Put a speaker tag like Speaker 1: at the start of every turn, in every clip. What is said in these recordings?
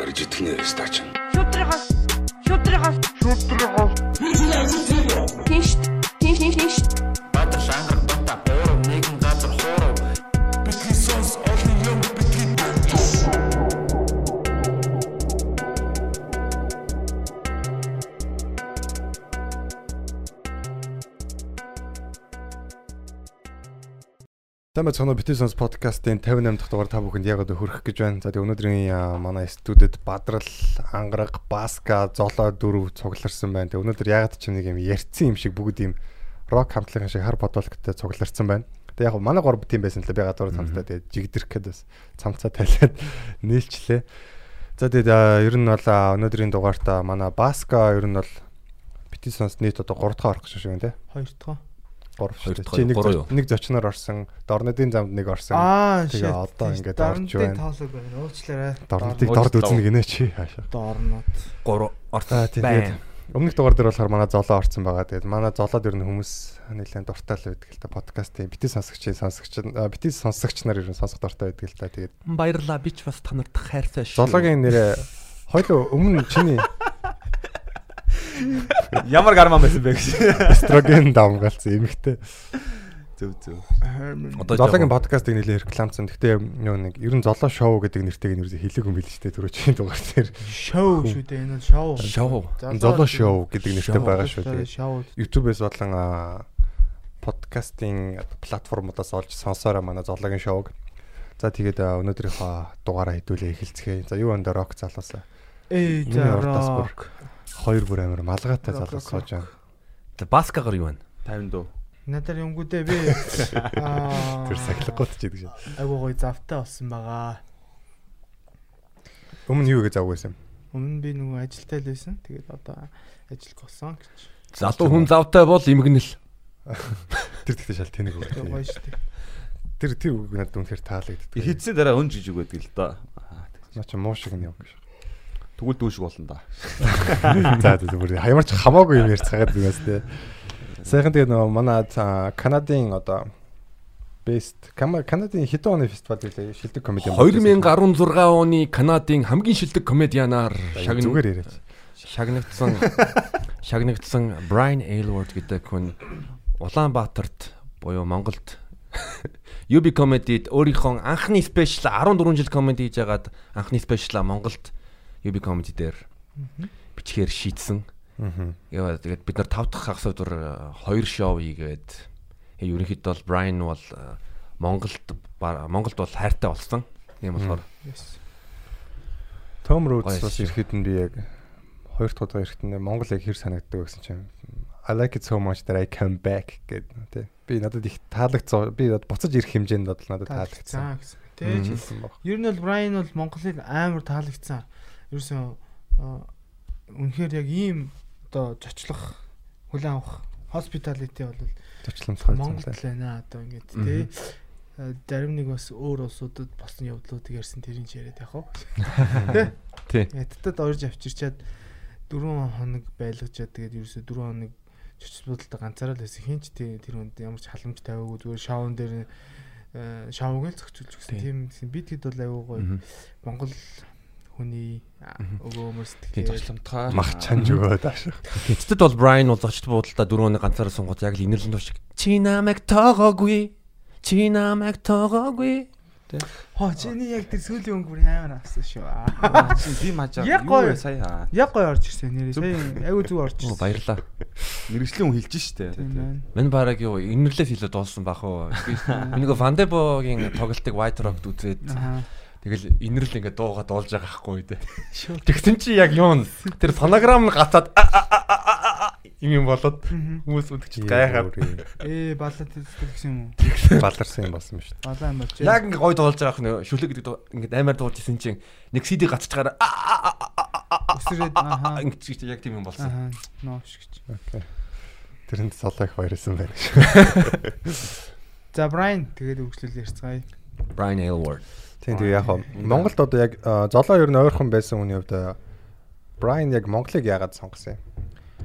Speaker 1: Арж итгэнэ стач.
Speaker 2: Шүтрихас шүтрихас шүтрихас Тинш тинш тинш тинш
Speaker 3: Тэмээ цоноо битээ сонс подкастын 58 дахь дугаар та бүхэнд яг одоо хүрэх гэж байна. За тэгээ өнөөдрийн манай студид Бадрал, Ангараг, Баска, Золоо дөрөв цугларсан байна. Тэгээ өнөөдөр яг ч нэг юм ярьцсан юм шиг бүгд юм рок хамтлагийн шиг хар бодолктой цугларсан байна. Тэгээ яг манай гурав тийм байсан л би гадуур цамцтай тэгээ жигдэрх гээд бас цамцаа тайлаад нийлчлээ. За тэгээ а, ер нь бол өнөөдрийн дугаартаа манай Баска ер нь бол битээ сонс нийт одоо 3 дахь орох гэж байна те.
Speaker 4: Хоёр дахь.
Speaker 3: 3
Speaker 5: Хоёр
Speaker 3: шүү.
Speaker 5: дахь,
Speaker 3: Чи нэг нэг зочноор орсон, Дорнодын замд нэг орсон.
Speaker 4: Аа
Speaker 3: Тэгээ одоо ингээд орж байна.
Speaker 4: тоолог байна. Уучлаарай.
Speaker 3: Дорнодыг
Speaker 5: Дорнод
Speaker 3: дорд үзнэ гинэ чи хаашаа.
Speaker 4: Дорнод.
Speaker 5: 3
Speaker 3: Аа тийм тэгээд өмнөх дугаар дээр болохоор манай золоо орсон байгаа. Тэгээд манай золоод ер нь хүмүүс нэлээд дуртай л байдаг л та подкастын битээ сонсогчийн сонсогч а, битээ сонсогч нар ер нь сонсох дуртай байдаг л та. Тэгээд
Speaker 5: баярлаа би ч бас та нарт хайртай шүү.
Speaker 3: золоогийн нэрээ хоёул өмнө чиний
Speaker 6: Ямар гармаа байсан бэ гэж.
Speaker 3: строген давмгалсан эмэгтэй.
Speaker 6: Зөв зөв.
Speaker 5: Одоо
Speaker 3: Золоогийн подкастыг нэлээд рекламцсан. Гэхдээ нөө нэг ер нь золоо шоу гэдэг нэртэйг нь ерөөсөй хэлээгүй юм билээ ч дээ түрүү чинь дугаар дээр.
Speaker 4: Шоу шүү дээ. Энэ бол шоу.
Speaker 5: Шоу.
Speaker 3: Золоо шоу гэдэг нэртэй байгаа шүү.
Speaker 4: Шоу.
Speaker 3: YouTube-ээс болон а, подкастын платформудаас олж сонсоорой манай зоологийн шоуг. За тэгээд өнөөдрийнхөө дугаараа хэдүүлээ эхэлцгээе. За юу энэ рок залуусаа.
Speaker 4: Эй за.
Speaker 3: Хоёр бүр амир малгайтай залуус сууж байна.
Speaker 5: Баскагаар юу байна?
Speaker 6: 50 дөө.
Speaker 4: Надаар юмгүүдээ би аа
Speaker 3: Тэр сахилгагууд ч гэдэг шиг.
Speaker 4: Айгуу гоё завтай болсон байгаа.
Speaker 3: Өмнө юу гэж завгүй байсан.
Speaker 4: Өмнө би нөгөө ажилтай л байсан. Тэгээд одоо ажиллах болсон гэж.
Speaker 5: Залуу хүн завтай бол имгнэл.
Speaker 3: Тэр тэгтээ шал тэнэг үг.
Speaker 4: Тэгээд гоё шүү дээ.
Speaker 3: Тэр тэр үг надад үнэхээр таалагддаг.
Speaker 6: Хитсээ дараа өн жижиг байдаг л да.
Speaker 3: Наа чи муу шиг нь яв гэж.
Speaker 6: Тэгвэл дүүшиг болно да.
Speaker 3: За бүр ямар ч хамаагүй юм ярьцгаагаад байгаас тээ. Сайхан тэгээ нөгөө манай Канадын одоо Best Канадын хэдэн оны фестивал гэлээ шилдэг комеди
Speaker 5: 2016 оны Канадын хамгийн шилдэг комедианаар шагн
Speaker 3: зүгээр яриач.
Speaker 5: шагнагдсан шагнагдсан Brian Aylward гэдэг хүн Улаанбаатарт буюу Монголд UB comedy-д өөрийнхөө анхны спешиал 14 жил комеди хийж агаад анхны спешиала Монголд UB comedy дээр бичгээр шийдсэн.
Speaker 3: Аа.
Speaker 5: Яа тэгээд бид нар тав дахь хагас өдөр э, хоёр шоу хийгээд э, ерөнхийдөө бол Brian бол э, Монголд Монголд бол хайртай болсон. Тийм болохоор.
Speaker 3: Том Rhodes бас ирэхэд нь би яг хоёр дахь удаа ирэхэд нь Монгол яг хэр санагддаг гэсэн чинь I like it so much that I come back гэдэг тий. Би надад их таалагдсан. Би надад буцаж ирэх хэмжээнд бол надад таалагдсан. Баг.
Speaker 4: Ер нь бол Брайан бол Монголыг амар таалагдсан. Ерөөсөн үнэхээр яг ийм одоо зочлох хүлээн авах hospitality бол
Speaker 3: Зочломцгой
Speaker 4: Монголд байна одоо ингээд тий. А, Зарим нэг бас өөр улсуудад болсон явдлуудыг ярьсан тэрийн ч яриад явах уу.
Speaker 5: тий.
Speaker 4: Ядтад орж авчирчаад 4 хоног байлгачаад тэгээд ерөөсө 4 хоног чөчс бодолтой ганцаараа л байсан. Хин ч тий- тэр хүнд ямар ч халамж тавиагүй зүгээр шоун дээр э, шоуг л зохицуулж өгсөн. Тийм гэсэн. бид хэд бол аюу гоё. Монгол хүний өгөөмөр
Speaker 5: Тий,
Speaker 4: сэтгэл
Speaker 6: Зочломтгой.
Speaker 3: Мах чанж өгөөд аашаа.
Speaker 5: Эцэд бол Brian бол зочд буудалтаа дөрөв өдрийн ганцаараа сунгууд яг л инэрлэн туушиг. Чи намайг тоогоогүй. Чи намайг тоогоогүй.
Speaker 4: Хоо чиний яг тэр сүүлийн өнгө бүр амар авсан шүү.
Speaker 6: Аа, чи би мажаа.
Speaker 4: Яг
Speaker 6: Юу сая?
Speaker 4: Яг гоё орж ирсэн нэрээ. Сая аюу зүг орж ирсэн.
Speaker 5: баярлаа.
Speaker 6: Мэргэжлийн хүн хэлж штэ.
Speaker 5: Мань бараг юу инэрлээс илүү дуулсан бах уу. Би нөгөө Вандебогийн тоглолтыг White Rock үзээд
Speaker 4: Аа.
Speaker 5: Тэгэл инэрл ингээд дуугаа дуулж байгаа хгүй дээ. Тэгсэн чи яг юу н тэр фонограм нь гацаад юм юм болоод хүмүүс үдчих гайхаад
Speaker 4: Ээ баллад хэлдэг гэсэн юм уу?
Speaker 3: баларсан юм болсон шүү дээ.
Speaker 4: Балаа юм болж.
Speaker 5: яг ингээд гой дуулж байгаа хнө шүлэг гэдэг ингээд амар дуулж исэн чинь нэг CD гацчихаар
Speaker 4: өсрээд
Speaker 5: чи яг тийм юм болсон.
Speaker 4: Нош гэж.
Speaker 3: Окей. Тэрэнд солоо их баярсан байна гэж.
Speaker 4: За Брайан тэгээд үргэлжлүүл ярьцгаая.
Speaker 5: Brian Aylward.
Speaker 3: Тийм тийм яг Монголд одоо яг золоо ер нь ойрхон байсан хүний хувьд Брайан яг Монголыг яагаад сонгосон юм?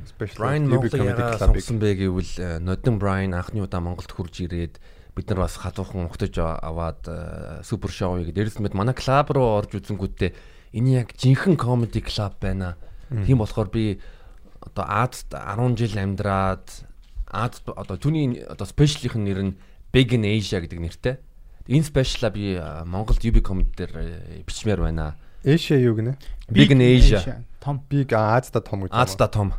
Speaker 3: UB
Speaker 5: Монголыг яагаад сонгосон бэ гэвэл Нодин Brian анхны удаа Монголд хурж ирээд бид нар бас хатуухан ухтаж аваад супер шоу хийгээд дээрээс нь манай клуб руу орж үзэнгүүтээ энэ яг жинхэнэ comedy club байна. Тийм болохоор би одоо Азад 10 жил амьдраад Аз одоо түүний одоо спешиалийнх нь нэр нь Big in Asia гэдэг нэртэй. Энэ спешиала би Монголд UB comedy дээр э, бичмээр байна.
Speaker 3: Эшэ юу гинэ?
Speaker 5: Big in Asia.
Speaker 4: Том.
Speaker 3: Big Азда том гэж.
Speaker 5: Азда том.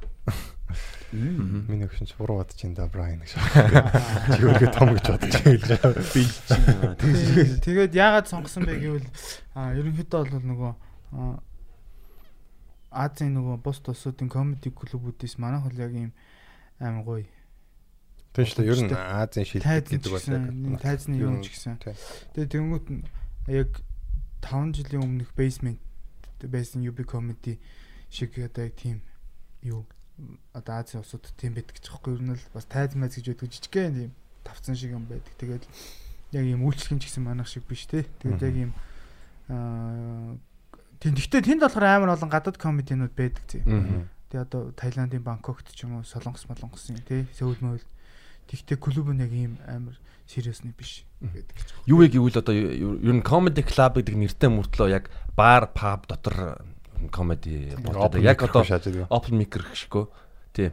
Speaker 3: Миний өгшин ч буруу бодож ин да Брайан гэж. Чи өөрөө том гэж бодож байгаа л. Би
Speaker 4: Тэгээд- Тэгээд яагаад сонгосон бэ гэвэл ерөнхийдөө бол нөгөө Азийн нөгөө бус тусуудын комеди клубүүдээс манайх бол яг ийм амар гоё
Speaker 3: Тийм шүү дээ. Ер нь Азийн шилдэг
Speaker 4: ч
Speaker 3: гэдэг бол
Speaker 4: энэ тайзны юм ч гэсэн.
Speaker 3: тийм.
Speaker 4: Тэгээд тэнгуут нь яг 5 жилийн өмнөх basement байсан UB comedy шиг одоо яг тийм юу одоо Азийн улсууд тийм байдаг байгаа юм. Ер нь л бас тайз майз гэж байдаг жижигхэн тийм тавцсан шиг юм байдаг. Тэгээд яг ийм үйлчлэгэн ч гэсэн манайх шиг биш те. Тэгээд яг ийм аа тийм гэхдээ тэнд болохоор амар олон гадаад комединууд байдаг тийм. Тэгээ одоо Таиландын Бангкокт ч юм уу Солонгос молонгос юм тий Сөүл мөл Тэгтээ клуб нь яг ийм амар сериусны биш гэдэг ч.
Speaker 5: Юу вэ гэвэл одоо ер нь comedy club гэдэг нэртэй мөртлөө яг бар pub дотор comedy
Speaker 3: Open
Speaker 5: яг одоо open mic гişгөө тий.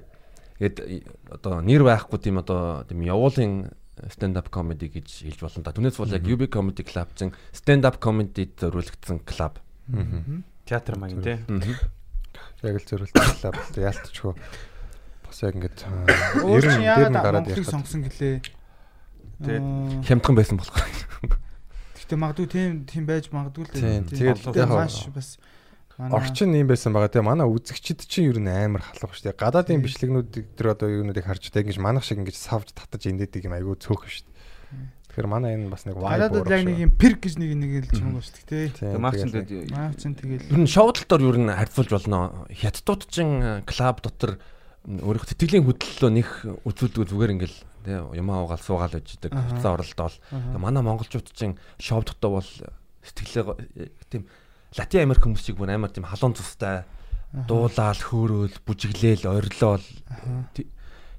Speaker 5: Тэгэд одоо нэр байхгүй тийм одоо тийм явуулын stand up comedy гэж хэлж болно да. Түүнээс бол яг UB comedy club зэн stand up comedy зориулагдсан club.
Speaker 3: Мгм.
Speaker 6: Театр маяг тий.
Speaker 3: Яг л зөрүүлсэн л яалтчгүй. Бас яг
Speaker 4: Өөр
Speaker 3: ер нь
Speaker 4: чинь
Speaker 3: дээр нь гараад ярих.
Speaker 4: сонгосон гэлээ.
Speaker 6: Тэгээд
Speaker 5: Хямдхан байсан болохоор.
Speaker 4: Гэхдээ магадгүй тийм тийм байж магадгүй л
Speaker 3: Тийм,
Speaker 4: дээ.
Speaker 3: тэгээд яг
Speaker 4: маш бас
Speaker 3: Орчин юм байсан байгаа. Тэгээ манай үзэгчид чинь ер нь амар халах шүү дээ. Гадаадын
Speaker 4: Тийм.
Speaker 3: бичлэгнүүд тэр одоо юунуудыг харж та ингэж манах шиг ингэж савж татаж инээдэг юм айгүй цөөхөн шүү дээ. Тэгэхээр манай энэ бас нэг vibe
Speaker 4: Гадаадд яг нэг юм перк гэж нэг нэг л чамаг шүү дээ.
Speaker 6: Тэгээ маш ч
Speaker 3: тэгээд
Speaker 6: ингээд
Speaker 4: Маа чин тэгэл
Speaker 5: Ер нь шоудлтоор ер нь харьцуулж болно. Хятадууд чин клуб дотор өөрийнх тэтгэлийн хөдлөлөө нэх үзүүлдэг зүгээр ингээл тий юм аагаал суугаал байж идэг. Хуцаа оролдоол. Манай монголчууд чин шоу дотоо бол сэтгэлээ тийм Латин Америк хүмүүс шиг бүр амар тийм халуун цустай дуулаал хөөрөөл бүжиглээл ойрлоол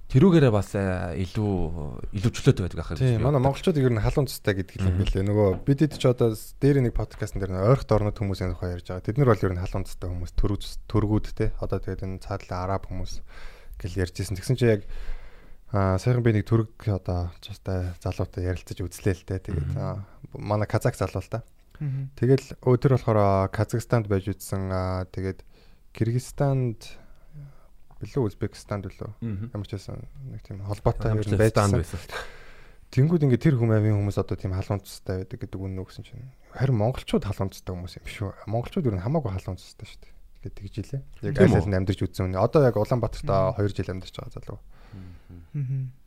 Speaker 5: тэрүүгээрээ бас э, илүү илүү чөлөөтэй байдаг ахыг.
Speaker 3: Тийм манай монголчууд ер нь халуун цустай гэдэг юм билээ. Нөгөө бидэд ч одоо дээр нэг подкастн дээр ойрхот орнод хүмүүсийн тухай ярьж байгаа. Тэд нар бол ер нь халуун цустай хүмүүс төрөг төргүүд те. Одоо тэгээд энэ цаадлаа араб хүмүүс гэл ярьжсэн. Тэгсэн чи яг аа сайхан би нэг төрөг одоо цустай залуутай ярилцаж үзлээ л те. Тэгээд аа, манай казак залуу л та. Тэгэл өдөр болохоор Казахстанд байж үзсэн. аа, Тэгээд Кыргызстанд билүү Узбекистанд билүү ямар ч байсан нэг тийм холбоотой
Speaker 5: станд
Speaker 3: байсан.
Speaker 5: байсан.
Speaker 3: Тэнгүүд ингээд тэр хүмүүийн хүмүүс одоо тийм халуун цустай байдаг гэдэг үнэн өгсөн чинь харин монголчууд халуун цустай хүмүүс юм шүү. Монголчууд ер нь хамаагүй халуун цустай шүү дээ. Тэгээд тэгж илээ. Яг нь амьдарч үзсэн үнэ. Одоо яг Улаанбаатарт 2 жил амьдарч байгаа залуу.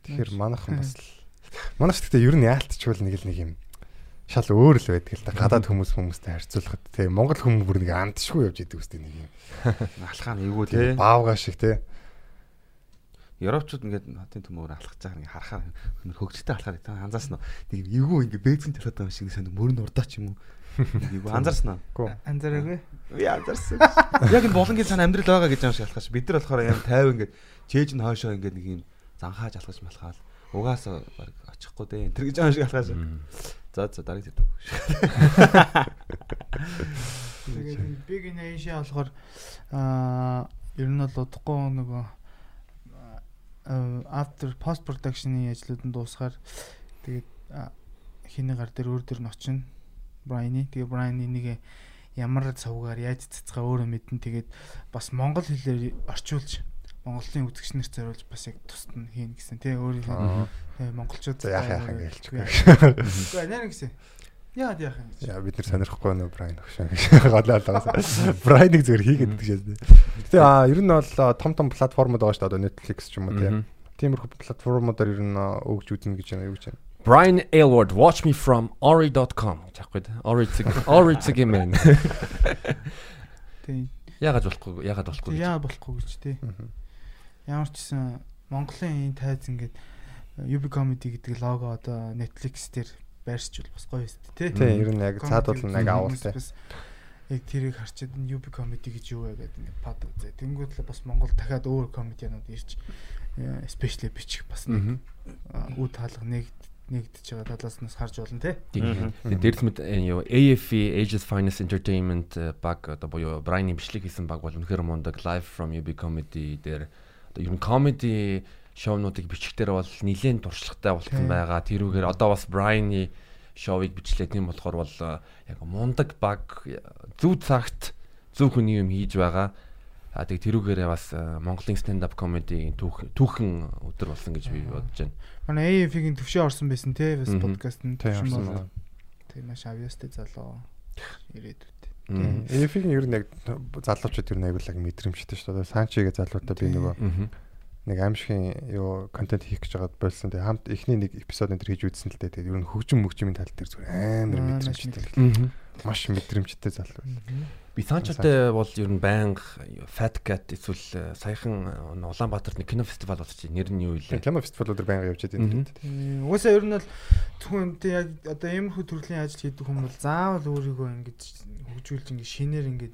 Speaker 3: Тэгэхээр манайхан бас ч гэхдээ ер нь яалтчгүй нэг л нэг юм шал өөр л байдаг л да. Гадаад хүмүүс хүмүүстэй харьцуулахад тийм монгол хүмүүс бүр нэг андшгүй явж идэг үстэй нэг юм.
Speaker 6: алхаа нь эвгүй тий.
Speaker 3: Баавга шиг тийм.
Speaker 6: Европчууд ингээд хотын төмөөр алхаж байгаа нэг харахаар хөгжөлтэй алхаар та анзаарсан уу? Нэг эвгүй ингээд бэзэн төлөд байгаа шиг сайн мөрөнд урдаа ч юм уу. Эвгүй анзаарсан уу?
Speaker 4: Анзаараагүй.
Speaker 6: Би анзаарсан. Яг энэ болонгийн цаана амьдрал байгаа гэж юм шиг алхаж. Бид нар болохоор юм 50 ингээд чээж нь хойшоо ингээд нэг юм занхааж алхаж малхаал. Угаасаа баг очихгүй дээ. Тэр гэж юм шиг алхаж. За за дарыг зэт.
Speaker 4: Тэгээд big Asia болохоор аа ер нь бол удахгүй нөгөө after post production-ы ажлууд нь дуусахаар тэгээд хиний гар дээр өөр дээр нь очино. Брайны. Тэгээ Брайны нэг ямар цавгаар яаж цацгаа өөрөө мэдэн тэгээд бас монгол хэлээр орчуулж Монголын үзэгчнэр зориулж бас яг тусад нь хийн гэсэн тий өөрийнхөө тий монголчууд
Speaker 3: яах яах юм гэлч.
Speaker 4: Үгүй нэр гэсэн. Яагаад яах юм гэж.
Speaker 3: Яа бид нар сонирхгүй нөө Брайан өгшөө гэж голоод байгаа. Брайаныг зүгээр хийгээд гэж шээ. Гэтэ аа ер нь бол а, том том платформуд байгаа шүү дээ. Одоо Netflix ч юм уу тийм. Тиймэрхүү платформудаар ер нь а, өгж үзнэ гэж байна юу гэж байна.
Speaker 5: Brian Aylward watch me from ori.com гэж аахгүй да. Ori цэг Ori цэг юм байна.
Speaker 4: Тий.
Speaker 5: Ягаад болохгүй ягаад болохгүй гэж.
Speaker 4: Яа болохгүй гэж тий. Ямар ч гэсэн Монголын энэ тайз ингээд UB comedy гэдэг лого одоо Netflix дээр байршиж бол бас гоё өст тий.
Speaker 3: Тийм ер нь яг цаадуул нь яг авал тийм.
Speaker 4: бас Яг тэрийг харчаад энэ UB comedy гэж юу вэ гэдэг ингээд пад үзээ. Тэнгүүд л бас Монгол дахиад өөр комедианууд ирж э, especially бичих бас нэг а, үд хаалга нэг нэгдэж байгаа талаас нь харж те.
Speaker 5: Тэгээд дээрс мэд юу AFE Ages Finest Entertainment э, баг одоо буюу Brian-ийн бичлэг хийсэн баг бол үнэхээр мундаг Live from UB Comedy дээр одоо ер нь comedy шоунуудыг бичихдэр бол нэлээд туршлагатай болсон байгаа. Тэрүүгээр одоо бас Brian-ы шоуыг бичлээ тийм болохоор бол э, яг мундаг баг зөв цагт зөв хүний юм хийж байгаа. А тэг тэрүүгээрээ бас э, Монголын stand up comedy түүхэн өдөр болсон гэж би бодож байна.
Speaker 4: Манай AF-ийн төвшөө орсон байсан те бас подкаст нь
Speaker 3: Тийм,
Speaker 4: төвшин
Speaker 3: орсон
Speaker 4: бол. Тэгээ маш авьяастай залуу ирээдүйтэй.
Speaker 3: Эфигийн ер нь яг залуучууд ер нь аягүй л мэдрэмжтэй шүү дээ. Санчигээ залуутай би нөгөө нэг аимшигын юу контент хийх гэж байгаад болсон. Тэгээ хамт эхний нэг эпизод энэ төр хийж үзсэн л дээ. Тэгээ ер нь хөгжим мөгжмийн тал дээр зүгээр амар мэдрэмжтэй. Маш мэдрэмжтэй залуу.
Speaker 5: Би Санчотой бол ер нь байнга Fat Cat эсвэл э, саяхан э, Улаанбаатарт нэг кино фестивал болчих. Нэр нь юу вэ?
Speaker 3: Кино фестивалууд байнга явж байдаг.
Speaker 4: Тийм. Угаасаа ер нь бол зөвхөн яг одоо иймэрхүү төрлийн ажил хийдэг хүмүүс бол заавал өөрийгөө ингэж хөгжүүлж ингэ шинээр ингэ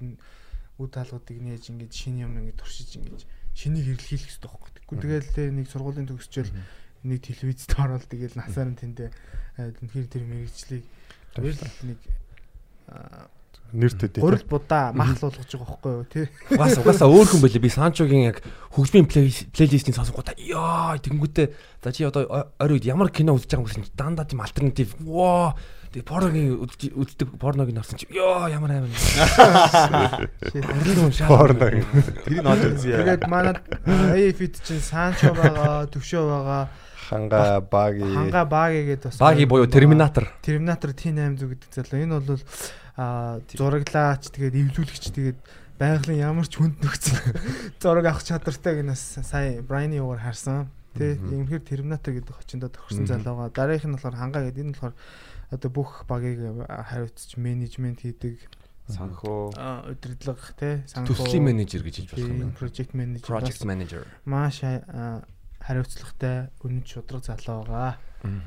Speaker 4: үд хаалгуудыг нээж ингэ шинэ юм ингэ туршиж ингэ шинийг хэрэглэх хэрэгтэй байхгүй. Тэгвэл тэгэл тэ нэг сургуулийн төгсчөөл нэг телевизэд ороод тэгэл насаар нь тэндээ үнэхээр тэр мэрэгчлийг нэг
Speaker 3: Нэртэй дээ.
Speaker 4: гурил будаа махлуулгаж байгаа байхгүй юу тий.
Speaker 5: Угаасаа угаасаа өөр хүн байлээ. Би Санчогийн яг хөгжмийн плейлистийн сонсонгуудаа ёо тэгэнгүүтээ за чи одоо орой үед ямар кино үзэж байгаа юм гэсэн чи дандаа тийм альтернатив. Воо тэг порногийн үздэг порногийн орсон чи ёо ямар амар. Орлон шаа.
Speaker 3: Порно.
Speaker 6: тэрийг олж үзье.
Speaker 4: Тэгээд манай AFIT чинь Санчо байгаа, Төвшөө байгаа,
Speaker 3: Ханга баги.
Speaker 4: Ханга Баги гэдэг бас
Speaker 5: Баги буюу Терминатор.
Speaker 4: Терминатор T800 гэдэг залуу. Энэ бол а зураглаач тэгээд эвлүүлэгч тэгээд байгалийн ямар ч хүнд нөхцөл зураг авах чадвартай гэнэс сая Брайны юугаар харсан. Тэ юмхэр Терминатор гэдэг хочиндоо тохирсон залууга. Дараагийнх нь болохоор Ханга гэдэг энэ болохоор одоо бүх багийг хариуцж менежмент хийдэг
Speaker 6: санхүү
Speaker 4: удирдлага тий
Speaker 5: Төслийн менежер гэж хэлж болох юм байна.
Speaker 4: project manager
Speaker 5: Project manager.
Speaker 4: маш хариуцлагатай үнэн шудраг залуу байгаа.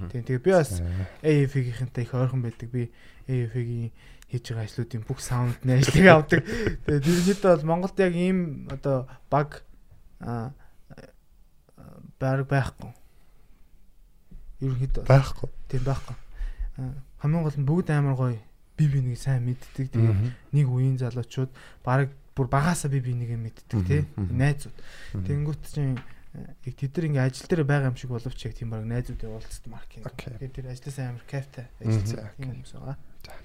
Speaker 4: Тийм тэгээ би бас AF-ийнхэнтэй их ойрхон байдаг. Би AF-ийн хийж байгаа ажлуудын бүх саунд нээжлэг авдаг. Тэгээд ерөнхийдөө бол Монголд яг ийм одоо баг а байр байхгүй. Ерөнхийдөө
Speaker 3: байхгүй.
Speaker 4: тийм байхгүй. Хамгийн гол нь бүгд амар гоё би бинийг сайн мэддэг. Тэгээд нэг үеийн залуучууд баг бүр багаасаа би бинийг мэддэг тий. Найзууд. Тэнгүүт чинь яг тэд нар ингээ ажил дээр байгаа юм шиг боловч яг тийм баг найзууд явуулцд маркетинг. Тэгээд тэр ажлаасаа амар кайфтай ажилласан тийм хүмүүс байгаа.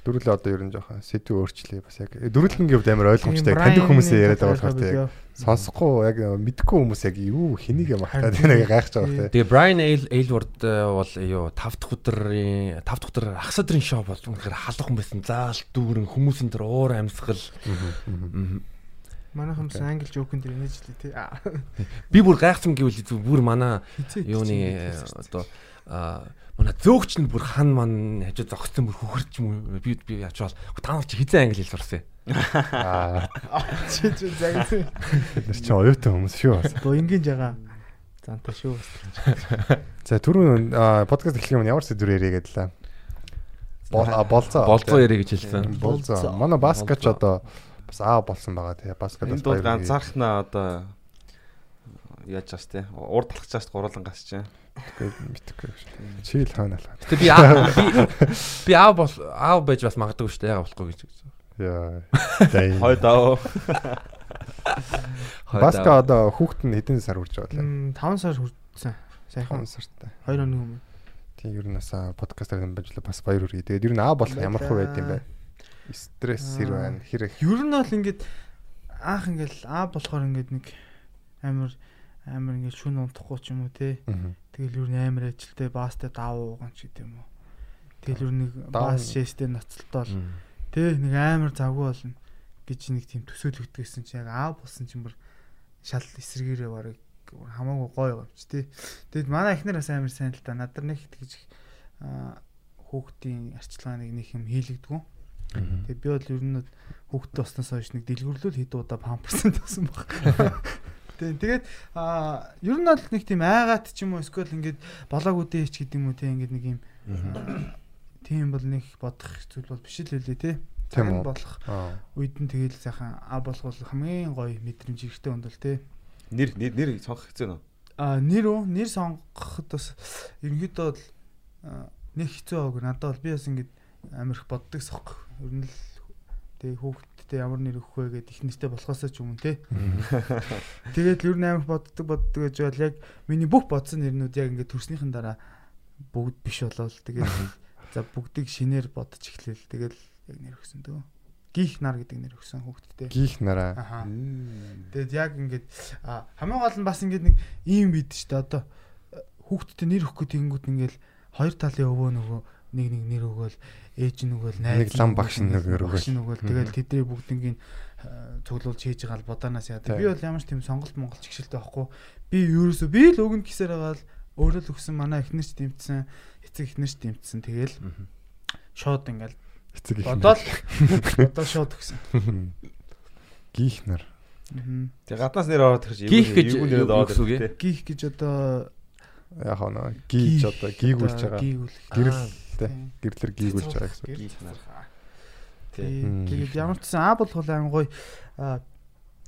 Speaker 3: Дөрүлээ одоо ер нь жоохон сэдв өөрчлөе бас яг дөрүлэнгийн хувьд амар ойлгомжтой.
Speaker 4: Тийм,
Speaker 3: Таньдаг хүмүүсээ яриад байгаа болохоор яг
Speaker 4: видео.
Speaker 3: сонсохгүй яг мэдхгүй хүмүүс яг юу хэнийг юм хатаад
Speaker 4: Харин
Speaker 3: нэг гайхаж байгаа
Speaker 4: тийм.
Speaker 5: Тэгээ Brian Aylward э, бол юу 5 дахь өдрийн 5 дахь өдөр ах өдрийн шоу бол үнэхээр халах хүн байсан. Заал дүүрэн хүмүүсийн тэр уур амьсгал.
Speaker 4: Манайхан бас англи жоокн дээр нэж лээ тий.
Speaker 5: Би бүр гайхсан гэвэл бүр манай юуны э, одоо а манай зөөгч нь бүр хан ман хажуу зогссон бүр хөхөрч юм уу би би ячвал та нар чи хизээ англи хэл сурсан.
Speaker 3: Аа
Speaker 4: чи чи
Speaker 3: бид нар чинь оюутан хүмүүс шүү. бас.
Speaker 4: Гоо ингийн жагаа. Занта шүү.
Speaker 3: За түрүүн подкаст эхлэх юм ямар сэдвэр яриа гэдэлээ. Болцоо.
Speaker 5: Болцоо яриа гэж хэлсэн.
Speaker 3: Болцоо. Манай баскач одоо бас аа болсон байгаа тий. Баскач
Speaker 6: энэ дууд ганцаархнаа одоо яаж чаас те урд талах чаас гуруулан гасч чинь
Speaker 3: мэдхгүй. Чи л хойно алга.
Speaker 5: Гэтэ би аа- би би аав бол аав байж бас магадгүй шүү дээ яга болохгүй гэж.
Speaker 3: Яа.
Speaker 5: Хойд
Speaker 3: Баска
Speaker 5: аав.
Speaker 3: одоо хүүхэд нь хэдэн сар үрж байгаа лээ.
Speaker 4: 5 сар хүрсэн. Сайхан
Speaker 3: 5 сартай.
Speaker 4: 2 оны өмнө.
Speaker 3: Тийм ер нь бас подкастаар дамжуулаа бас баяр хүргэе. Тэгээд ер нь аа болох ямар хөө байд юм бэ? Стресс хэр байна? Хэр их
Speaker 4: Ер нь бол ингээд анх ингээд аа болохоор ингээд нэг амар амар ингээд шүн унтахгүй ч юм уу те. Тэгэл ер нь амар ажилтай бастай даваа уугаан ч гэдэм үү. Тэгэл ер нэг бас шээстэй
Speaker 5: Мм.
Speaker 4: те нэг амар завгүй болно гэж нэг тийм төсөөлөгдсөн чинь яг аа болсон чинь бүр шал эсрэгээрээ барыг хамаагүй гоё юм чи те. Тэгэд манай эхнэр бас амар сайн л та надад нэг тэгж хүүхдийн арчилгааныг нэг юм хийлэгдгүү. Тэгээ би бол ер нь хүүхдтэй болсноос хойш нэг дэлгүрлүүл хэд удаа памперсан тавсан баг. Тэгээ тэгээд аа ер нь бол нэг тийм айгаад ч юм уу эсвэл ингээд болоог үдээч гэдэг юм уу те ингээд нэг юм тийм бол нэг бодох зүйл бол биш л үлээ те.
Speaker 3: Тийм
Speaker 4: Тийм болох
Speaker 3: Аа.
Speaker 4: үед нь тэгэл сайхан а болгол хамгийн гоё мэдрэмж ихтэй өндөл те.
Speaker 6: нэр нэр нэр сонгох хэцүү нөө
Speaker 4: А нэр үү? Нэр сонгоход бас ерөнхийдөө бол аа, нэг хэцүү байгааг надад бол би бас ингэж амар их боддог сохх. Ер нь л тэг хүүхдтэй ямар нэр өгөх вэ гэд их нэртэй болохоосоо ч юм те. Тэгээд л ер нь амар боддог боддог гэж бол яг миний бүх бодсон нэрнүүд яг ингээд төрснийхэн дараа бүгд биш болол тэгээд за бүгдийг шинээр бодож эхлэв. Тэгэл яг нэр өгсөн дөө. Гих нар гэдэг нэр өгсөн хүүхдтэй.
Speaker 3: Гих нараа.
Speaker 4: Тэгээд яг ингээд хамгийн гол нь бас ингээд нэг ийм бид ч та одоо хүүхдтэй нэр өгөх гээд тэгэнгүүт ингээл хоёр талын өвөө нөгөө нэг нэг нэр өгөөл ээж нь өгөөл найз
Speaker 3: Нэг лам багш нь нөгөө
Speaker 4: багш нь
Speaker 3: өгөөл.
Speaker 4: өгөөл тэгэл тэдний бүгднийг цуглуулж хийж байгаа л бодаанаас яадаг. Би бол ямар ч тийм сонголт монголч гişэлтэй байхгүй. Би ерөөсөө би л өгнө гэсээр байгаа л өөрөө л өгсөн манай эхнэрч дэмтсэн эцэг эхнэрч дэмтсэн тэгэл шууд ингээл
Speaker 3: Эцэг их.
Speaker 4: бодоол бодоол шууд өгсөн.
Speaker 3: Гих нар.
Speaker 6: Тэг гаднаас нэр ороод ирж
Speaker 5: Гих гэж
Speaker 4: Гих гэж одоо
Speaker 3: Яг нөө гийж одоо гийгүүлж байгаа.
Speaker 4: Гийгүүлэх.
Speaker 3: Гэрэл тэ.
Speaker 4: Тийм.
Speaker 3: Гэрлэр гийгүүлж байгаа гэсэн.
Speaker 4: Гэрэл
Speaker 6: Гих нар.
Speaker 4: цуцлах.
Speaker 6: Тий.
Speaker 4: Тэгээд ямар ч сан А болох айн гоё а,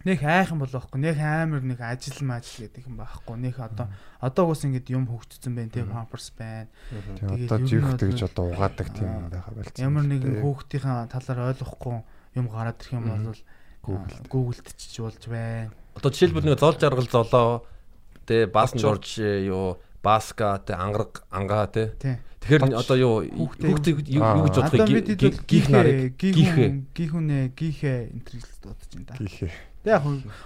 Speaker 4: нэх айхан болохгүй нэх амар нэг ажил мажил гэдэг юм байхгүй нэх одоо одоо уус ингэж юм хөгжсөн байна те памперс байна
Speaker 3: Тэгээ
Speaker 4: Тэгээд
Speaker 3: одоо
Speaker 4: бол
Speaker 3: гэж одоо угаадаг тийм байха болцсон.
Speaker 4: ямар нэгэн хүүхдийн талаар ойлгохгүй юм гараад ирэх юм бол
Speaker 3: Google.
Speaker 4: Google-д чиж болж байна.
Speaker 5: Одоо жишээлбэл нэг зол жаргал золоо тэ баасан жорж юу баска тэ ангараг ангаа тэ
Speaker 4: Тий.
Speaker 5: Тэгэхээр одоо юу
Speaker 4: Хүүхдээ
Speaker 5: юу гэж бодох вэ?
Speaker 4: бид хэд
Speaker 5: гих нарыг гихээ.
Speaker 4: гихүнэ гихээ интернет дуудаж байна да.
Speaker 3: Гихээ.
Speaker 4: Тэг яг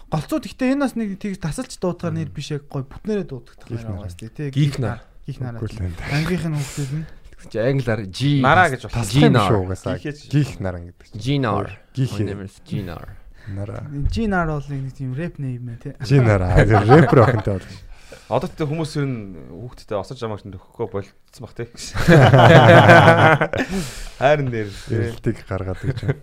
Speaker 4: голцоо гэхдээ энэ бас нэг тийг тасалж дуудахаар нэр биш яг гой бүтнээрээ дуудах
Speaker 3: Гих
Speaker 4: юм
Speaker 3: нар.
Speaker 4: байгаас тий.
Speaker 5: Гих нар.
Speaker 4: Гих нараа.
Speaker 3: Үгүй л энэ.
Speaker 4: Ангийнх нь хүүхдүүд нь
Speaker 5: Чи англиар G
Speaker 6: Нараа гэж болох.
Speaker 5: G
Speaker 3: Тастай юм шүү угаасаа. Гих наран гэдэг чинь.
Speaker 5: G nar.
Speaker 3: Гихээ.
Speaker 5: G nar.
Speaker 3: Нараа.
Speaker 4: Жинар бол нэг тийм рэп нэм мэ тий.
Speaker 3: Нараа. Рэпер охинтой бол.
Speaker 6: Одоо тэ хүмүүс ер нь хүүхдтэй осож амагч нөхөхгүй болцсон бах тий. Хайрн дээр тий.
Speaker 3: Эрэлтийг гаргаад гэж байна.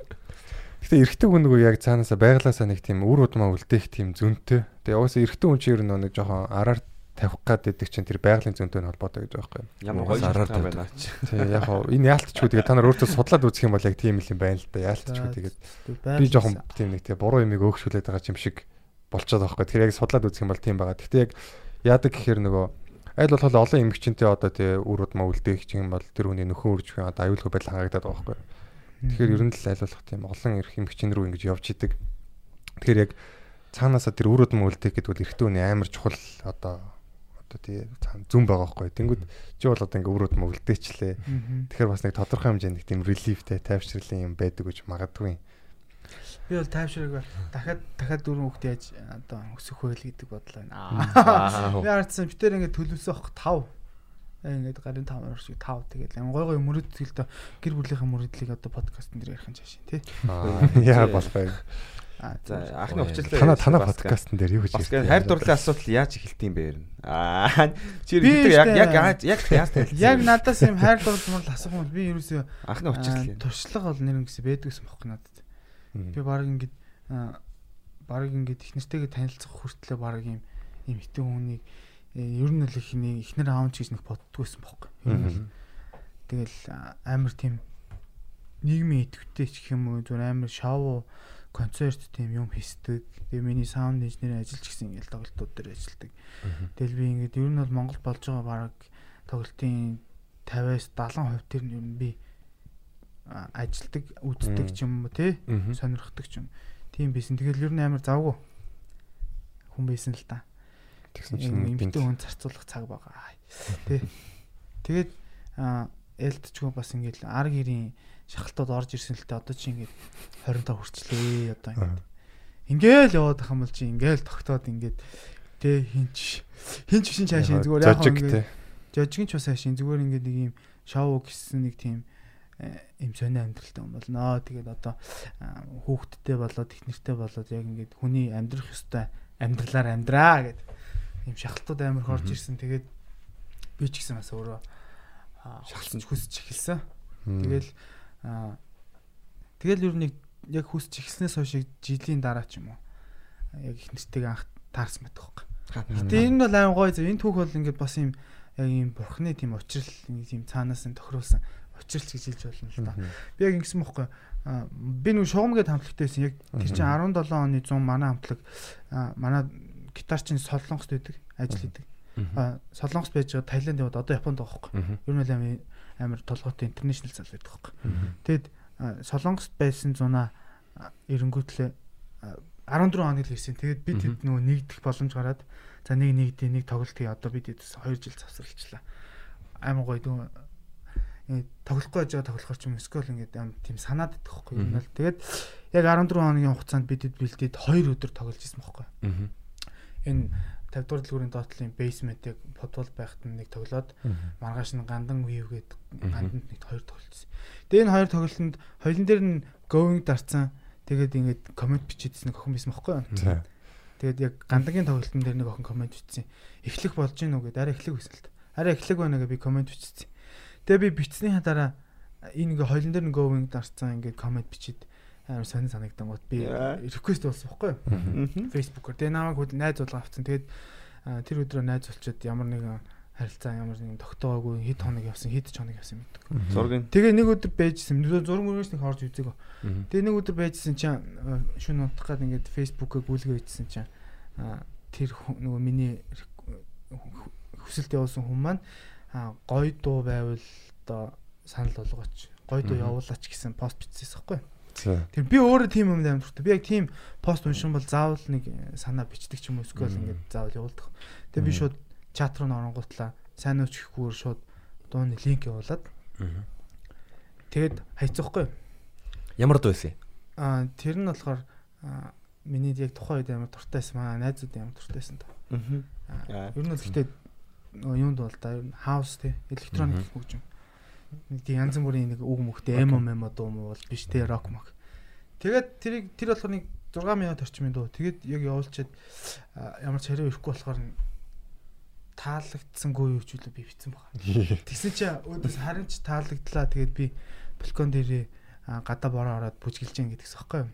Speaker 3: Гэтэ эрэгтэй хүн нөгөө яг цаанаасаа байглаасаа нэг тийм үр удмаа үлдээх тийм зөнтэй. Тэгээ угаасаа эрэгтэй хүн чинь ер нь нэг жоохон араар тавих гад байдаг чинь тэр байгалийн зөнтэй холбоотой гэж байгаа юм.
Speaker 6: Ямар гоё
Speaker 5: араар
Speaker 6: байна ч.
Speaker 3: Тэгээ яг хоо энэ яалтчгүй тэгээ та нар өөртөө судлаад үзэх юм бол яг тийм л юм байна л да. Яалтчгүй тэгээд би жоохон тийм нэг тийм буруу юмыг өөгшүүлээд байгаа юм шиг болчиход байгаа байхгүй. Тэгэхээр яг судлаад үзэх юм бол тийм байгаа. Гэхдээ яг яадаг гэхээр нөгөө аль болох олон эмгчэнтэй одоо тий үр удмаа үлдээх юм бол тэр хүний нөхөн үржих одоо аюулгүй байдал хангагдаад байгаа байхгүй. Тэгэхээр ер нь л аль болох тийм олон эрх эмгчин рүү ингэж явж идэг. Тэгэхээр яг цаанаасаа тэр үр удмаа үлдээх гэдэг бол эрэгтэй хүний амар чухал одоо одоо тий зүн байгаа байхгүй. Тэнгүүд чи бол одоо ингээ үр удмаа үлдээчлээ. Тэгэхээр бас нэг тодорхой хэмжээнд тийм релифтэй тайвширлын юм байдаг гэж магадгүй.
Speaker 4: Би бол тайвширыг дахиад дахиад дөрөв хүүхд яаж одоо өсөх вэ л гэдэг бодлоо байна. Би харсан битэр ингээд төлөвлөсөн ах 5. Ингээд гарын 5 орш 5 тэгээд гой гой мөрөдөлтөө гэр бүлийнхээ мөрөдлийг одоо подкастн дээр ярих юм чаашин тий.
Speaker 3: Яа болох вэ?
Speaker 6: За анхны өвчлөлөө
Speaker 3: Танаа танаа подкастн дээр юу гэж
Speaker 6: Бас
Speaker 3: ярьсан?
Speaker 6: хайр дурлалын асуудал яаж эхэлт юм бэ нь? Аа чи яг яг яаж- яг яаж танилцсан?
Speaker 4: Яг надаас юм хайр дурлал асуух юм бол би ерөөсөө
Speaker 6: анхны өвчлөл.
Speaker 4: туршлага бол нэр ингэсэн байдгүйсэн бохоо надад. Би баг ингээд баг ингээд их нэртэйгээ танилцах хүртлээр баг юм юм хитэн хүнийг э, ер нь л их нэг ихнэр аав ч гэж нэг боддгүйсэн бохоо. Ер нь л Тэгэл амар тийм нийгмийн идэвхтэй ч гэх юм уу зүгээр амар шоу концерт тийм юм хийдэг. Тэгээ миний саунд инженерийн ажиллаж гисэн ингээл тоглолтууд дээр ажилладаг. Тэгэл би ингээд ер нь бол Монгол болж байгаа баг тоглолтын 50-аас 70% тэр нь ер нь би ажилдаг, үздэг ч юм уу тий сонирхдаг ч юм. Тийм байсан. Тэгэл ер нь амар завгүй хүн байсан л та.
Speaker 3: Тэгсэн чинь
Speaker 4: эмэгтэй хүн зарцуулах цаг байгаа. Тэ. Тэгээд элдчгүй бас ингээл ар гэрийн шахалтууд орж ирсэн л та одоо чи ингээд 25 хүрчлээ одоо ингээд. Ингээл яваад ах юм бол чи ингээл тогтоод ингээд тэ хинч хинч шин цаашаа зүгээр яг
Speaker 3: зожиг
Speaker 4: ингээд жожигч бас хаашийн зүгээр ингээд нэг юм шоу гэсэн нэг тийм юм сонио амьдралтай юм болно. Тэгээд одоо хүүхдтэй болоод их нэртэй болоод яг ингээд хүний амьдрах ёстой амьдралаар амьдраа гэдэг юм шахалтууд амар их орж ирсэн. Тэгээд би ч гэсэн бас өөрөө шахалсан хүсэж эхэлсэн. Тэгэл тэгэл ер нь яг хүсэж эхэлснээс хойш жилийн дараа ч юм уу яг их нэртэйг анх таарсан байдаг хөөе. Гэтэ энэ бол айн гоё зөв. Энэ түүх бол ингээд бас юм яг юм бурхны тийм учрал нэг тийм цаанаас нь тохируулсан учралч гэж хэлж болно л та. Би яг ингэсэн бохгүй. Би нэг шугамгээд хамтлагтайсэн. Яг тэр чинь 17 оны 100 манай хамтлаг манай гитар чинь солонгост байдаг, ажил хийдэг. А, солонгост байж байгаа Таиланд яваад одоо Японд байгаа байхгүй. Ер нь бол амар амар толгойтой интернэшнл зал байдаг байхгүй. Тэгэд Солонгост байсан зунаа а, эренгүүтлээ а, 14 хоног л ирсэн. Тэгээд бид хэд нөгөө нэгдэх боломж гараад за нэг нэгдээ нэг тоглолт хий одоо бид хэд 2 жил завсарлалчлаа. Амар гоё дүү тоглохгүй байж байгаа тоглохоор ч юм эсвэл ингээд аим тийм санаад идэх байхгүй юм бол тэгээд яг 14 хоногийн хугацаанд бидэд бэлдээд 2 өдөр тоглож ирсэн байхгүй. Энэ 50 дугаар дэлгүүрийн доотлын basement-ыг футбол байхад нь нэг тоглоод маргааш нь гандан view гээд ганданд нэг хоёр тоглолцсон. Тэгээ энэ хоёр тоглолтод хоёлын дээр нь going дарцсан. Тэгээд ингээд комент бичижсэн охин байсан байхгүй юу? Тэгээд яг гандагийн тоглолтын дээр нэг охин комент бичсэн. Эхлэх болж гин үү гэдэг арай эхлэх байсан л та. Арай эхлэх байна гэж би комент бичсэн. Тэгээ би бичснийхаа дараа энэ ингээ хоёлын дээр нь going дарцсан ингээд комент бичээд амар сонир санагдан гот би request болсон байхгүй юу? Facebook-оор. Тэгээ намайг хөл найз болго авцсан. Тэгээд тэр өдрөө найз болчиход ямар нэгэн харилцаа ямар нэгэн тогтоогоогүй хэд хоног явсан хэд ч хоног явсан мэд.
Speaker 6: Зургийн
Speaker 4: Тэгээ нэг өдөр байжсэн. Зураг мөрөөс нэг орж үзээгөө. Тэгээ нэг өдөр байжсэн чинь шөнө унтах гад ингээд Facebook-ыг гүйлгээ хийсэн чинь тэр нөгөө миний хүсэлт явуулсан хүн маань а, гой дуу байвал одоо санал болгооч. Гой дуу явуулаач гэсэн пост бичсэн байхгүй.
Speaker 3: За.
Speaker 4: Тэр би өөрөө тийм юм амар дуртай. Би яг тийм пост уншин бол заавал нэг э, санаа бичдэг ч юм уу эсвэл ингээд заавал явуулдаг. Тэгээ би шууд чат руу оронгуутлаа сайн уу ч гэхгүйгээр шууд дууны линк явуулаад тэгээд хайцахгүй.
Speaker 5: Ямар дуу байсан?
Speaker 4: Аа тэр нь болохоор миний яг тухайн үед амар дуртай байсан. Манай найзууд амар дуртай байсан та.
Speaker 6: Аа.
Speaker 4: Ер нь бол гэхдээ юунд бол нь хаус те электроник хөгжим. Нэг тийм янз бүрийн нэг үг мөхтэй эмо мемо дуу муу бол биш те рок мок. Тэгээд тэрийг тэр болохоор нэг 6 минут орчмын дуу. Тэгээд яг явуулчаад аа, ямар ч хариу ирэхгүй болохоор таалагдсангүй юу ч үлээ би битсэн байгаа. Тэгсэн чи өөдөөс харин ч таалагдлаа. Тэгээд би балкон дээрээ аа, гадаа бороо ороод бүжгэлж гин гэдэгс аахгүй юу.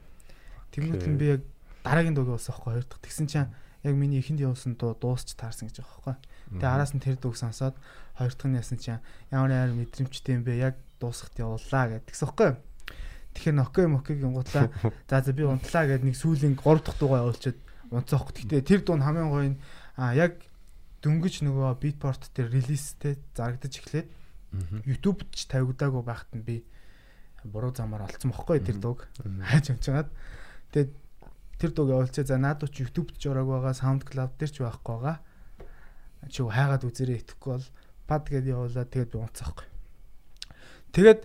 Speaker 4: Тэгмэд нь би яг дараагийн дууг явуулсан аахгүй хоёр дахь. Тэгсэн чинь яг миний ихэнд явуулсан дуу дуусч таарсан гэж байгаа аахгүй. Тэгээ араас нь тэр дууг сонсоод хоёр дахь нь яасан чинь ямар ямар мэдрэмжтэй юм бэ? Яг дуусахт явууллаа гэдэгс аахгүй юу. Тэгэхээр нокей мокей гингуутлаа. За за би унтлаа гэд нэг сүүлийн 3 дахь дуугаа явуулчихэд унцаахгүй. Гэхдээ тэр дуу нь хамгийн гоё нь аа яг дөнгөж нөгөө beatport дээр релизтэй зарагдаж эхлээд YouTube-д ч тавигдаагүй байхад нь би буруу замаар олцсон бохгүй тэр дууг хайж амжгаад тэгээд тэр дууг явуулчаа за наадуу чи YouTube-д ч ороагүй байгаа SoundCloud дээр ч байхгүй байгаа чи юу хайгаад үзэрэй итгэхгүй бол пад гэдээ явуулаад тэгээд би унцаахгүй тэгээд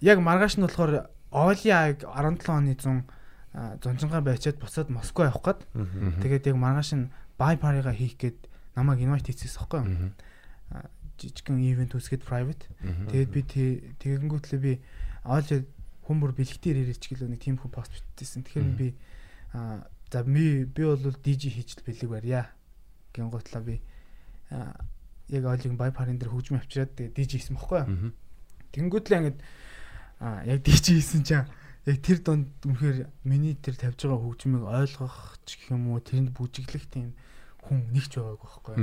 Speaker 4: яг маргааш нь болохоор Оли аг 17 оны 100 а, зонжингаа байчаад буцаад Москва явах гээд тэгээд яг маргааш нь бай парига хийх гээд намайг инвайт хийчихсэн байхгүй юу жижигхэн ивент үсгээд private. Тэгээд би тэ- тэгэнгүүтлээ би оол хүн бүр бэлгтээр ирээч гэлөө нэг тийм хүн пост бичсэн. Тэгэхээр би аа за ми би бол DJ хийж л бэлэг барья. Гингуутлаа би аа яг оолын байпарын дээр хөгжим авчираад тэгээ DJ хийсэн бохгүй? Тэнгүүтлээ ингээд яг DJ хийсэн чинь яг тэр донд үнэхээр миний тэр тавьж байгаа хөгжмийг ойлгох ч гэх юм уу тэрэнд бүжиглэх тийм хүн нэгч байгаагүй байхгүй?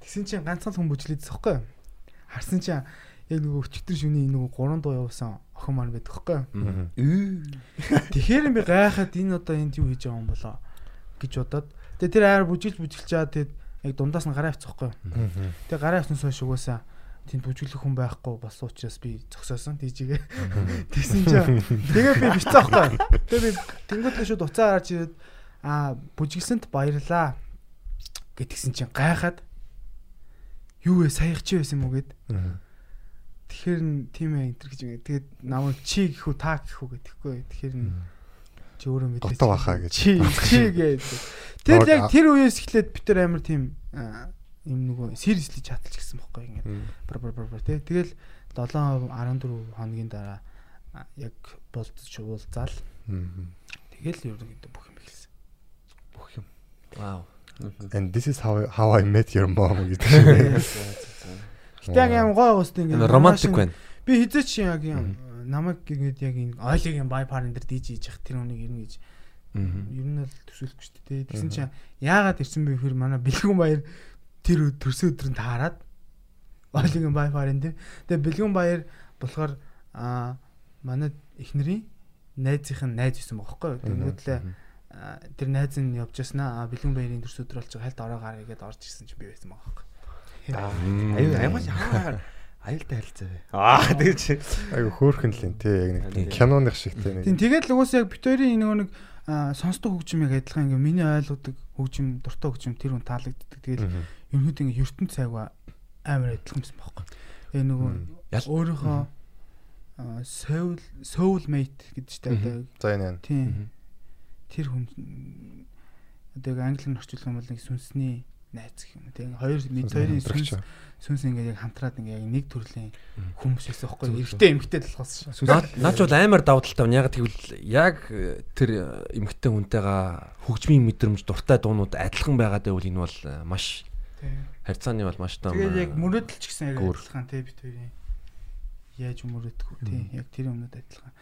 Speaker 4: Тэгсэн чинь ганцхан хүн бүжлээдсэн байхгүй юу? Харсан чинь яг нөгөө өчтөр шүний нөгөө гурван дуу явуулсан охин маань байдаг байхгүй юу? Тэгэхээр би гайхаад энэ одоо энд юу хийж байгаа юм болоо гэж бодоод тэгээ тэр аяар бүжиглж чаад тэгээд яг дундаас нь гараа авчих байхгүй юу? Тэгээ гараа авснаас хойш угаасаа тэнд бүжиглэх хүн байхгүй болсон учраас би зогсоосон тийжгээ. Тэгсэн чинь тэгээ би юу? Тэгээ би тэнгуүтлээ шууд уцаа гарч ирээд аа бүжиглсэнд баярлаа гэтгсэн чинь гайхаад юу вэ саях чи байсан юм уу гэд тэгэхээр тийм ээ энэ гэж юм. Тэгээд намайг чи гэхүү та гэхүү гэдэхгүй. Тэгэхээр н чи өөрөө мэдээ.
Speaker 3: Дутуу бахаа гэж.
Speaker 4: Чи чи гэдэг. Тэр
Speaker 3: Намайг
Speaker 4: яг тэр үеэс эхлээд бид нар амар тийм юм нөгөө seriously чаталж гисэн бохгүй ингээд бар бар бар тий. Тэгэл 7 14 хоногийн дараа яг болцож уулзаал. Тэгэл ерөнхийдөө бүх юм эхэлсэн. Бүх юм.
Speaker 5: Вау.
Speaker 3: And this is how how I met your mom гэдэг.
Speaker 4: Гэтэ яг юм гой уустай ингээд
Speaker 5: Романтик байна.
Speaker 4: Би хизээч яг юм намайг ингээд яг энэ ойлгийн байпарын дээр DJ хийж явах тэр хүнийг ирнэ гэж. Ер нь л төсөөлөхгүй шүү дээ. Тэгсэн чинь яагаад ирсэн бэ гэхээр манай бэлгүн баяр тэр төрсөн өдрөнд таарад ойлгийн байпарын дээр тэгээ бэлгүн баяр болохоор аа манай эхнэрийн найзынх нь найз байсан бохоггүй. Тэнгүүтлээ аа, тэр найз нь явж яснаа бэлгүн баярын төрсөн өдөр болж байгаа хальт ороо гараа гээд орж ирсэн чинь би байсан байгаа байхгүй.
Speaker 6: Аюу аймаг хаа Аюултай харилцаа бай. Аа тэгэж.
Speaker 3: Айгу хөөхөн л юм тий яг нэг киноных шиг тий нэг.
Speaker 4: тэгээд л угсаа яг бит хоёрын нөгөө нэг сонсдог хөгжмийг адилхан ингээ миний ойлгодог хөгжим дуртай хөгжим тэр хүн таалагддаг. Тэгээд ерөнхийдөө ингээ ертөнц цайгаа амар адилхан юмсан байхгүй. Тэгээ нөгөө өөрийнхөө soul soul mate гэдэг чинь одоо
Speaker 3: За энэ энэ.
Speaker 4: тийм тэр хүн одоо яг англиар орчуулах юм бол нэг сүнсний найз гэх юм. Тэгээ хоёр мэд хоёрын сүнс сүнс ингээд яг хамтраад ингээд яг нэг төрлийн хүмүүс байсан байхгүй. Эрэгтэй эмэгтэй болохоос шүү.
Speaker 5: Наач бол амар давуу талтай байна. Яг тэгвэл яг э, тэр э, эмгтэн хүнтэйгээ хөгжмийн мэдрэмж дуртай дуунууд адилхан байгаад байвал энэ бол э, маш харьцааны бол маш том.
Speaker 4: Тэгээд яг мөрөөдөл ч гэсэн яг адилхан тий бит хоёрын яаж мөрөөдөх вэ тий яг тэр өмнөд адилхан.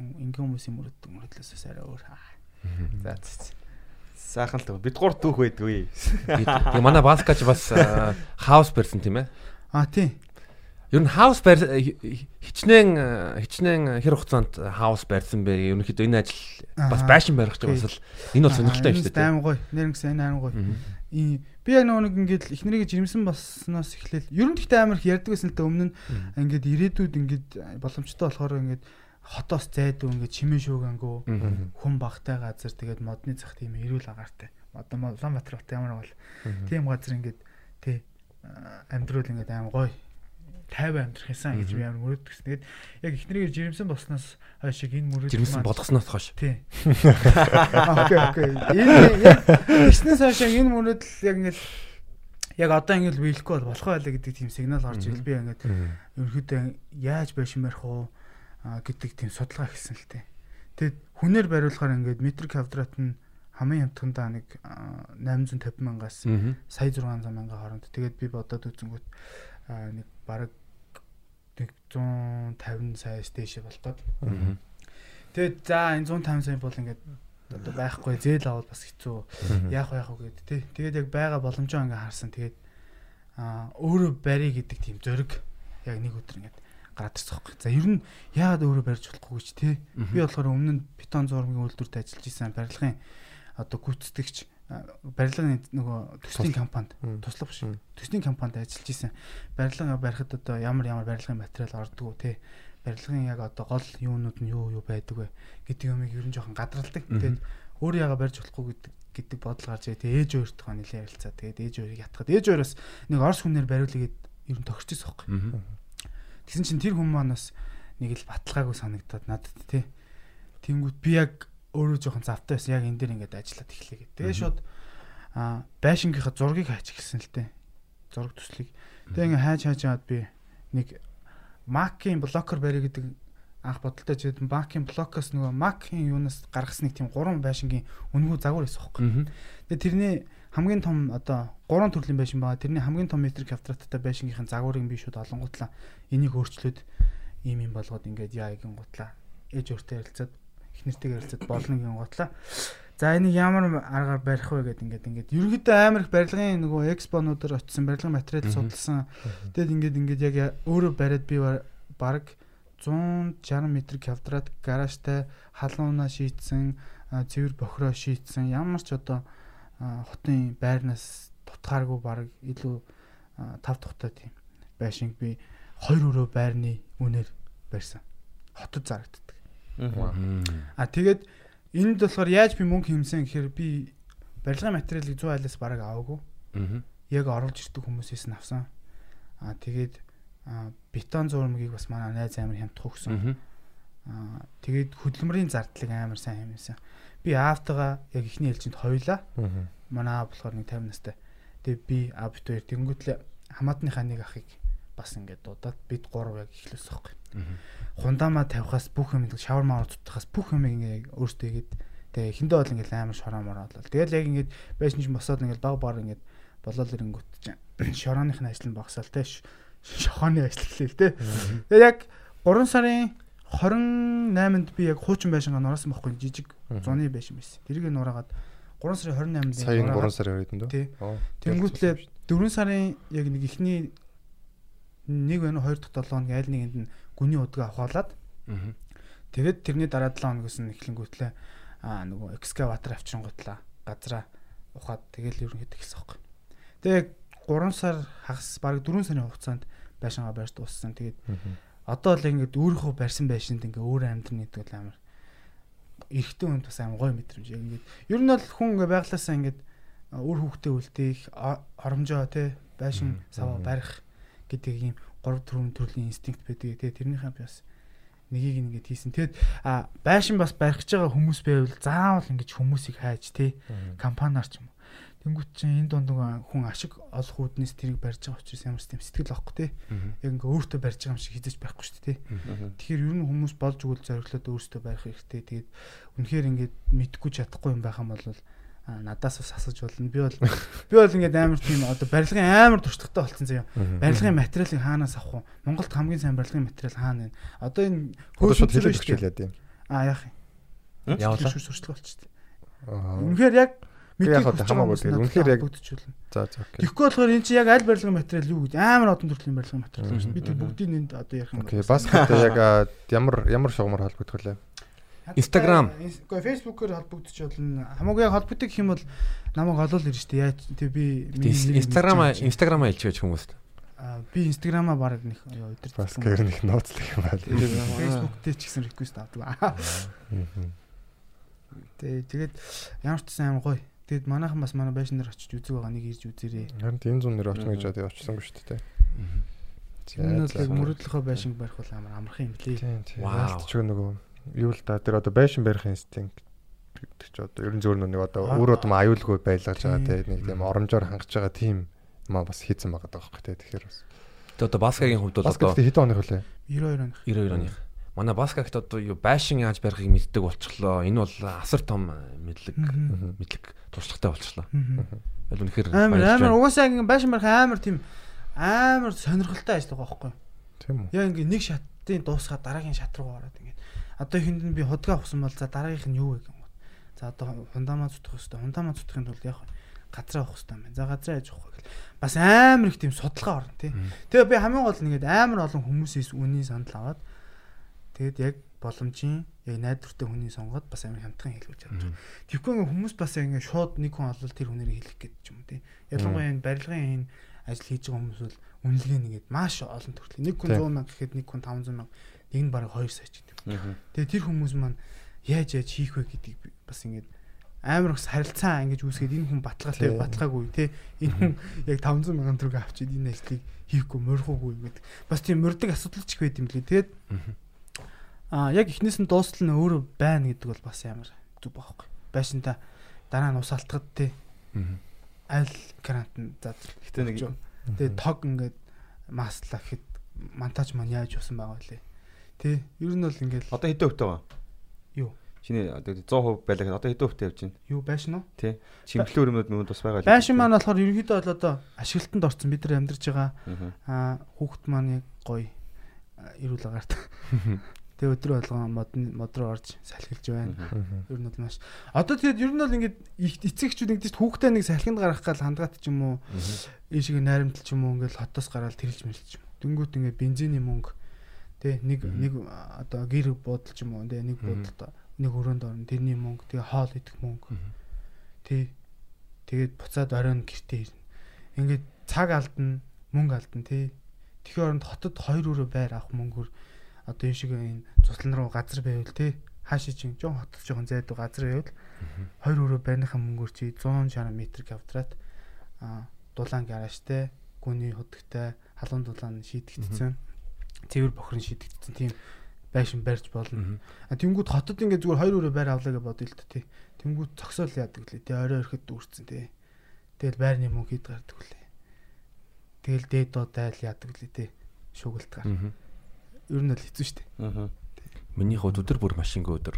Speaker 4: Ингийн хүмүүсийн мөрөөддөг мөрөөдлөөс арай өөр.
Speaker 6: За за. Сайхан л бид гурт түүх байдгүй.
Speaker 5: Тэгээ манай баскач бас хаус барьсан тийм ээ.
Speaker 4: Аа тий.
Speaker 5: Ер нь хаус барь э, хичнээн э, хичнээн хэр хугацаанд хаус барьсан бэ? Ерөнхийдөө энэ ажил бас байшин барих ч бас л энэ бол сонирхолтой юм шүү дээ.
Speaker 4: Аим гоё. Нэр гэсэн аим гоё. Би яг нэг ингээд эхнэрийгээ жирэмсэн болсноос эхлээл ер нь гэхдээ амар их ярьдаг байсан л та өмнө нь ингээд ирээдүйд ингээд боломжтой болохоор ингээд хотоос зайдуу ингээд чимээ шуугангөө хүн багтай газар тэгээд модны зах тийм эрүүл агаартай. Одоо Улаанбаатар хот ямар бол тийм газар ингээд тий а, амьдрал ингээд аим гоё 50 амьдрах юмсан гэж би амар мөрөддөг гэсэн. Тэгээд яг эхнэрийгээ жирэмсэн болсноос хойш энэ мөрөд
Speaker 5: Жирэмсэн болгосноос хойш.
Speaker 4: Тий. Окей, окей. Энэ гиснээс хойш энэ мөрөдл яг ингээд яг одоо ингээд биелэхгүй бол болох байлаа гэдэг тийм сигнал гарч ирэл би ингээд ерөөхдөө яаж байшин барих уу гэдэг тийм судалгаа хийсэн л тээ. Тэгэд хүнээр бариулахаар ингээд метр квадрат нь хамгийн хямдхандаа нэг а, 850 мянгаас сая 600 мянган хооронд. Тэгээд би бодоод үзэнгүүт нэг бараг нэг 150 саяас дээшээ болтоод. Тэгээд за энэ 150 сая бол ингээд одоо байхгүй зээл авал бас хэцүү. Яах вэ яах вэ гэд тэ. Тэгээд яг байгаа боломжоо ингээ харсан. Тэгээд аа өөрөө барь гэдэг тийм зориг яг нэг өдөр ингээд гараад ирсэн байхгүй. За ер нь яагаад өөрөө барьж болохгүй гэж тэ. Би болохоор өмнө нь бетон зургийн үйлдвэрт ажиллаж исэн барилгын одоо гүйцэтгэгч барилгын нөгөө төслийн компанид туслах биш төслийн компанид ажиллаж исэн. Барилга барихад одоо ямар ямар барилгын материал ордог уу те. Барилгын яг одоо гол юунууд нь юу юу байдаг вэ гэдэг юмыг ер нь жоохон гадралдаг. Тэгээд өөрөө яага барьж болохгүй гэдэг гэдэг бодол гарч ирээ. Тэгээд ээж өөртөө нэлээд ярилцаа. Тэгээд ээж өөрийг ятгаад ээж өөрөөс нэг орс хүнээр бариулъя гэд ер нь тохирчихсон байхгүй.
Speaker 5: Мгм.
Speaker 4: Тэгсэн чинь тэр хүн маань бас нэг л баталгаагүй санагдаад надад тий. Тэнгүүт би яг өөрөө жоохон завтай байсан. Яг энэ дээр ингээд ажиллаад эхлэе гэдэг. Тэгээ шууд аа байшингийнхаа зургийг хайч гисэн л дээ. Зураг төслийг. Тэгээ ингээд хайж хайж аваад би нэг Mac-ийн блокер барь гэдэг анх бодолтой ч гэдэг Mac-ийн блокоос нөгөө Mac-ийн юунаас гаргасан нэг тийм гурван байшингийн үнэгүй загвар байсан хөөхгүй. Тэгээ тэрний хамгийн том одоо гурван төрлийн байшин байгаа. Тэрний хамгийн том метр квадраттай байшингийнхын загварыг би шууд олонгутлаа. Энийг өөрчлөөд ийм юм болгоод ингээд яа гин гутлаа. Ээж өөртөө ярилцаад их нэртэйгээр ярилцаад болно гин гутлаа. За энийг ямар аргаар барих вэ гэд ингээд ингээд ерөнхийдөө амар их барилгын нөгөө экспонуудаар очисон барилгын материал судалсан. Тэгэд ингээд ингээд яг өөрөө бариад би ба- бараг 160 м квадрат гаражтай халуунаа шийтсэн, цэвэр бохроо шийтсэн. Ямар ч одоо хотын байрнаас тутгааргүй баг илүү тав тухтай тийм байшинг би хоёр өрөө байрны үнээр барьсан. Хотод зарагддаг.
Speaker 5: Мм.
Speaker 4: А тэгээд энд болохоор яаж би мөнгө хэмсэн гэхээр би барилгын материалыг 100 айлаас бараг аваагүй. Яг оруулж ирдэг хүмүүсээс нь авсан. А тэгээд бетон зурмгийг бас манай найз амар хямдах өгсөн. Аа тэгээд хөдөлмөрийн зардлыг амар сайн хэмээсэн. Би аавтайгаа яг ихний ээлжинд хоёлаа. Манай аав болохоор нэг 50 настай. Тэгээд би аав бит хоёр тэнгуүтлээ хамаатныхаа нэг ахыг бас ингээд дуудаад бид гурав яг байхгүй.
Speaker 5: Мгм.
Speaker 4: Хундамаа тавихаас бүх юм шавар маар утгахаас бүх юм ингээд өөртөө игээд тэгээ эхэндээ бол ингээд амар шороо мороо болол. Тэгэл яг ингээд байшин чинь босоод ингээд баг баг ингээд болол ирэнгүүт чинь шорооныхны ажил нь багсаал те шохооны ажил эхлэв те. Тэгээ яг 3 сарын 28-нд би яг хуучин байшингаа нураасан байхгүй жижиг зуны байшин байсан. Тэрийг нураагаад 3 сарын 28-нд
Speaker 3: Сая 3 сарын үед нь
Speaker 4: Тий.
Speaker 3: дөө.
Speaker 4: Тэнгүүтлээ 4 сарын яг нэг ихний нэг байна уу 2 дахь 7 хоног аль нэгэнд нь гүний удаа авахуулаад
Speaker 5: Мгм.
Speaker 4: тэгээд тэрний дараа 7 хоногоос нь эхлэнгүүтлээ аа нөгөө экскаватор авчингуутлаа газраа ухаад тэгэл ерөнхийдөө эхэлсэн байхгүй. Тэгээд яг 3 сар хагас бараг 4 сарын хугацаанд байшингаа барьж дууссан. Тэгээд одоо л ингээд өөрийнхөө барьсан байшинд ингээ өөр амьдрын гэдэг бол амар эрэгтэй хүнд бас амар гоё мэдрэмж. Ингээд ер нь бол хүн ингээ байглаасаа ингээд өөр хүүхдээ үлдээх оромжоо те байшин саваа барих гэдэг ийм 3 4 төрлийн инстинкт байдаг. Тэгээ тэрнийхээ бас нэгийг ингээд хийсэн. Тэгэд а байшин бас барих гэж байгаа хүмүүс байвал заавал ингэж хүмүүсийг хайж те компаниар ч юм уу. Тэнгүүт чинь энэ дунд нөгөө хүн ашиг олох үүднээс тэрийг барьж байгаа учраас ямар ч тийм сэтгэл авахгүй те. Яг ингээ өөртөө барьж байгаа юм шиг хизэж байхгүй шүү дээ те. Тэгэхээр ер нь хүмүүс болж өгөл зориглоод өөртөө барих хэрэгтэй. Тэгээд үнэхээр ингээд мэдгүй чадахгүй юм байх юм бол надаас бас асууж болно. Би бол би бол ингээд амар тийм одоо барилгын амар туршлагатай болсон заяа. Барилгын материалыг хаанаас авах вэ? Монголд хамгийн сайн барилгын материал хаана вэ? Одоо энэ
Speaker 3: хөөсөд хэлээд өгчлээд юм.
Speaker 4: А яах юм?
Speaker 5: Явуулаа.
Speaker 4: Шүс сурчлага болчихсон. Үнэхээр яг
Speaker 3: яг одоо хамаагүй тийм. Үнэхээр яг
Speaker 4: бүгдчихүүлнэ.
Speaker 3: за за окей.
Speaker 4: Тэгэхгүй болохоор эн чинь яг аль барилгын материал юу гэдэг амар олон төрлийн барилгын материал шүү дээ. Би тэр бүгдийг энд одоо ярих юм.
Speaker 3: Окей, баскеттэй яг а, ямар ямар шугамар холбогдох вэ?
Speaker 5: Instagram.
Speaker 4: Гэхдээ Facebook-оор холбогдож болно. Хамаагүй яг холбогддог гэх юм бол намайг олол ирж штэ. Яаж тэг би
Speaker 5: Instagram Instagram хэлчихэж хүмүүст.
Speaker 4: Аа, би Instagram-а баг нэг өдөр
Speaker 3: Баскер нэг нууцлах юм байна.
Speaker 4: Facebook дээр ч гэсэн request авдаг. Тэг тэгээд ямар ч сайн гоё. Тэгэд манайхан бас манай байшин дээр очиж үзэг байгаа нэг ирж үзээрэй.
Speaker 3: Харин тийм зүүн нэр очно гэж одоо очсонгүй шүү дээ.
Speaker 4: Энэ бол яг мөрөдлөхөө байшинг барих бол амар амархан юм лээ.
Speaker 3: Тийм тийм.
Speaker 5: Вау.
Speaker 3: Яалтч нөгөө юу л да тэр одоо байшин барих инстинкт гэдэг чи одоо ерөн зөөр нэг одоо өөр удам аюулгүй байлгаж байгаа те нэг тийм оромжоор хангаж байгаа тийм маа бас хийцэн байгаа даа байхгүй те тэгэхээр бас
Speaker 5: Тэгээ одоо баскагийн хувьд бол одоо
Speaker 3: хэдэн хоног хүлээ
Speaker 4: 92 оных.
Speaker 5: 92 оных. Манай баскагт одоо юу байшин яаж барихыг мэддэг болчихлоо. Энэ бол асар том мэдлэг
Speaker 4: Мгм.
Speaker 5: мэдлэг туршлагатай болчихлоо. Яг үнэхээр
Speaker 4: Амар амар угаасаа ингэ байшин барих амар тийм амар сонирхолтой ажил байгаа байхгүй юу?
Speaker 3: тийм үү
Speaker 4: Яг ингэ нэг шатын дуусгаад дараагийн шат руу ороод ингэ. Одоо хүнд нь би худгаа авсан бол за дараагийнх нь юу вэ юм. За одоо фундамент зүтгэх хэрэгтэй. Фундамент зүтгэхийн тулд яг газраа авах хэрэгтэй юм байна. За газраа яаж авах вэ гэл. Бас амар их тийм судалгаа орно тий. Тэгээ би хамгийн гол нь ингэдэг амар олон хүмүүсээс үний сандал аваад тэгээд яг боломжийн яг найдвартай хүний сонгоод бас амар хямдхан хэлгүүлж чадчих. Тэгэхгүй ингээ хүмүүс бас ингээ шууд нэг хүн олвол тэр хүнээр хэлэх гэдэг ч юм уу тий. Ялангуяа энэ барилгын энэ ажил хийж байгаа хүмүүс бол үнэлгээ нэгээд маш олон төрлийн. Нэг хүн
Speaker 3: Тийм.
Speaker 4: 100 мянга гэхэд нэг хүн 500 мянга, нэг нь бараг 2 сая ч гэдэг. Тэгээ тэр хүмүүс маань яаж яаж хийх вэ гэдгийг бас ингээд амар их харилцаа ингэж үүсгээд энэ хүн баталгаатай баталгаагүй тий энэ хүн яг 500 мянган төгрөг авчид энэ ажлыг хийхгүй морихгүйгүй гэдэг бас тийм мөрдөг асуудал ч их байд юм лээ тэгээд аа яг эхнээс нь дуустал нь өөрөө байна гэдэг бол бас ямар зүг байхгүй байшинта дараа нь ус алтгад тий аль грант нь за
Speaker 6: Гэтэ нэг
Speaker 4: тэгээд тог ингээд маслаа гэхэд монтаж маань яаж усан байгаа вэ тий ер нь бол ингээд
Speaker 6: одоо хэдэн хөвтэй байгаа?
Speaker 4: Юу?
Speaker 6: Чиний одоо 100% байлаа гэхэд одоо хэдэн хөвтэй явж байна?
Speaker 4: юу байшин уу
Speaker 6: Чимхлэн өрөмнүүд мөн бас байгаа.
Speaker 4: Байшин маань болохоор ерөнхийдөө бол одоо ашиглалтанд орсон бид нар амьдарч байгаа
Speaker 6: Аа.
Speaker 4: аа хүүхэд маань яг гоё аа, эрүүл агаарт. Тэгээ өдөр болгон мод мод руу орж салхилж байна. Ер нь бол маш. Одоо тэгээд ер нь бол ингээд эцэгчүүд ингэдэж хүүхдээ нэг салхинд гаргах гал хандгаад ч юм уу ийшээ найрамдал ч юм уу ингээд хотоос гараад тэрэлж мэрэлж юм. Дөнгөт ингээд бензиний мөнгө тэ нэг нэг одоо гэр буудал ч юм уу тэ нэг буудалд нэг өрөөнд орно тэрний мөнгө тэгээ хоол идэх мөнгө Тий. Тэгээд буцаад оройн гэртээ ирнэ. Ингээд цаг алдна, мөнгө алдна тий. Тэгэхээр оронд хотод хоёр өрөө байр авах мөнгөөр одоо энэ шиг энэ цуслан руу газар байвал тий. Хаашаа чинь жоон хотолж жоохон зайдуу газар байвал хоёр өрөө байрныхаа мөнгөөр чи 160 м квадрат а дулаан гаражтай, гүний хөдөгтэй, халуун дулаан шийдэгдсэн. Цэвэр бохрон шийдэгдсэн тийм байшин барьж болно. А тэнгууд хотод ингээд зүгээр хоёр өрөө байр авлаа гэж бодъё л т тий. Тэнгууд цогсоол яадаг лээ. Тэ орой орхид дүүрсэн тий. Тэгэл байрны мөнгө хэд гардаг лээ. Тэгэл дээд доо дайл яадаг лээ тий. Шугалтгаар. Ер нь л хэцүү штэ.
Speaker 6: Аа.
Speaker 5: Миний хувьд өдөр бүр машингүй өдөр.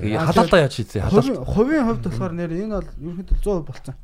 Speaker 5: Халаалтаа яаж хийцээ? Халаалт.
Speaker 4: Хувийн хувьд болохоор нэр энэ бол ерөнхийдөө 100% болцсон.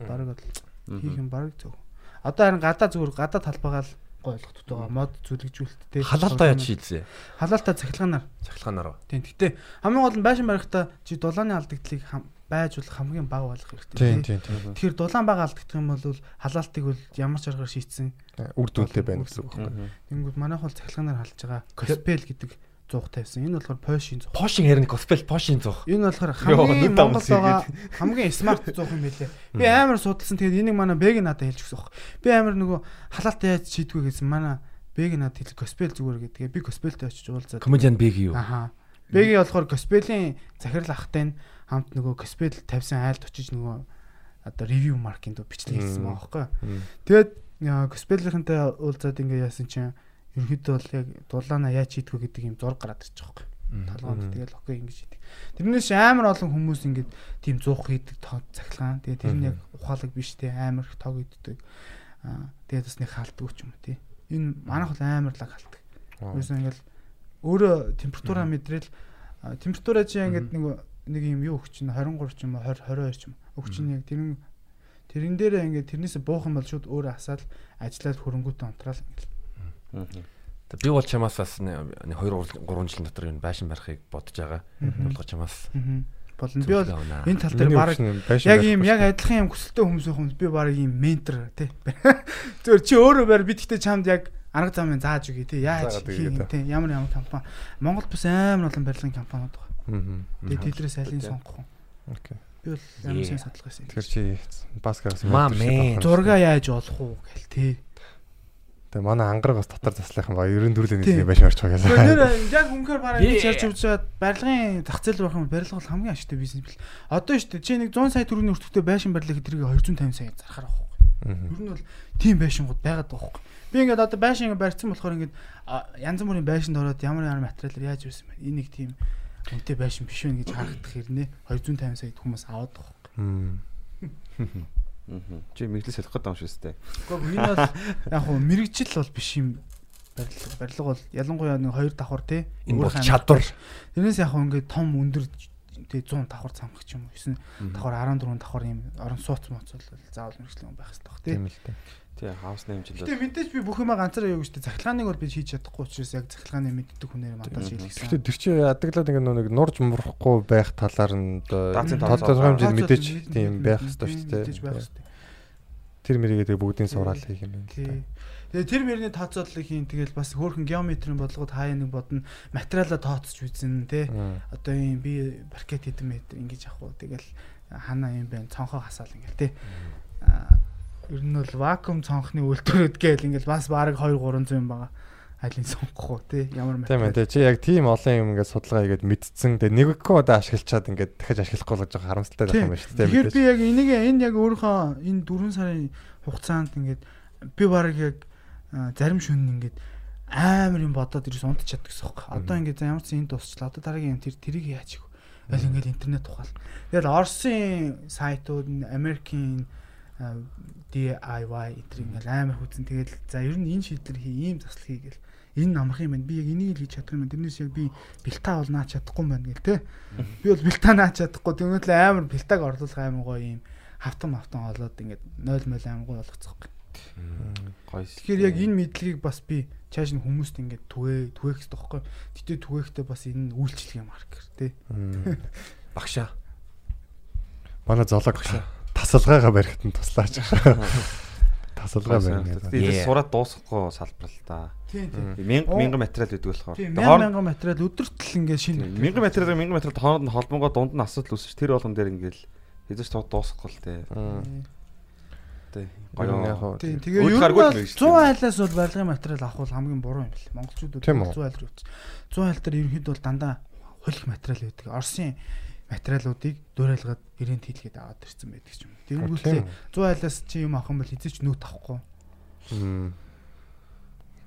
Speaker 4: Бараг бол хийх юм бараг зөв. Одоо харин гадаа зүгээр гадаа талбайгаал гой ойлгохтой байгаа. Мод зүлэгжүүлэлт тий.
Speaker 5: Халаалтаа яаж хийцээ?
Speaker 4: Халаалтаа цахилгаанаар
Speaker 5: Цахилгаанаар.
Speaker 4: Тийм. Гэтэ хамгийн гол нь байшин барихтаа чи дулааны алдагдлыг хам- байж болох хамгийн бага болох хэрэгтэй.
Speaker 3: Тийм
Speaker 4: тий.
Speaker 3: тийм тийм.
Speaker 4: Тэгэхээр дулаан бага алдагдах юм бол халаалтыг бол ямар ч аргаар шийдсэн.
Speaker 3: Үр дүнтэй байна гэсэн үг байна.
Speaker 4: Тэнгүүд манайх бол цахилгаанаар халж байгаа Коспел гэдэг зуух тавьсан. Энэ болохоор Porsche-ийн зуух.
Speaker 5: Пошин харин госпел Пошин зуух.
Speaker 4: Энэ болохоор хамгийн
Speaker 6: нүд
Speaker 4: Монгол
Speaker 6: амс
Speaker 4: байгаа хамгийн смарт зуух юм байлээ. Би амар судалсан. Тэгээд энийг манай Бэг надад хэлж өгсөн. Би амар нөгөө халаалтаа яаж шийдвэ гэсэн манай Бэг надад хэл госпел зүгээр гэдгээ. Би госпелтэй очиж уулзаад.
Speaker 5: Комедиан Бэг юу?
Speaker 4: Аха. Бэгийн болохоор госпелийн захирал ахтай нь хамт нөгөө Каспед тавьсан айлд очиж нөгөө одоо ревю маркинд бичлэг хийсэн байгаа байхгүй. Тэгээд Каспедийнхэнтэй уулзаад ингээ яасан чинь ерөнхийдөө бол яг дулаана яа ч хийдгүү гэдэг юм зураг гараад ирчих واخгүй. Толгоонд тэгэл окей ингэж хийдэг. Тэрнээс амар олон хүмүүс ингээд тийм зуух хийдэг тоо цахилгаан. Тэгээд тэр нь яг ухаалаг биш те амар их тог иддэг. Аа тэгээд бас нэг халтдаг ч юм уу те. Энэ манайх бол амарлаг халтдаг. Юусэн ингээл өөрө температура мэдрэл температура чи ингээд нэг нэг юм юу өгч чинь 23 ч юм уу 20 22 ч юм өгч чинь яг тэрэн тэрэн дээрээ ингээд тэрнээс буух юм бол шууд өөрөө асаал ажиллаад хөрөнгөтэй унтраал ингээд
Speaker 5: Би бол чамаас бас 2 3 жил дотор энэ байшин барихыг бодож байгаа. Болгож чамаас.
Speaker 4: Болно. Би бол энэ тал дээр баг яг ийм яг адилхан юм хүсэлтэй хүмүүс байх юм би баг ийм ментор тий. Зөвөр чи өөрөө байр би тэгтээ чамд яг арга замын зааж өгье тий. Яаж хийх тий. Ямар ямар компани. Монголд бас амар олон барилгын компаниуд байгаа. Тэгээ тэдрээс алийг сонгох юм.
Speaker 3: Окей.
Speaker 4: Би бол ямар сайн садлага байсан.
Speaker 3: Тэр чи баскаас
Speaker 4: зурга яаж олох уу гэл тий.
Speaker 3: Тэгээ манай ангараг бас дотор заслахын ба ерөн дүрлэн нэг байж марч байгаа гэсэн.
Speaker 4: Тэр яг үнэхээр бараг ингэж ярьж үзээд барилгын зах зээл рүү барих барилга бол хамгийн ашигтай бизнес бил. Одоо шүү дээ чи нэг 100 сая төгрөгийн өртөгтэй байшин барилгыг тэрийг 250 сая зархаар авах. Ер нь бол тийм байшингууд байгаад байгаа хөөхгүй. Би ингээд одоо байшин барьсан болохоор ингээд янз бүрийн байшинд ороод ямар ямар материалаар яаж ирсэн бэ? Энэ нэг тийм үнэтэй байшин биш вэ гэж харагдах хэрнээ. 250 сая хүмүүс аваад байгаа хөөхгүй.
Speaker 6: Чи мэрэгжил солих гэдэг юм шүү дээ.
Speaker 4: Гэхдээ энэ бол яг хуу мэрэгжил бол биш юм. Барилга барилга бол ялангуяа нэг хоёр давхар тий
Speaker 5: энэ бол чадвар.
Speaker 4: тэрнээс яг хуу ингээд том өндөр тий 100 давхар цамх ч юм уу? 9 давхар 14 давхар юм орон сууц моц бол заавал мэрэгчлэн байх хэрэгтэй тий
Speaker 3: тийм л тий
Speaker 6: Тий, хаус нэмжил.
Speaker 4: Гэтэ мэдээж би бүх юмаа ганцаараа юу гэж захилгааныг бол би хийж чадахгүй учраас яг захилгааны мэддэг хүнээр мандаж хийлгэсэн.
Speaker 3: Гэтэ тэр чи ядаглаад ингээ нэг нурж мурахгүй байх талаар нь тодорхой хэмжээнд мэдээж тийм байх хэрэгтэй шүү дээ. Тэр мэрийгээ тэгээ бүгдийн сураал хийх юм байна.
Speaker 4: Тий. Тэгээ тэр мөрний тооцооллыг хийн. Тэгэл бас хөөрхөн геометрийн бодлогод хаяа нэг бодно. Материалаа тооцож үзэн те одоо юм би паркет хэдэн метр ингэж авах уу? Тэгэл хана юм байна цонхоо хасаал ингээл те ер нь бол вакуум цонхны үйлдвэрүүд гээл ингээл бас бараг 2 300 юм байгаа. Айлын сонгох уу тий ямар
Speaker 3: материал. Тийм ээ чи яг тийм олон юм ингээд судалгаа хийгээд мэдсэн. Тэгээ нэг код ашиглачаад ингээд дахиж ашиглахгүй болж байгаа харамсалтай байх юм байна шүү дээ.
Speaker 4: Тэгэхээр би яг энийг энэ яг өөрийнхөө энэ 4 сарын хугацаанд ингээд би бараг яг зарим шүн ингээд амар юм бодоод ирсэн унтч чаддаг гэсэн юм. Одоо ингээд ямар ч энэ тусчлаа. Одоо дараагийн юм тэр тэрийг яаж хийв. Аль ингээд интернет тухаал. Тэгэл Оросын сайтууд, Америкийн DIY энэ ингээл амар хүзэн. Тэгэл за ер нь энэ шийдвэр хий ийм засал хий гэл. Энэ амрах юм байна. Би яг энийг л хийж чадах юм байна. Тэрнээс яг би бэлтаа бол наач чадахгүй юм байна гэл те. Би бол бэлтаа наач чадахгүй. Тэгвэл амар бэлтааг орлуулах амар гоё юм. Хавтан хавтан олоод ингээд 0 0 амар гоё болгоцох гоё тэгэхээр яг энэ мэдлэгийг бас би чааш нь хүмүүст ингээд түгээ түгээх хэрэгтэй байхгүй. Гэтээ түгээхдээ бас энэ үйлчлэгийн маркер те.
Speaker 5: Багшаа.
Speaker 3: Манай золог багшаа тасалгаагаа барихт нь туслаач. Тасалгаа барина.
Speaker 6: Тэгээд сураад дуусахгүй салбар л да.
Speaker 4: Тийм тийм.
Speaker 6: Мянга мянга материал өгдөг болохоор.
Speaker 4: Мянга материал өдөрт л ингээд шинэ.
Speaker 6: Мянга материал мянга материал хооронд нь холбонгоо дунд нь асуудал үүсэж тэр болгон дээр ингээд хэзээ ч дуусахгүй л те. Тэ.
Speaker 3: Гоё яг хоо.
Speaker 4: Тийм. Тэгээ ер нь 100 айлаас бол барилгын материал авах бол хамгийн буруу юм бэл. Монголчууд 100 айл руу. 100 айл дээр ерөнхийдөө бол дандаа хөлх материал байдаг. Оросын материалуудыг дуурайлгаад гэрээнд хийлгээд аваад ирсэн байдаг юм. Тэнгүүтлээ 100 айлаас чи юм авах юм бол эзэж нүүт авахгүй.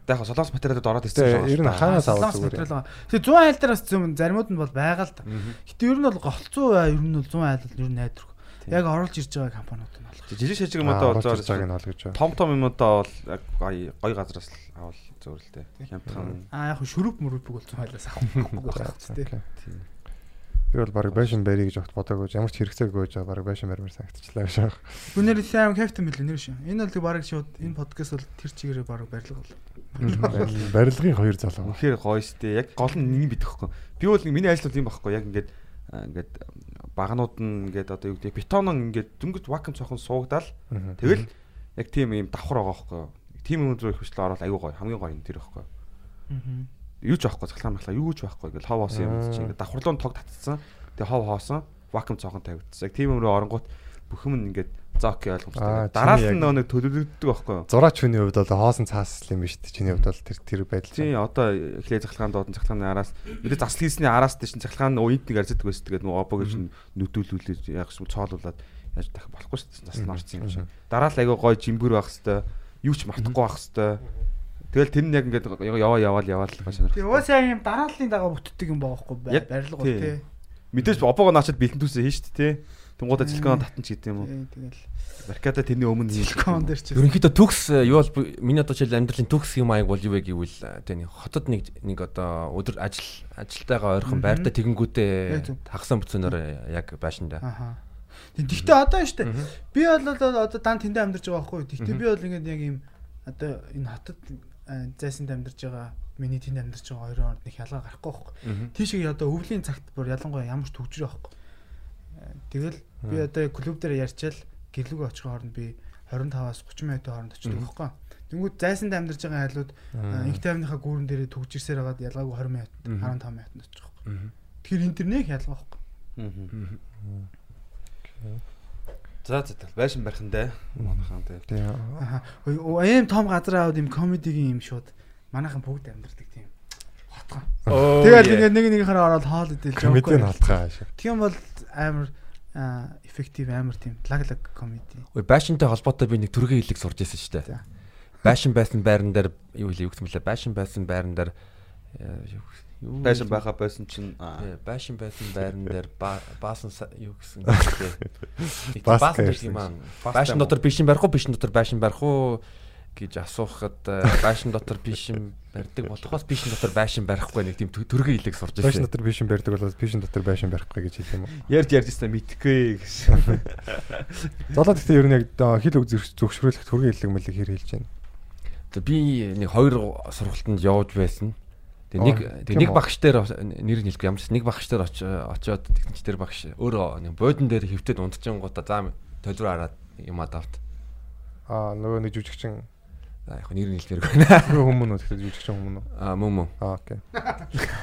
Speaker 6: Яг солонгос материалууд ороод ирсэн
Speaker 3: шүү. Ер нь хаанаас авах зүгээр.
Speaker 4: Тэгээ 100 айл дээр бас зөв заримуд нь бол байгаа л да. Гэтэ ер нь бол голцоо ер нь бол 100 айл ер нь найдвар. Яг оруулж ирж байгаа компаниуд нь болох.
Speaker 6: Жижиг шажиг юмудаа бол
Speaker 3: зөөр цагийг нь олгож байгаа.
Speaker 6: Том том юмудаа бол яг гоё гоё газраас л авал зөөр л дээ. Хямдхан.
Speaker 4: Аа яг шүрүп мөрөпг бол 100 айлаас байх тийм.
Speaker 3: Би бол баг байшин барья гэж огт бодоагүй ямар ч хэрэгцээгүй байж байгаа баг байшин барьмаар санагдчихлаа шээ.
Speaker 4: Гүнээр сайн капитан мэл нэр шүү. Энэ бол баг шууд энэ подкаст бол тэр чигээрээ баг барилга бол.
Speaker 3: Барилгын хоёр залуу.
Speaker 6: Үнэхээр гоё штэ. Яг гол нь нэг бидэхгүй. Би бол миний ажил бол юм байхгүй. Яг ингээд ингээд багнууд нь ингээд одоо юу гэдэг бетон ингээд дөнгөж вакуум цохон суугдаал. Тэгэл яг тийм юм давхар байгаа байхгүй. Тийм юм рүү их хөшлөө ороод аюу гоё. Хамгийн гоё юм тэр байхгүй. Юу ч байхгүй цахилгаан махлаа юу ч байхгүй ингээл хов хоосон юм чи ингээд давхарлуун тог татцсан. Тэгээ хов хоосон вакуум цохон тавигдсан. Яг тийм юмруу оронгууд бүх юм ингээд за окей ойлгомжтой.
Speaker 3: яг-
Speaker 6: нь нөгөө нэг төлөвлөгддөг байхгүй юу?
Speaker 3: Зураач хүний хувьд бол хоосон цаас юм биш үү? Чиний хувьд бол тэр тэр байдал.
Speaker 6: Тий одоо эхлээ цахилгаан доодан цахилгааны араас мэдээ засал хийсний араас тийш цахилгаан уйд нэг арздаг байсан. Тэгээд нөгөө обо гэж нүдүүлүүлээд яг юм цоолуулаад яаж дахих болохгүй шүү дээ. Засал орсон юм шиг. Дараа л айгаа гой жимбэр байх хэвээр юу ч мартахгүй байх хэвээр. Тэгэл тэр нь яг ингээд яваа яваал яваал сонирх.
Speaker 4: Тэгээ уусаа юм дарааллын дагаа бүтдэг юм баахгүй
Speaker 6: Яг
Speaker 4: барилга
Speaker 6: тий.
Speaker 4: бол тий.
Speaker 6: Мэдээж обогоо наачаад бэлтэн түүсээ хийн шүү дээ тий. Тунгуудаа силикон татан ч уу.
Speaker 4: Тий, Тэгэл
Speaker 6: Марката тэрний өмнө
Speaker 4: силикон дээр ч
Speaker 5: Ерөнхийдөө төгс э, юу бол миний одоо жишээл амьдралын төгс юм аяг бол юу вэ гэвэл э, тэ нэг хотод нэг нэг одоо өдөр ажил ажилтайгаа ойрхон байртаа тэгэнгүүтээ хагасан бүцэнээр яг байшинда.
Speaker 4: Аха. Тэгтээ одоо шүү дээ. Би бол одоо дан тэндээ амьдарч байгаа байхгүй. Тэгтээ би бол ингээд яг юм одоо энэ хотод зайсанд амьдарч байгаа миний тэнд амьдарч байгаа хоёрын хооронд нэг ялгаа гарахгүй байхгүй. Тийшээ одоо өвлийн цагт бүр ялангуяа ямар ч төвчрөө байхгүй. А, Тэгэл би одоо клуб дээр ярьчаал гэрлүүг очих хооронд би 25-аас 30 минутын хооронд очдог байхгүй. Тэнгүүд зайсанд амьдарч байгаа хайлууд инх тайвныхаа гүүрэн дээрээ төгж ирсээр хагаад ялгаагүй 20 минут
Speaker 5: Мгм.
Speaker 4: 15 минутанд очих байхгүй. Тэгэхээр энэ төр нэг ялгаа байхгүй.
Speaker 6: Мгм. За за за байшин барихандаа манайхан тэгээ.
Speaker 3: тий.
Speaker 4: Аим том газар аваад юм комедигийн юм шууд манайхан бүгд амьдардаг тийм. Хотгоо. Тэгэл ингээд нэг нэгнийхээ ороод хоол идэл
Speaker 3: Комедийн халтгаа шүү.
Speaker 4: Тийм бол амар эффектив амар тийм лаг лаг комеди.
Speaker 5: Ой байшинтай холбоотой би нэг төргийн хэлийг сурж ирсэн шүү дээ. Байшин байсан байран дээр юу хэлээ юу гэсэн мөлий байшин байсан байран дээр э,
Speaker 6: Байшин байха байсан чинь
Speaker 5: Э, байшин байсан байран дээр ба- баасан са- юу гэсэн?
Speaker 3: Баска
Speaker 5: Баасан гэсэн юм аа. Байшин дотор бишин барих уу, бишин дотор байшин барих уу гэж асуухад э, байшин дотор бишин барьдаг болохоос бишин дотор байшин барихгүй нэг тийм тө- төргийн хэлийг сурж
Speaker 3: Байшин
Speaker 5: ирсэн.
Speaker 3: дотор бишин барьдаг бол бишин дотор байшин барихгүй гэж хэлэх юм уу?
Speaker 6: ярьж ярьж ирсэн мэдхгүй гэсэн.
Speaker 3: Золоо гэхдээ ер нь яг хил үг зөвшөөрөх төргийн хэллэг мэлэг хэр хэлж байна.
Speaker 5: За, Би нэг хоёр сургалтанд явж байсан. Тэгээ нэг тэгээ нэг
Speaker 3: үү?
Speaker 5: багш дээр нэр нь хэлгүй ямар ч нэг багш дээр оч- очоод тэгтэн ч тэр багш өөрөө нэг буудан дээр хөвтөд унтчихгонгуудаа за толруу хараад юм адавт.
Speaker 3: Аа нөгөө нэг жүжигчин
Speaker 5: За яг нэр нь хэлмээр байна.
Speaker 3: хүмүүн үү тэгэхээр жүжигчин хүмүүн үү?
Speaker 5: Аа мөн мөн.
Speaker 3: Аа окей.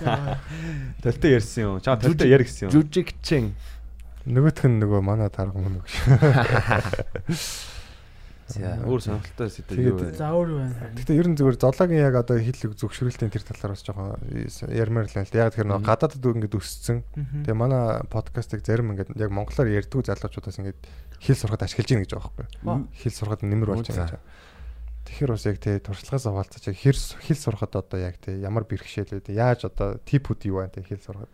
Speaker 6: Толтой ярьсан юм. Чаа толтой яр гэсэн юм.
Speaker 5: Жүжигчин.
Speaker 3: Нөгөөх нь нөгөө манай тарга мөн үг.
Speaker 6: За өөр сонирхолтой сэдв юу вэ?
Speaker 4: За өөр юу байна?
Speaker 3: Гэхдээ ер нь зүгээр золоогийн яг одоо хил үг зөвшөөрөлтийн тэр талаар бас жоохон ярмаар л байна л да. Яг тэр нөгөө гадаадд ингээд өссөн. Тэгээ манай подкастыг зарим ингээд яг монголоор ярьдгүй залуучуудаас ингээд хэл сурахад ашиглаж гин гэж байгаа байхгүй. Хэл сурахад нэмэр болж байгаа. Тэгэхээр бас яг тий туршлагаас хаваалцаж яг хэр хэл сурахад одоо яг тий ямар бэрхшээл үү яаж одоо типүүд юу байна тий хэл сурахад.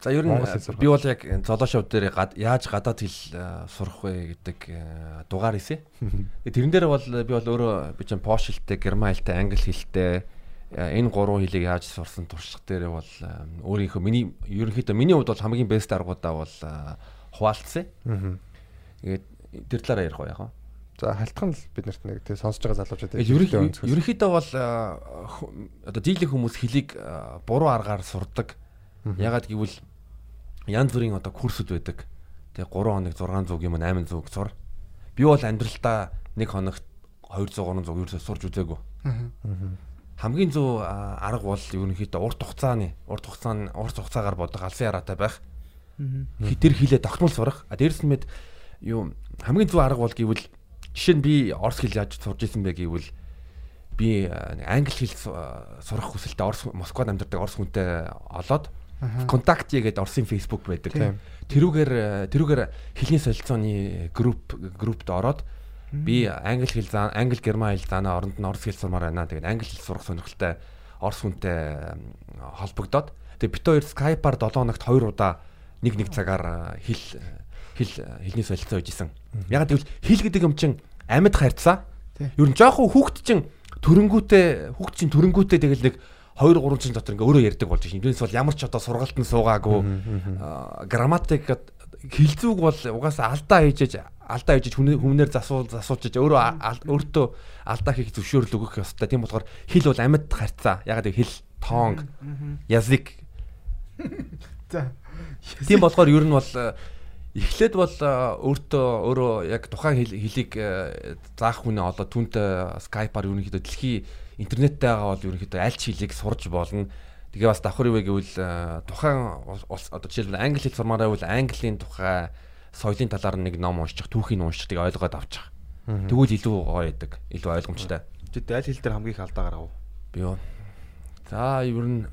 Speaker 5: За ер нь би бол яг золошов дээр яаж гадаад хэл э, сурах вэ гэдэг э, дугаар хийсэн. Тэрэн дээр бол би бол өөрөө би чинь пош хэлтэй, герман хэлтэй, англи хэлтэй э, энэ гурван хэлийг яаж сурсан туршлага дээр бол э, өөрийнхөө миний ерөнхийдөө миний хувьд бол хамгийн бест аргуудаа бол э, хуваалцсан.
Speaker 3: Аа.
Speaker 5: Тэгээд тэр талаараа ярих уу яах вэ?
Speaker 3: За халтхан л бид нарт нэг тий сонсож байгаа залуучууд
Speaker 5: Тэгээд ерөнхий- ерөнхийдөө бол э, одоо дийлэх хүмүүс хэлийг э, буруу аргаар сурдаг. Ягаад гэвэл янз бүрийн одоо курсүүд байдаг. Тэгээ 3 хоног 600 юм 800 зур. Би бол амьдралдаа нэг хоногт 200 300 ерөөсөө сурж үзээгүй. Хамгийн зөв арга бол ерөнхийдөө урт хугацааны урт хугацааны урт хугацаагаар бодог алсын яраатай байх.
Speaker 4: Мгм.
Speaker 5: Тэр хилээ тогтмол сурах. А дээрэс нь мэд юу хамгийн зөв арга бол гэвэл жишээ нь би орс хэл яаж сурж исэн бэ гэвэл би англи хэл сурах хүсэлтэй орс Москвад амьдардаг орс хүнтэй олоод контакти гэдэг орсын Facebook байдаг. Тэрүүгээр тэрүүгээр хэлний солилцооны групп группт ороод би англи хэл заа англи герман хэл заана оронд нь орс хэл сурмаар байна. Тэгээд англи хэл сурах сонирхолтой орс хүнтэй холбогдоод тэгээд бит хоёр скайпаар 7 хоногт 2 удаа нэг нэг цагаар хэл хэл хэлний солилцоо хийжсэн. Яг тэгвэл хэл гэдэг юм чин амьд харьцаа. Ер нь жоохон хүүхд чин төрөнгүүтээ хүүхд чин төрөнгүүтээ тэгэл нэг 2 3 жилийн дотор ингээ өөрөө ярьдаг болж байна. Юунес бол ямар ч одоо сургалтанд суугаагүй аа, грамматик хилцүүг бол угаасаа алдаа хийжээж алдаа хийжээж хүмүүнээр засуул засуулж өөрөө өөртөө алдаа хийх зөвшөөрөл өгөх ёстой. Тийм болохоор хэл бол амьд харьцаа. Яг хэл тоонг язык
Speaker 4: За.
Speaker 5: Тийм болохоор ер нь бол эхлээд бол өөртөө өөрөө яг тухайн хэл- хэлийг заах хүнээ олоод түнтэй скайпаар ерөнхийдөө дэлхий интернеттэй байгаа бол ерөнхийдөө аль ч хэлийг сурж болно. Тэгээ бас давхар юу вэ гэвэл э, тухайн одоо жишээлбэл англи хэл сурмаараа бол английн тухай соёлын талаар нэг ном уншчих, түүхийг уншчих, тэгээ ойлгоод авчих. Тэгвэл илүү гоё байдаг, илүү ойлгомжтой.
Speaker 6: Тэд аль хэл дээр хамгийн их алдаа гаргав.
Speaker 5: Би юу. За ер нь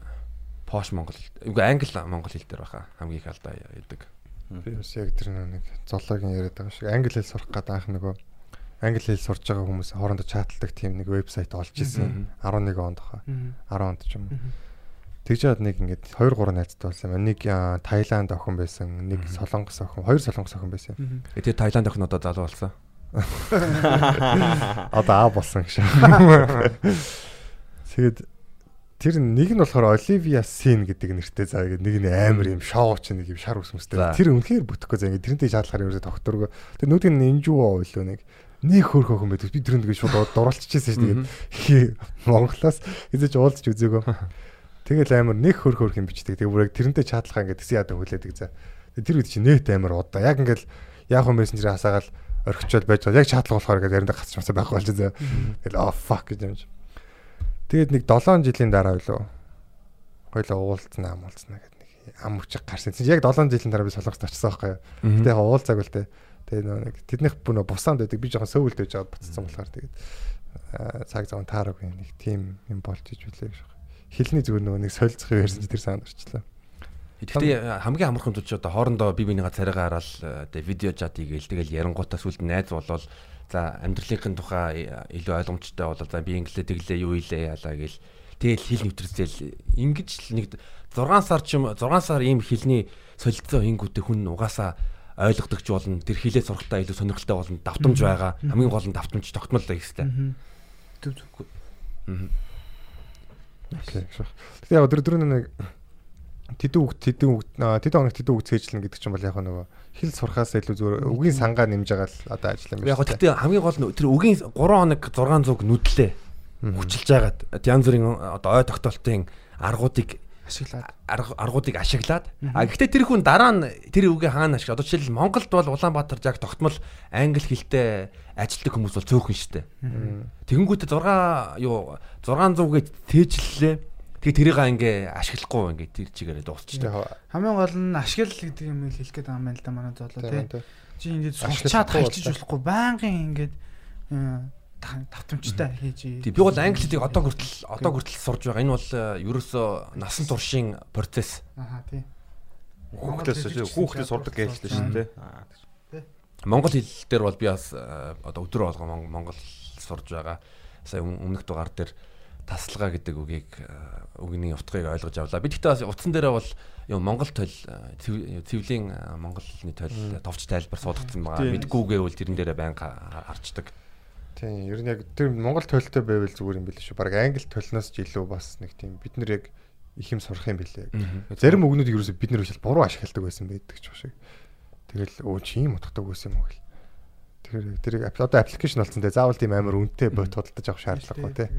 Speaker 5: пош монгол, үгүй англи монгол хэл дээр баха хамгийн их алдаа яадаг.
Speaker 3: Би бас яг тэр нэг зоологийн яриад байгаа шиг англи хэл сурах гэдэг анх нөгөө англи хэл сурж байгаа хүмүүс хоорондоо чаталдаг тийм нэг вебсайт олж исэн 11 онд хаа 10 онд ч юм уу. Тэгж яад нэг ингээд 2 3 найзтай болсон юм. Нэг Таиланд охин байсан, нэг Солонгос охин, хоёр Солонгос охин байсан.
Speaker 5: Тэгээ Таиланд охин одоо залуу болсон.
Speaker 3: Одоо аа болсон гэж. Тэгээд тэр нэг нь болохоор Оливия Син гэдэг нэртэй заа гэдэг нэг нь амар юм шоу ч нэг юм шар ус мөстэй.
Speaker 5: За.
Speaker 3: Тэр үнэхээр бүтэхгүй заа ингээд тэрнтэй шатлахаар ерөөсө докторгүй. Тэр нүдг нь инжүү ойлоо нэг нэг хөрх охин байдаг. Би тэрнд ингээд шууд дурлцчихсэн шүү дээ. Монголоос эзэж уулзч үзээгөө. Тэгэл амар нэг хөрх хөрх юм бичдэг. Тэгээ бүрэг тэрнтэй чатлахаа ингээд тэгсэн ядаа хүлээдэг. Тэгээ Тэр үед чи нэт амар удаа. Яг ингээд яг хөө мессенжер хасаагаал орхичвал байж байгаа. Яг чатлах болохоор ингээд яриндаа гацч мацаа байхгүй болж заа. Тэгэл oh fuck гэж юм. Тэгээд нэг 7 жилийн дараа билүү. Хойлоо уулзнаа уулзнаа гэдэг нэг ам хүчиг гарсан. Яг 7 жилийн дараа би солонгост очсон байхгүй юу. Гэтэ яг уулзаг л те. Тэгээ нөө нэг тэднийх бүр нөө бусаанд байдаг. Би жоохон сөүлд байж байгаа буцсан болохоор тэгээд цаг зав таараагүй нэг тим юм болж иж билээ гэж байна. Хилний зүгээр нөгөө нэг солилцох ярьсан чи тэр санд орчлоо.
Speaker 5: Гэхдээ хамгийн амархан зүйл чи одоо хоорондоо бие бинийгаа царайгаа хараад тэгээ видео чат хийгээл тэгэл ярангуудаа сүлд найз болол за амьдралынхын тухай илүү ойлгомжтой болол за би инглээ тэглээ юу хийлээ яалаа гээл тэгэл хэл нэвтрэлцэл ингэж л нэг 6 сар ч юм 6 сар ийм хэлний солилцоо ингүүтээ хүн угаасаа ойлгодог ч болно тэр хэлээ сурахтаа илүү сонирхолтой болно давтамж байгаа. Хамгийн гол нь давтамж тогтмол байх хэрэгтэй.
Speaker 4: Төв.
Speaker 3: Окей. Гэтэ яг тэр тэр нэг тэдэн үг тэдэн үг тэдэн хоног тэдэн үг цээжлэн гэдэг чинь бол яг нөгөө хэл сурахаас илүү зүгээр үгийн сангаа нэмж байгаа л одоо ажил юм
Speaker 5: Яг гоо тэгтээ хамгийн гол нь тэр үгийн 3 хоног 600 нүдлээ. Хүчилж байгаад янз бүрийн одоо ой тогтоолтын аргуудыг
Speaker 4: Ашиглаад.
Speaker 5: аргуудыг ашиглаад а гэхдээ тэр хүн дараа нь тэр үгээ хаана ашиг одоо жишээл Монголд бол Улаанбаатар яг тогтмол англи хэлтэй ажилтдаг хүмүүс бол цөөхөн штэ. Тэгэнгүүтээ 6 юу 600-гээ тээжллээ. Тэгээ тэрийг ингээ ашиглахгүй ингээ тэр чигээрээ дуусчихсан.
Speaker 4: Хамгийн гол нь ашигла гэдэг юм хэлэх гээд байгаа юм байна л да манай зоолоо тий. Чи сурчаад
Speaker 3: бол
Speaker 4: хайчиж болохгүй байнгын ингээд э, давтамжтай хийж.
Speaker 5: Би бол англи хэлийг одоо хүртэл одоо хүртэл сурж байгаа. Энэ бол э, ерөөсөө насан туршийн процесс.
Speaker 4: Аха тий.
Speaker 6: Хүүхдээс. Хүүхдээс сурдаг гэж хэлсэн шүү дээ.
Speaker 5: Монгол хэл дээр бол би бас э, одоо болгоо мон- монгол сурж байгаа. Сая өм- өмнөх дугаар дээр тасалгаа гэдэг үгийг э, үгний утгыг ойлгож авлаа. Би гэхдээ бас утсан дээрээ бол юм монгол цэв- цэвлийн монгол хэлний тойл э, товч тайлбар суулгацсан байгаа. Мэдгүйгээ бол тэрэн дээрээ байнга ха- харцдаг.
Speaker 3: Тийм, ер нь яг тэр Монгол төлөлтөй байвал зүгээр юм билээ шүү. Бараг англи төлнөөс ч илүү бас нэг тийм бид нэр яг их юм сурах юм билээ. Зарим үгнүүдийг ерөөсөө бид нэр буруу ашигладаг байсан байдаг ч шиг. Тэгэл өө чи юм утгадаг байсан юм уу гэл. Тэгэхээр тэрийг одоо аппликейшн болсон те заавал тийм амар үнэтэй бот худалдаж авах шаардлагагүй те.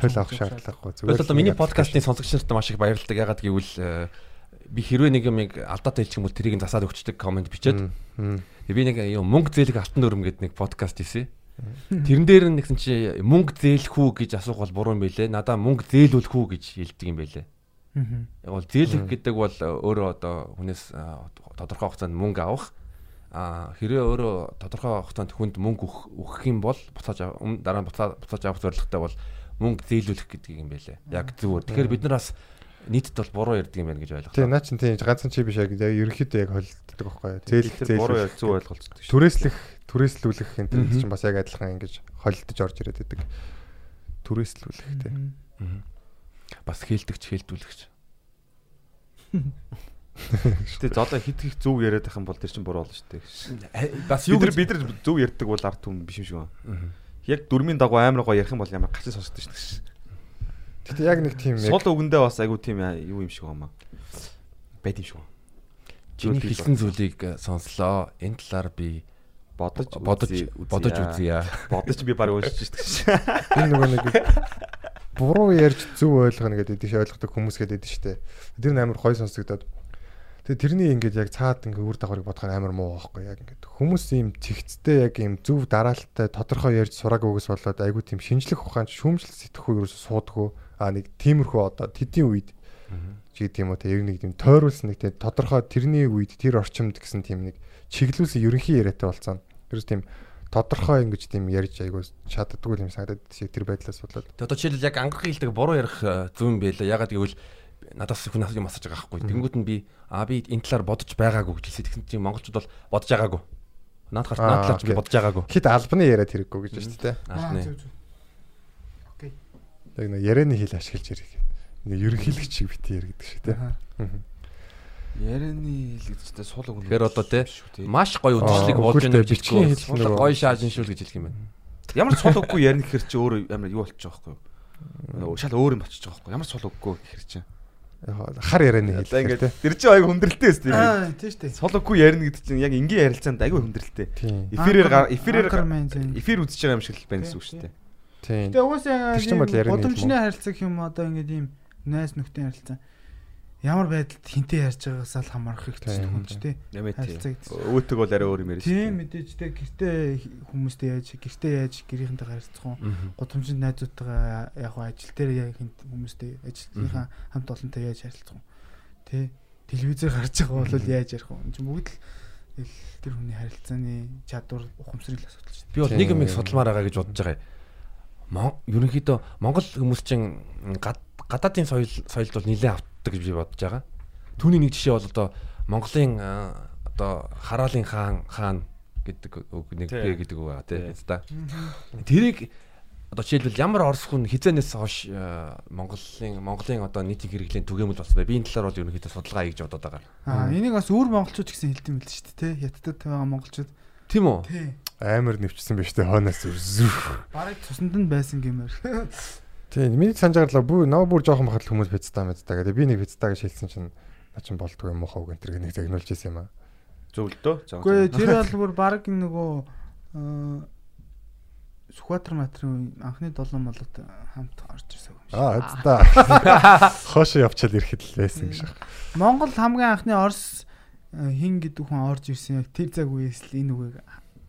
Speaker 3: Төл авах шаардлагагүй.
Speaker 5: Тэгвэл одоо миний
Speaker 3: нэг
Speaker 5: подкастын сонсогч нарт маш их баярлалаа. Ягаад гэвэл э, би хэрвээ нэг юм алдаатай хэлчих юм бол тэрийг засаад өгчдөг комент бичээд би нэг юм мөнгө зээлэх алтан дүрм гэдэг нэг подкаст хийсэн. Тэрэн дээр нь нэгсэн чи мөнгө зээлэх үү гэж асуух бол буруу юм байлээ. Надаа мөнгө зээлүүлэх үү гэж хэлдэг юм байлээ. Яг бол зээлэх гэдэг бол өөрөө одоо хүнээс тодорхой хугацаанд мөнгө авах а хэрвээ өөрөө тодорхой хугацаанд хүнд мөнгө өгөх өгөх юм бол буцааж дараа нь буцаа буцааж авах зорилготой бол мөнгө зээлүүлэх гэдэг юм байлээ. Яг зүгээр. Тэгэхээр бид нар бас нийтэд бол буруу ярьдаг юм байна гэж ойлголоо.
Speaker 3: Тийм наа чин тийм ганцхан чи биш яг ерөнхийдөө яг холддог байхгүй юу. Зээлх
Speaker 6: Тэр буруу яг зөв ойлголцдог шүү.
Speaker 3: түрээслэх түрээслүүлэх энэ төр чинь бас яг адилхан ингэж холдож орж ирээд байдаг. Түрээслүүлэх.
Speaker 5: Мгм. Бас хэлдэгч хэлдүүлэгч.
Speaker 6: Гэтэ золоо хит хит зөв яриад байх юм бол тэр чинь буруу болно шүү дээ.
Speaker 5: Бас
Speaker 6: Бид
Speaker 5: юу
Speaker 6: бид нар зөв ярьдаг бол ард түмэн биш юм шиг байна. Яг дөрмийн дагуу амар гоо ярих юм бол ямар гачин сонсдог шүү дээ.
Speaker 3: Гэтэ яг нэг тийм яг
Speaker 6: Сул үгэндээ бас айгу тийм юу юм шиг байна. Байд юм шиг байна.
Speaker 5: чиний хэлсэн зүйлийг э, сонслоо. Энэ талаар би
Speaker 6: бодож
Speaker 5: бодож бодож
Speaker 6: үзье. Бодож би баг уншиж дээ.
Speaker 3: энэ нөгөө нэг буруу ярьж зөв ойлгоно гэдэг тийш ойлгодог хүмүүс гэдэг штэ. Тэр нь амар гой сонсогдоод. Тэгээ тэрний ингээд яг цаад ингээд үр дагаврыг бодохоор амар муу байхгүй яг ингээд хүмүүс ийм цэгцтэй яг ийм зөв дараалттай тодорхой ярьж сураагүй үгс болоод айгүй тийм шинжлэх ухаан шүүмжлэл сэтгэхгүй юу суудгүй а нэг тиймэрхүү одоо тэдний үед чи тийм үү те яг нэг тийм тойруулсан нэг тийм тодорхой тэрний үед тэр орчимд гэсэн тийм нэг чиглүүлсэн ерөнхий яриатай болцсон. Тэр тийм тодорхой ингэж тийм ярьж айгүй чаддаггүй юм санагдаад тэр байдлаас болоод.
Speaker 5: Тэгээ одоо жишээлбэл яг ангарах хэлдэг буруу ярих э, зөв юм байлаа. Ягаад гэвэл надаас хүн юм асууж байгаа байхгүй. Тэнгүүд нь би аа би энэ талаар бодож байгаагүй гэж хэлсэн. Тэгсэн чинь монголчууд бол бодож байгаагүй. Наад гарт наад талаар би бодож байгаагүй.
Speaker 3: Хит албаны яриад хэрэггүй гэж байна шүү дээ.
Speaker 5: Албаны.
Speaker 4: Окей.
Speaker 3: Яг нэг ярианы хэл ашиглаж ярих. Нэг ерөнхийлөгч шиг бити яар гэдэг шиг тий.
Speaker 6: Ярианы хэл гэдэг чинь сул үг.
Speaker 5: Тэгэхээр одоо те
Speaker 6: шүү
Speaker 5: маш гоё үдшилэг болж гэж
Speaker 3: бичгийн
Speaker 5: Сул
Speaker 3: нөгөө-
Speaker 5: гоё шаажин шүүл гэж хэлэх юм байна.
Speaker 6: Ямар ч сул үггүй ярина гэхэр чи өөр ямар юу болчих жоох байхгүй юу? Шал өөр юм болчих жоох байхгүй юу? Ямар сул үггүй гэхэр чи.
Speaker 3: Хар ярианы хэл
Speaker 6: Одоо
Speaker 3: ингээд
Speaker 6: тэр чинь аяг хүндрэлтэй өстэй.
Speaker 4: Аа тийм шүү дээ.
Speaker 6: Сул үггүй ярина гэдэг чинь яг энгийн ярилцаанд аягүй хүндрэлтэй. Эфирээр эфирээр эфир үзэж байгаа юм шиг л байна гэсэн үг шүү дээ.
Speaker 3: Тийм.
Speaker 4: Тэгээ
Speaker 3: хэл
Speaker 4: удамжны харилцаг юм одоо ингээд ийм найс нөхдийн харилцаа. Ямар байдалд хинтээ ярьж байгаагаас л хамаарах хэрэгтэй
Speaker 3: Тийм,
Speaker 4: хүн ч тий.
Speaker 6: Нэмээ тий.
Speaker 4: Харилцаг.
Speaker 6: Өөтөг бол арай өөр юм яриа шүү
Speaker 4: Тийм
Speaker 6: дээ.
Speaker 4: мэдээж тий гэртээ хүмүүстэй яаж гэртээ яаж гэрийнхэнтэй харилцах уу? Гудамжинд найзуудтайгаа яг хөө ажил дээр яг хинт хүмүүстэй ажилтныхаа хамт олонтой яаж харилцах уу? Тий телевизээр гарч байгаа бол яаж ярих вэ? Энд чинь бүгд л тэр хүний харилцааны чадвар ухамсарыг л асуудал шүү
Speaker 5: Би бол нэг юм их
Speaker 3: Тийм.
Speaker 5: судалмаар байгаа гэж бодож байгаа. Мон ерөнхийдөө Монгол хүмүүс чинь гад- гадаадын соёл соёлд бол нэлээд автдаг гэж би бодож байгаа. Түүний нэг жишээ бол одоо Монголын аа, одоо хараалын хаан хаан гэдэг үг нэг бэ гэдэг үг байгаа
Speaker 6: Тий.
Speaker 5: тийм та. Тэрийг одоо жишээлбэл ямар орос хүн хизээнээс хойш аа, Монголын Монголын одоо нийтийн хэрэглийн түгээмэл болсон бай. Би энэ талаар бол ерөнхийдөө судалгаа хийж бодоод байгаа.
Speaker 4: Аа энийг бас өөр монголчууд гэсэн хэлдэм байл шүү дээ тий. Яттад байгаа монголчууд.
Speaker 5: Тийм үү?
Speaker 4: Тий.
Speaker 3: амар нэвчсэн биш үү хойноос зүрх.
Speaker 4: Бараг цуснд нь байсан гэмээр.
Speaker 3: Тийм. Миний санаж байгаа бүр наа бүр жоохон бахад хүмүүс пиццаа мэддэг. Тэгээ би нэг пиццаа гэж хэлсэн чинь наа чин болдгоо юм уу хав гэнтэр нэг загнуулж ирсэн юм аа.
Speaker 6: Зөв л дөө.
Speaker 4: Үгүй тэр бол бүр бараг нөгөө аа, Сүхбаатар матрын анхны долоон молод хамт орж ирсэн юм шиг.
Speaker 3: Аа эцдаа. Хошоо явчаал ирэхэд л байсан гэж байна.
Speaker 4: Монгол хамгийн анхны Орос аа, хин гэдэг хүн орж ирсэн яг тэр цаг үеэс л энэ үгийг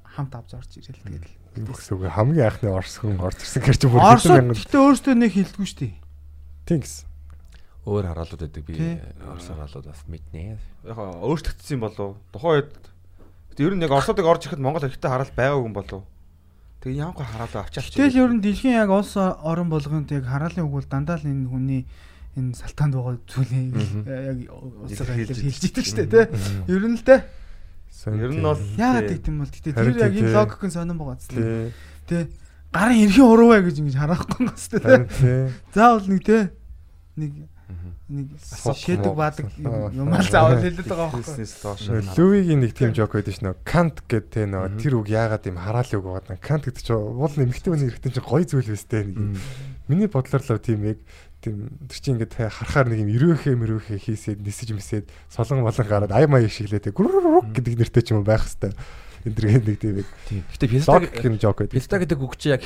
Speaker 4: хамт авч орж ирэл тэгэл.
Speaker 3: Үгс үг хамгийн анхны орс хүн орж ирсэн гэж бүр
Speaker 4: Оросод
Speaker 3: хэдэн мянган
Speaker 4: гэхдээ өөрсдөө нэг хэлдэггүй шүү дээ.
Speaker 3: тийм гэсэн.
Speaker 5: Өөр хараалууд байдаг би орос хараалууд бас мэднэ.
Speaker 6: Яг өөрчлөгдсөн болов. Тухайн үед Гэтэ ер нь яг Оросод орж ирэхэд Монгол хэрэгтэй хараал байгаагүй юм болов. Тэгээ ямар гоо хараалаа авчаач.
Speaker 4: Гэтэл ер нь дэлхийн яг улс орон болгонд яг хараалын үг бол дандаа л энэ хүний энэ салтаанд байгаа зүйлийг яг улсаар
Speaker 6: Хэлж
Speaker 4: хэлж идэг шүү дээ тий. Ер нь л дээ.
Speaker 6: Ер нь бол
Speaker 4: Яагаад гэдэг юм бол гэтээ тэр яг энэ логикын сонирн байгаа зү. Тэ гарын эрхийн уруу бай гэж ингэж харахгүй дээ.
Speaker 3: Харин тий.
Speaker 4: Заавал нэг тий нэг нэг шээдэг баадаг
Speaker 3: Аа.
Speaker 4: юм аа заавал хэлдэг байгаа байхгүй.
Speaker 3: Лүвигийн нэг тийм жок байдаг ш нөө Кант гэдэг те нөө тэр үг яагаад юм хараалын үг байгаа. Кант гэдэг чинь уул нэмэгтэй хүний хэрэгтэй чинь гоё зүйл нэг. юм. Миний бодлоор л тийм яг тийм тэр чинь ингээд харахаар нэг юм өрөөхөө мөрөөхөө хийсээд нисэж мисээд солон болон гараад ай маяг шиглээд гүрүрүрүк гэдэг нэртэй ч юм байх хэвээр. Энэ тэр нэг тийм яг
Speaker 5: Тийм. Гэтэ писта
Speaker 3: юм жок байдаг.
Speaker 5: писта гэдэг үг чи яг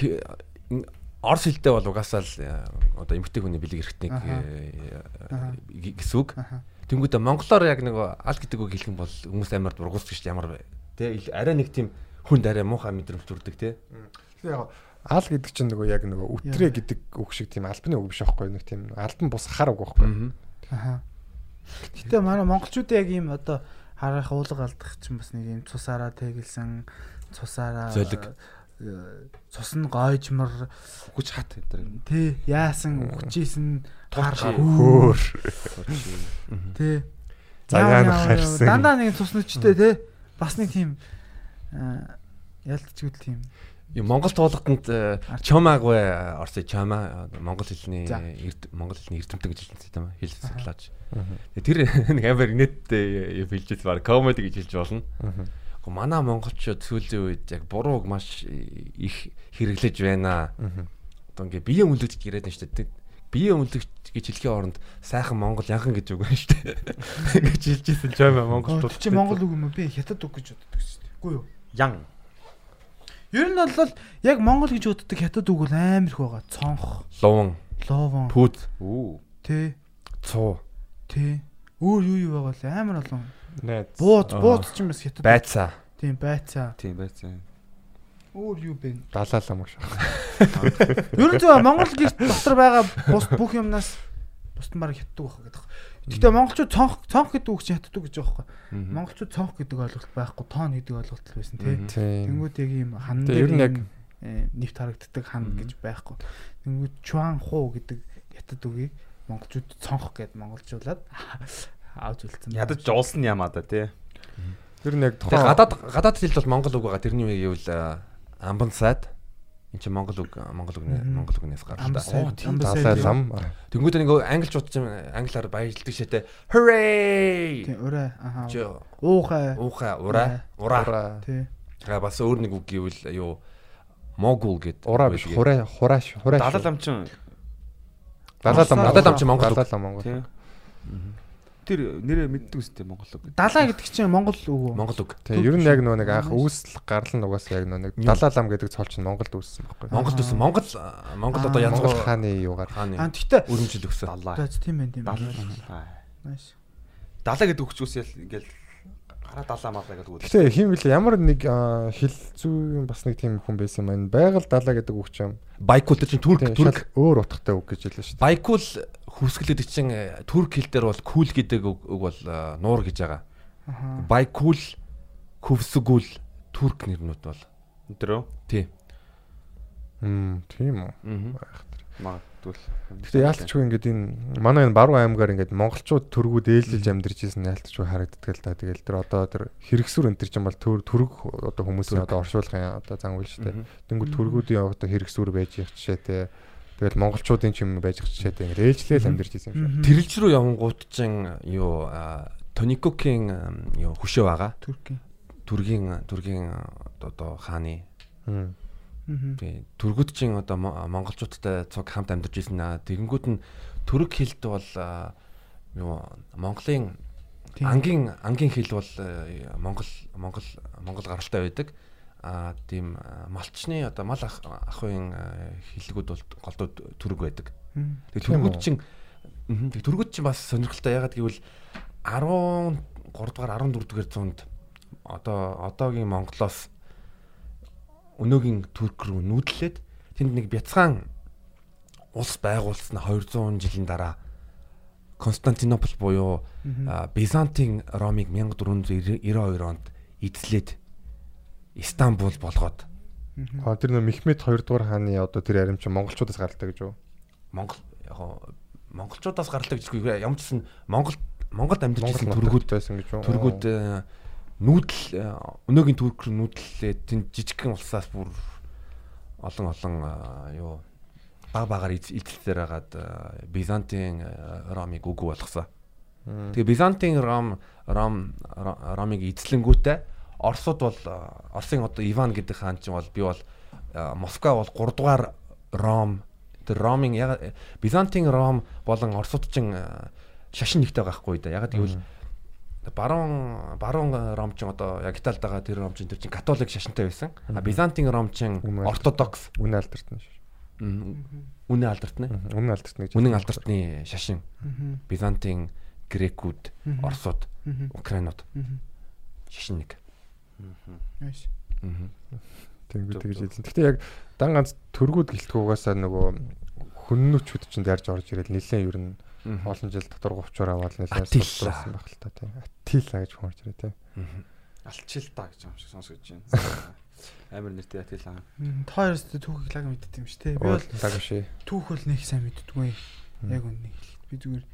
Speaker 5: орос хэлтэй бол угаасаа л э, одоо эмгтэй хүний бэлэг эрхтнийг э, гэсэн үг.
Speaker 4: Аха.
Speaker 5: Тэнгүүдээ монголоор яг нэг аль гэдэг үг хэлэх юм бол хүмүүс амар дургуусдаг шүү дээ ямар ил- арай нэг тийм хүнд арай муухай мэдрэмж төрдөг те.
Speaker 3: Яг аал гэдэг чинь нөгөө яг нөгөө үтрэ гэдэг үг шиг тийм албаны үг биш байхгүй нэг тийм албан бус хар үг байхгүй.
Speaker 4: Аха. Гэтэ манай монголчууд яг ийм одоо харах уулга алдах чинь бас нэг ийм цусаараа тэгэлсэн цусаараа
Speaker 5: Золиг.
Speaker 4: э, цус нь гойжмор
Speaker 6: Хүч хат энэ төр.
Speaker 4: тий яасан үхчихсэн
Speaker 6: Тулчи.
Speaker 4: тар
Speaker 3: Хөөр.
Speaker 4: тий
Speaker 3: Заяан
Speaker 4: Яа, яа,
Speaker 3: харьсан.
Speaker 4: дандаа нэг цусночтой тий бас нэг тийм аа, ялтчгүй л тийм
Speaker 5: Монгол туулганд э, чомаг вэ орсой чома э, монгол хэлний монгол хэлний эрдэмтэн гэж хэлсэн тийм хэл судлаач. Тэр нэг амар инээдтэй хэлжээс баг комеди гэж хэлж болно. Гэхдээ манай монголчууд сүүлийн үед яг буруу үг маш их хэрэглэж байна. Одоо ингээ биеийн үнэлэгч яриад байна шүү дээ. Биеийн үнэлэгч гэж хэлхийн оронд сайхан монгол янхан гэж үг байна шүү дээ. Гэж хэлжсэн ч юм аа монгол
Speaker 4: Монгол чи монгол үг юм уу би хятад үг гэж боддог шүү дээ үгүй юу
Speaker 6: Ян.
Speaker 4: Ер нь бол яг монгол гэж боддог хятад үг бол амар их байгаа цонх
Speaker 5: луван,
Speaker 4: ловон
Speaker 5: пүүд,
Speaker 6: Үү.
Speaker 4: тий
Speaker 5: цуу.
Speaker 4: тий Өөр юу юу байгаа л амар олон.
Speaker 3: Найз.
Speaker 4: Бууз бууз ч юм бас хятад.
Speaker 5: Байцаа.
Speaker 4: Тийм байцаа.
Speaker 6: Тийм байцаа.
Speaker 4: Өөр юу бэ?
Speaker 3: Далаалаа маш.
Speaker 4: Ер нь зөв Монгол гих дотор байгаа бус бүх юмнаас бусд баг хятдаг байх гэдэг. Гэхдээ монголчууд цонх цонх гэдэг үг чинь хятдаг гэж байгаа байхгүй. Монголчууд цонх гэдэг ойлголт байхгүй, тоон гэдэг ойлголт л байсан тий.
Speaker 3: Тийм.
Speaker 4: Тэнгүүд яг ийм хан дээр
Speaker 3: яг
Speaker 4: э, нэвт харагддаг хан гэж байхгүй. Тэнгүүд чуан хуу гэдэг хятад үгийг монголчууд цонх гэд монголжуулаад авч үлдсэн.
Speaker 6: Ядаж жуулсан юм аа да тий.
Speaker 3: Ер нь яг тухайн
Speaker 5: гадаад гадаад хэлд бол монгол үг байгаа. Тэрний үгийг гэвэл а, амбан сайд. Энд чинь монгол үг монгол үг монгол үгнээс гаралтай.
Speaker 3: Далай лам.
Speaker 5: Тэнгүүд нэг англичууд ч юм англиар баярлдаг шатэ. Hooray!
Speaker 4: Тийм ураа аха. Уухай.
Speaker 5: уухай ураа ураа.
Speaker 4: Тий.
Speaker 5: А бас өөр нэг үг гэвэл юу Могул гэд.
Speaker 3: Ураа биш хураа хурааш хурааш.
Speaker 6: Далаа лам чин
Speaker 3: Далаа лам.
Speaker 4: Далаа лам
Speaker 5: чи Монгол үг.
Speaker 3: Далаа лам Монгол.
Speaker 6: тий. Тэр нэрээ мэддэг үстэй Монгол үг.
Speaker 4: Далаа гэдэг чинь монгол үг үү?
Speaker 5: Монгол үг.
Speaker 3: Тийм ер нь яг нөгөө нэг анх үүсэл гарал нь угаасаа яг нөгөө нэг далаа лам гэдэг цол чинь Монголд үүссэн байхгүй.
Speaker 5: Монгол төсөн Монгол Монгол одоо
Speaker 4: Аа,
Speaker 5: янз
Speaker 3: Монгол
Speaker 5: бүр
Speaker 3: хааны юугаар.
Speaker 5: хааны
Speaker 4: Аа тэгтээ
Speaker 5: өрөмжил өгсөн.
Speaker 6: Далаа.
Speaker 4: Тийм байх тийм.
Speaker 6: Далаа.
Speaker 4: Nice.
Speaker 6: Далаа гэдэг үг ч үсэл ингээл гараа далаа малаа гэдэг үг.
Speaker 3: Гэтэ хин бил ямар нэг хэл зүй бас нэг тийм хүн байсан маань байгаль далаа гэдэг үг чинь
Speaker 5: Байкул чинь турк
Speaker 3: шал өөр утгатай үг гэж хэлсэн шүү дээ.
Speaker 5: Байкул гэдэг чинь э, турк хэл дээр бол кул гэдэг үг бол э, нуур гэж байгаа.
Speaker 4: Аха.
Speaker 5: Байкул хөвсгүүл турк нэрнүүд бол.
Speaker 6: Өдрөө
Speaker 5: Тий.
Speaker 3: Хм тийм үү.
Speaker 6: Магадгүй.
Speaker 3: Гэтэ яалтчгүй ингээд энэ манай энэ баруун аймгаар ингээд монголчууд төргүүд ээлжилж амьдарч ирсэн яалтчгүй харагддаг л да. Тэгэл тэр одоо тэр хэрэгсүр энэ төр чинь бол төр төрөг одоо хүмүүсийн одоо оршуулгын одоо зан үйл шүү дээ. Тэнгүү төргүүдийн одоо хэрэгсүр байж их жишээтэй. Тэгэл монголчуудын ч юм байж жишээтэй ингээд ээлжлээл амьдарч ирсэн юм шиг.
Speaker 5: Тэрэлж рүү явангууд чинь юу Тоникокийн юу хөшөө байгаа.
Speaker 4: Туркийн.
Speaker 5: Түргийн түргийн одоо хааны тий түргүүд чинь одоо мо- монголчуудтай цуг хамт амьдарч ирсэн аа. Тэгэнгүүт нь түрэг хэлд бол юу Монголын ангийн ангийн хэл бол Монгол Монгол Монгол гаралтай байдаг. А тийм малчны одоо мал ах ахын хэллэгүүд бол голдуу түрэг байдаг. Түргүүд
Speaker 3: үү?
Speaker 5: чинь мгм, тэгээ түргүүд чинь бас сонирхолтой ягаад гэвэл 13 дугаар 14 дугаар зуунд одоо одоогийн Монголоос өнөөгийн Турк руу нүүдлээд тэнд нэг бяцхан улс байгуулсан 200 жилийн дараа Константинопол буюу Бизантийн Ромыг 1492 онд эзлээд Истанбул болгоод
Speaker 4: Мгм.
Speaker 3: А тэр нөө Мехмед 2 дугаар хааны одоо тэр ярим чинь монголчуудаас гаралтай гэж юу?
Speaker 5: Монгол яг монголчуудаас гаралтай гэж үгүй ямар ч гэсэн Монгол Монголд амьдарч
Speaker 3: тургууд
Speaker 5: түргүүд
Speaker 3: байсан гэж юу?
Speaker 5: түргүүд э, нүүдэл э, өнөөгийн руу нүүдлээ тэнд жижигхэн улсаас бүр олон олон э, юу баг багаар эзэлсээр хагаад Бизантийн э, Ромыг үгүй болгосон. Тэгээ Бизантийн Ром Ром Ро- Ромыг эзлэнгүүтээ Оросууд бол э, Оросын одоо Иван гэдэг хаан чинь бол би бол э, Москва бол 3 дугаар Ром тэр Ромын яг Бизантийн Ром болон Оросууд чинь э, шашин нэгтэй байхгүй да. Яг гэвэл баруун баруун Ром чинь одоо яг Италид байгаа тэр Ром чинь тэр чинь католик шашинтай байсан. А Бизантийн Ром чинь
Speaker 3: Үнэн.
Speaker 5: ортодокс
Speaker 3: Үнэ алдартна шүү.
Speaker 5: м, үнэн алдартны.
Speaker 3: Үнэ алдартна гэж.
Speaker 5: үнэн алдартны шашин. Грекүүд,
Speaker 4: Мгм.
Speaker 5: орсууд, украинууд шашин нэг. Мгм.
Speaker 3: Тэнгүү тэгж хэлсэн. Гэтэ яг дан ганц төргүүд гэлтгүүгаасаа нөгөө хүннүүчүүд чинь дайрж орж ирэл нэлээд ер нь олон жил дотор говчоор аваад нэлээд
Speaker 5: Атила.
Speaker 3: сулруулсан байх л та тийм. Атила гэж хүн орж ирээ тийм.
Speaker 5: Мгм.
Speaker 6: Алчил та гэж юм шиг сонсгож байна. Амар нэртэй.
Speaker 4: Та хоёроос түүхийг лаг мэддэг юм шүү те. Би бол
Speaker 3: лагши.
Speaker 4: түүх бол нэг сайн мэддэггүй. Яг үнэ хэлэхэд би зүгээр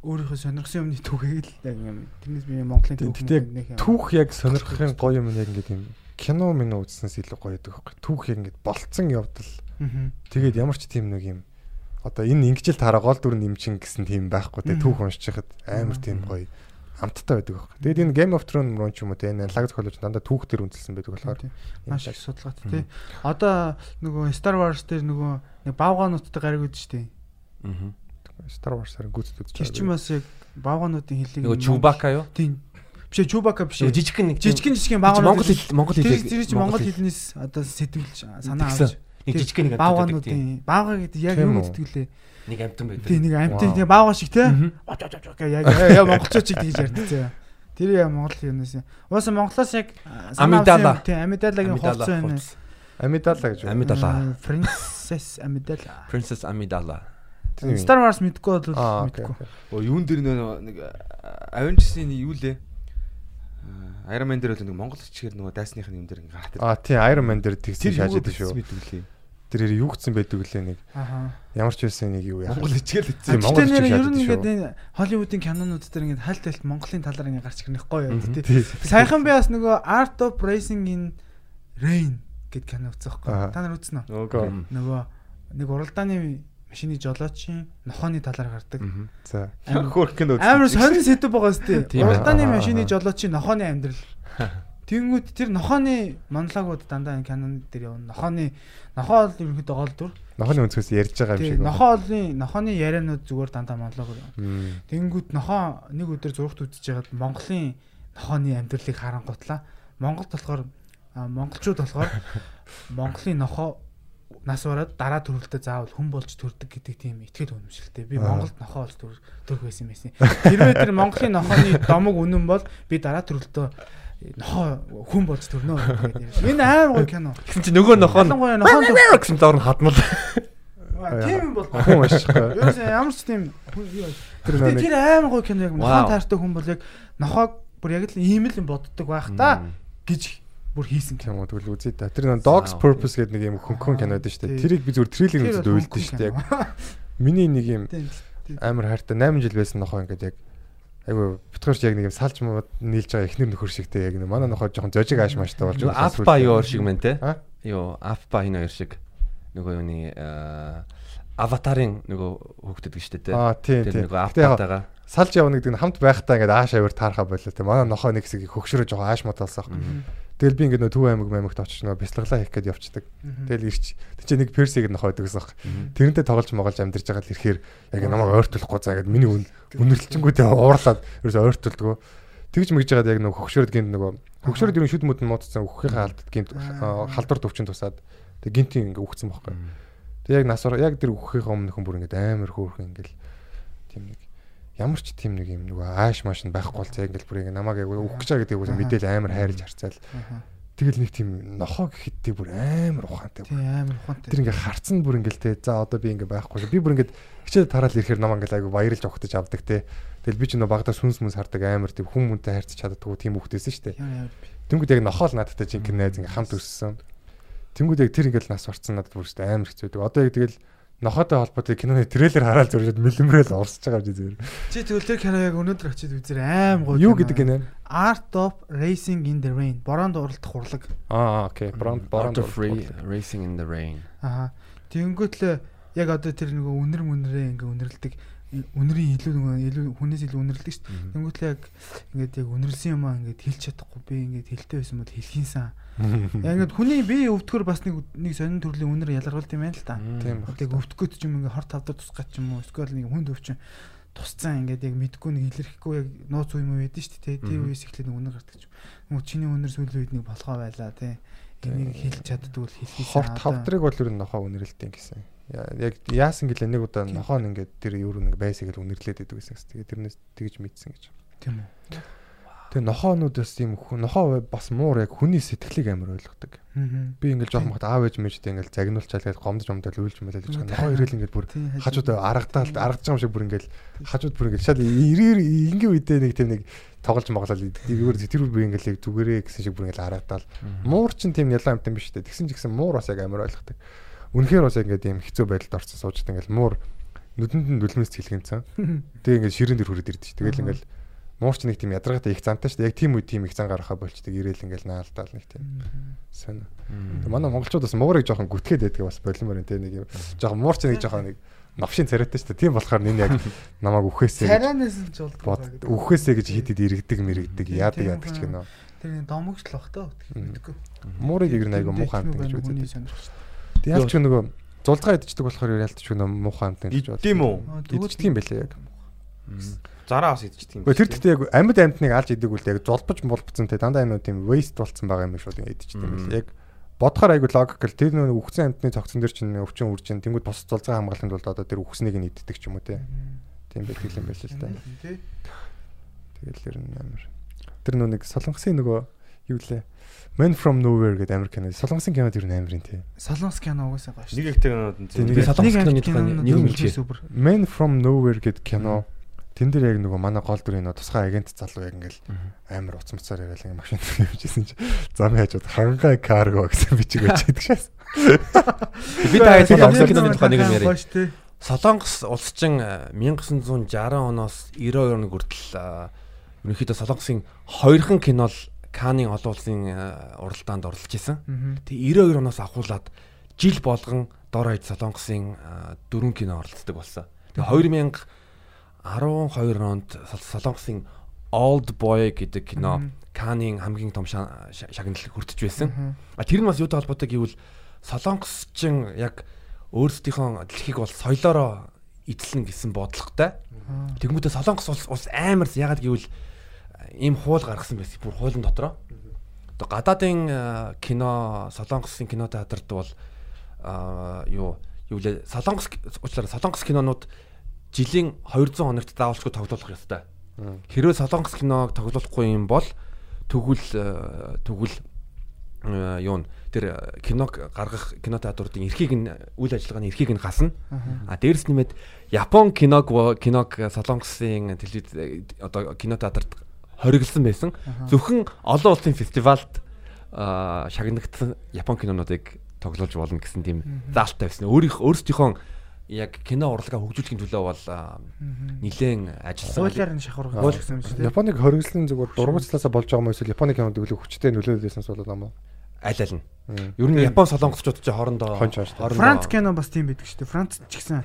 Speaker 4: өөрийнхөө сонирхсан юмны түүхийг л юм. Тэрнээс би Монголын түүх нэг юм.
Speaker 3: түүх яг сонирхохын гоё юм яг ингээд юм кино минь үзснээс илүү гоё байдаг байхгүй. Түүх яг ингээд болцсон явдал. Тэгээд ямар ч тийм нэг юм одоо энэ ингэж л тараа гол дүр нэмчин гэсэн тийм байхгүй те түүх уншчихад амар тийм гоё амттай байдаг байхгүй. Тэгээд энэ Game of Thrones руу ч юм уу те энэ лагд коллеж дандаа түүх төр үнэлсэн байдаг болохоор.
Speaker 4: Маш их судалгаатай тий. Одоо нөгөө Star Wars дээр нөгөө нэг бавгаануудтай гариг үүд штэ.
Speaker 5: Мгм.
Speaker 3: Star Wars-аар гүйцэтгэж
Speaker 4: Тэр чинь бас яг бавгаануудын хэлийг
Speaker 5: Нөгөө Чубака юу?
Speaker 4: Тийм. Биш Чубака биш
Speaker 5: жижигхэн тийм-
Speaker 4: Жижигхэн жижигхэн
Speaker 5: Монгол
Speaker 4: бавгаанууд.
Speaker 5: хэл Монгол хэлийг
Speaker 4: тэр чинь Монгол хэлнээс одоо сэтгэлж санаа авч
Speaker 5: Нэг жижиг нэг тийм.
Speaker 4: Баагануудын баага гэдэг яг
Speaker 3: Тийм
Speaker 4: юу гэдгэлээ.
Speaker 5: Нэг амтан байдаг.
Speaker 4: Тийм нэг амтын
Speaker 3: Вау.
Speaker 4: тийм баага шиг те.
Speaker 5: Мгм.
Speaker 4: Оч оч оч гэх яг яа монголчууд чиг тэгж ярьдаг. Тэр яа монгол юмнаас. Уусаа монголоос яг
Speaker 5: Амидала.
Speaker 4: юм. Тийм амидалагийн
Speaker 5: Амидала
Speaker 4: хувцас байна.
Speaker 3: Амидала гэж.
Speaker 5: Амидала.
Speaker 4: Аа, Princess Amidala.
Speaker 5: Princess Amidala.
Speaker 3: Юм.
Speaker 4: Star Wars мэдгүй бол мэдгүй.
Speaker 6: Оо юун нөө нэг Avengers-ийн юу лээ? Аа, Iron Man дээр л нэг Монгол хичгээр нөгөө дайсныхын юм дээр гараад
Speaker 3: Аа тий Iron Man дээр тэгсэн шааж идэв шүү. Тэр юу гцэн байдаг лээ нэг.
Speaker 4: Ахаа.
Speaker 3: Ямар ч байсан нэг юу яа.
Speaker 6: Монгол хичгээр л
Speaker 3: Тийм,
Speaker 6: эцэг.
Speaker 3: Монгол
Speaker 4: нэр ер нь ингээд энэ Холливуудын кинонууд дээр ингээд хальт тальт Монголын талаар ингээд гарч ирэх нэхгүй юу тий. Саяхан би бас нөгөө Art of Racing in Rain гэд кино үзсэн байхгүй.
Speaker 3: Аа.
Speaker 4: Та нар үзсэн үү? Нөгөө нэг уралдааны машины жолоочийн нохооны талаар гардаг.
Speaker 3: За.
Speaker 6: Кино үзсэн.
Speaker 4: Амар сонир сэдв байгаа сте. Уралдааны
Speaker 3: Аа,
Speaker 4: машины жолоочийн нохооны амьдрал. Тэнгүүд тэр нохооны монологууд дандаа энэ кинон дээр явна. Нохооны нохоо бол ерөнхийдөө гол дүр.
Speaker 3: Нохоны өнцгөөс ярьж байгаа юм шиг.
Speaker 4: Нохооны нохооны ярианууд зүгээр дандаа монолог.
Speaker 3: Мм.
Speaker 4: Тэнгүүд нохоо нэг өдөр зурагт үзэж байгаад Монголын нохооны амьдралыг харангутлаа. Монголд болохоор монголчууд болохоор Монголын нохоо нас бараад дараа төрөлтөө заавал хүн болж төрдөг гэдэг тийм итгэл үнэмшилтэй. Би. Монголд нохоо болж төр төрөх байсан юм байсан. Хэрвээ тэр Монголын нохооны домог үнэн бол би дараа төрөлтөө нохоо хүн болж төрнө гэдэг. Энэ амар гоё кино.
Speaker 5: Гэсэн чи нөгөө нохоо
Speaker 4: нохоо
Speaker 5: гэсэн доор нь хадмал.
Speaker 4: тийм юм бол
Speaker 3: Хүн ашигтай.
Speaker 4: Ерөөсөө ямар ч тийм хүн юу
Speaker 3: Тэр
Speaker 4: амар гоё кино яг нохоо таартай хүн бол яг нохоог бүр яг л ийм л юм боддог байх та гэж бүр хийсэн
Speaker 3: юм уу тэгвэл үзье та. Тэр нэг Dogs Purpose гэдэг нэг юм хөнгөн кино байдаг шүү дээ. Тэрийг би зүгээр трейлер үзээд уйлдэн шүү дээ. Миний нэг юм амар хайртай 8 жил байсан нохоо ингээд яг айгу битгээрч яг нэг юм салж мод нийлж байгаа ихнэр нөхөр шигтэй яг нэг манай нохоо жоохон зожиг ааш мааштай болж
Speaker 5: Нөгөө Аппа юу шиг мэн те? Юу, Аппа энэ хоёр шиг. Нөгөө юуны аватарын нөгөө хөөгдөд гэж штэ те.
Speaker 3: Аа тийм
Speaker 5: Тэр
Speaker 3: тийм.
Speaker 5: нөгөө Аппатайгаа.
Speaker 3: салж явна гэдэг нь хамт байхдаа ингээд ааш авир таархаа болоо те. Манай нохоо нэг хэсэг хөгшрөө жоохон ааш модалсан байхгүй. Тэгэл би ингээд нөгөө Төв аймаг маймагт очиж нөгөө бяцлаглаа хийх гээд явцдаг. Тэгэл ирч. Тэг чи нэг персиг нохоо байдаг гэсэн байхгүй. Тэрнтэй тоглож моголж амьдарч байгаа л ирэхээр яг намайг ойртуулахгүй за ингээд миний үн үнэрлэлчингүүдээ уурлаад ерөөсөө ойртуулдгоо. Тэгж мэгж байгаад яг нөгөө хөгшрөөд гинт нөгөө хөгшрөөд ер нь шүд мүд муудсан үххийнхээ халдад гинт халдвар төвчин тусаад тэг гинтийн ингээд үхсэн байхгүй. Тэг яг насвар яг тэр үххийнхээ өмнөхөн бүр ингээд амар хөөрхөн ингээд тийм нэг ямар ч тийм нэг юм нөгөө ааш маш нь байхгүй болцоо ингээд бүр ингээд намайг яг үхэж байгаа гэдэг үгүй мэдээл амар хайрлж харцаал. Тэгэл нэг тийм нохоо гэхэттэй бүр амар ухаантай.
Speaker 4: Тийм амар ухаантай.
Speaker 3: Тэр ингээ харцсан бүр ингээл те за одоо би ингээ байхгүй. Би бүр ингээд хичээд тараал ирэхээр намаа ингээл айгу баярлж огтож авдаг те. Тэгэл би ч нөө багада сүнс мүнс хардаг амар тийм хүн хүнтэй харьцаж чаддаггүй тийм хөхтэйсэн шүү дээ. Тэнгүүд яг нохоол надтай жинхэнэ найз ингээ хамт өссөн. Тэнгүүд яг тэр ингээл нас орцсон надад бүр шүү дээ амар хэцүү. Одоо яг тэгэл нохоотой холбоотой киноны трейлер хараад зуржод мэлэмрэл урсаж байгаа юм чи зүгээр.
Speaker 4: Чи тэгвэл тэр кино яг өнөөдөр очиод үзэр аим гоё.
Speaker 3: Юу
Speaker 4: кино.
Speaker 3: гэдэг бэ?
Speaker 4: Art of Racing in the Rain. Бороонд уралдах урлаг.
Speaker 3: Аа окей.
Speaker 5: Of Ra- Racing in the Rain.
Speaker 4: Аа. Тэнгүүт л яг одоо тэр нөгөө үнэр мүнрээ ингээ үнэрлдэг үнэрийн илүү нөгөө илүү хүнээс илүү үнэрлдэг шүү дээ. Тэнгүүт л яг ингээд яг үнэрлсэн юм аа ингээд хэлж чадахгүй би ингээд хэлтэй байсан бол хэлхийнсэн. Яг ингээд хүний бие өвдгөр бас нэг нэг сонин төрлийн үнэр ялгаргалт юм байна л та.
Speaker 3: Тийм баг.
Speaker 4: Одоо өвдгөт ч юм ингээ хорт тавдар тусгах ч юм уу эсвэл нэг хүнд өвчин тусцсан ингээд яг мэдгүй нэг илэрхэхгүй яг нууц юм байдэн шүү дээ. Тэр үеэс эхлээд нэг үнэр гардаг юм. Нөгөө чиний үнэр сүүлийн үед нэг болохоо байлаа тий. Энийг хэлж чаддгүй бол хэлхийсэн.
Speaker 3: Хорт хавдрыг бол ер нь нохоо үнэрлэлтэй гэсэн. Яг яасан гэлээ нэг удаа нохоо нь ингээд тэр юу нэг байсаг л үнэрлээд идэв гэсэн. Тэгээ тэрнээс тэгж мэдсэн гэж.
Speaker 4: Тийм үү.
Speaker 3: Тэгээ нохоонуудаас хүн- нохоо бас муур яг хүний сэтгэлийг амар ойлгодог. Би ингээл жоох махад аав ээж мэжтэй ингээл загнуулчаал гээд гомдож гомдол үйлж мэлэл гэж байгаа. Нохоо ирээл ингээд бүр хажууд аргадаал аргаж байгаа юм шиг бүр ингээл хажууд бүр ингээл шал ирээр ингийн үедээ нэг тийм нэг тоглож моглол зүгээр тэр бүр ингээл зүгээрээ гэсэн шиг бүр ингээл аргадаал. Муур ч тийм ялаа амтан биш үү. Тэгсэн ч гэсэн муур бас яг амар ойлгодог. Үнэхээр бас ингээд юм хэцүү байдалд орсон суужд ингээл муур нүдэнд нь дүлмэс цэлгэнцэн. Тэгээ ингээд ширэн дээр хүрээд ирдэ. Тэгэл ингээл муурч нэг тийм ядаргаатай их зантай шүү дээ. Яг тийм үед тийм их зан гаргахаа болчдөг. Ирээл ингээл наалдаал нэг тийм. Сайн. Манай монголчууд бас муурыг жоохон гүтгээд байдаг бас болимор энэ нэг юм. Жоохон муурч нэг жоохон нэг новшин царайтай шүү дээ. Тийм болохоор энэ яг намайг үхээсээ
Speaker 4: Царайнаас нь ч болдог.
Speaker 3: үхээсээ гэж хитэд иргэдэг мэрэгдэг яадаг яадаг ч гэнэ.
Speaker 4: Тэр домогч л бах таа.
Speaker 3: Мм.
Speaker 4: Мэдгүй.
Speaker 3: Муурыг ер нь айгу муухай амт гэж үздэг. Тэг ялч нөгөө зулцгаа идчихдэг болохоор ялтч нөгөө муухай амт гэж боддог.
Speaker 6: Идэм үү?
Speaker 3: Идчихдэг юм байлээ яг.
Speaker 6: Зараа бас идчихдэг юм.
Speaker 3: Тэр гэхдээ яг амьд амьтныг алж идэг үл яг золбож молбцсон те дандаа энэ тийм waste болцсон байгаа юм шууд идчихдэг юм байлээ. Яг бодохоор айгүй логикл тэр нөө үхсэн амтны цогцон дээр чинь өвчин үрж чинь тэнгууд бос зулцсан хамгаалалтанд бол одоо тэр үхснийг нь иддэг ч юм уу те. Тийм байдаг юм байл л та. Тэгэл ер нь амар. Тэр нэг солонгосын нөгөө юу лээ? Man from Nowhere гэдэг Америк кино. Солонгосын кинод ер нь амарин тий.
Speaker 4: Солонгос кино угаасаа гоё шүү.
Speaker 6: Нэг их кинонууд нь
Speaker 3: нэг-
Speaker 5: солонгос киноны тухай нэг юм
Speaker 4: супер.
Speaker 3: Man from Nowhere гэдэг кино. Тэн дээр яг нөгөө манай гол дүрийн нөгөө тусгай агент залуу яг ингээл амар уцмцаар яриад ингээл машин хэмжсэн чи зам хайжууд хангай карго гэсэн бичиг өчөйдөг шээс.
Speaker 5: Би та солонгос киноны тухай нэг юм яриа. Солонгос улс чинь э, 1960 оноос 92 оны хүртэл э, ерөнхийдөө солонгосын хоёрхан кино л Канны олон улсын э, уралдаанд оролцож исэн. Тэгээ 92 оноос ахуулаад жил болгон дор хаяж солонгосын э, дөрвөн кино оролцдог болсон. Тэгээ 2012 онд Сол- солонгосын Old Boy гэдэг кино
Speaker 4: Мгм.
Speaker 5: Каннын хамгийн том ша- ша- шагналыг хүртэж байсан. А тэр нь бас юутай холбоотой гэвэл солонгосчин яг өөрсдийнхөө дэлхийг бол соёлоороо эзлэн гэсэн бодлоготой.
Speaker 4: Аа.
Speaker 5: Тэгмүүдээ солонгос улс амар ягаад гэвэл ийм хуул гаргасан байсан. Бүр хуулийн дотроо. Одоо гадаадын кино солонгосын кино театрт бол аа юу юу лээ солонгос уучлаарай солонгос кинонууд жилийн 200 хоногт заавалчгүй тоглох ёстой. Хэрвээ солонгос киног тоглохгүй юм бол тэгвэл тэгвэл юу н тэр киног гаргах кино театруудын эрхийг нь үйл ажиллагааны эрхийг нь хасна. А дээрэс нэмээд Япон киног киног солонгосын телевиз одоо кино театрт хориглосон байсан. Зөвхөн олон улсын фестивальд шагнагдсан Япон кинонуудыг тоглуулж болно гэсэн тийм заалттай байсан. Өөрийнх өөрсдийнхөө яг кино урлагаа хөгжүүлэхийн төлөө бол а, нэлээд ажилласан.
Speaker 4: Хуулиар нь шахуур
Speaker 5: Хууль-
Speaker 4: гэсэн юм шүү, тий.
Speaker 3: Японыг хориглосон зүгээр дургуйцлаасаа болж байгаа юм эсвэл Японы кинод өглөө хүчтэй нөлөөлөлөөс болоод юм уу?
Speaker 5: аль аль нь. Ер нь Япон солонгосчууд ч хоорондоо
Speaker 3: хонч.
Speaker 4: Франц кино бас тийм байдаг шүү дээ. Франц ч гэсэн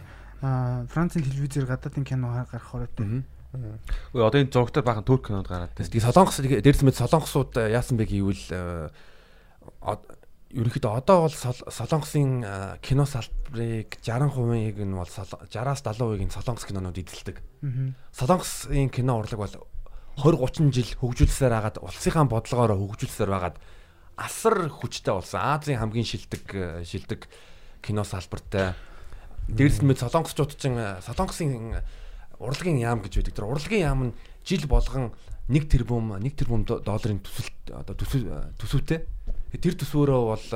Speaker 4: Францын телевизээр гадаадын кино гарах хоройтой.
Speaker 6: Үгүй одоо энэ зургатаар бахан турк кинод гараад байна.
Speaker 5: Тэгээ солонгос дээрс мэд солонгосууд э, яасан бэ гэвэл э, ерөнхийдөө одоо бол сол- солонгосын э, кино салбарыг 60%-ийг нь бол сол- 60-аас 70%-ийг нь солонгос кинонууд эзэлдэг. Солонгосын кино урлаг бол 20 30 жил хөгжүүлсээр хагаад улсынхаа бодлогоороо хөгжүүлсээр хагаад асар хүчтэй болсон. Азийн хамгийн шилдэг шилдэг кино салбартай. Дээрс мэд солонгосчууд чинь солонгосын урлагийн яам гэж байдаг. Тэр урлагийн яам нь жил болгон 1 тэрбум 1 тэрбум до- долларын төсөл одоо төсөв төсөвтэй. Тэр төсвөөрөө бол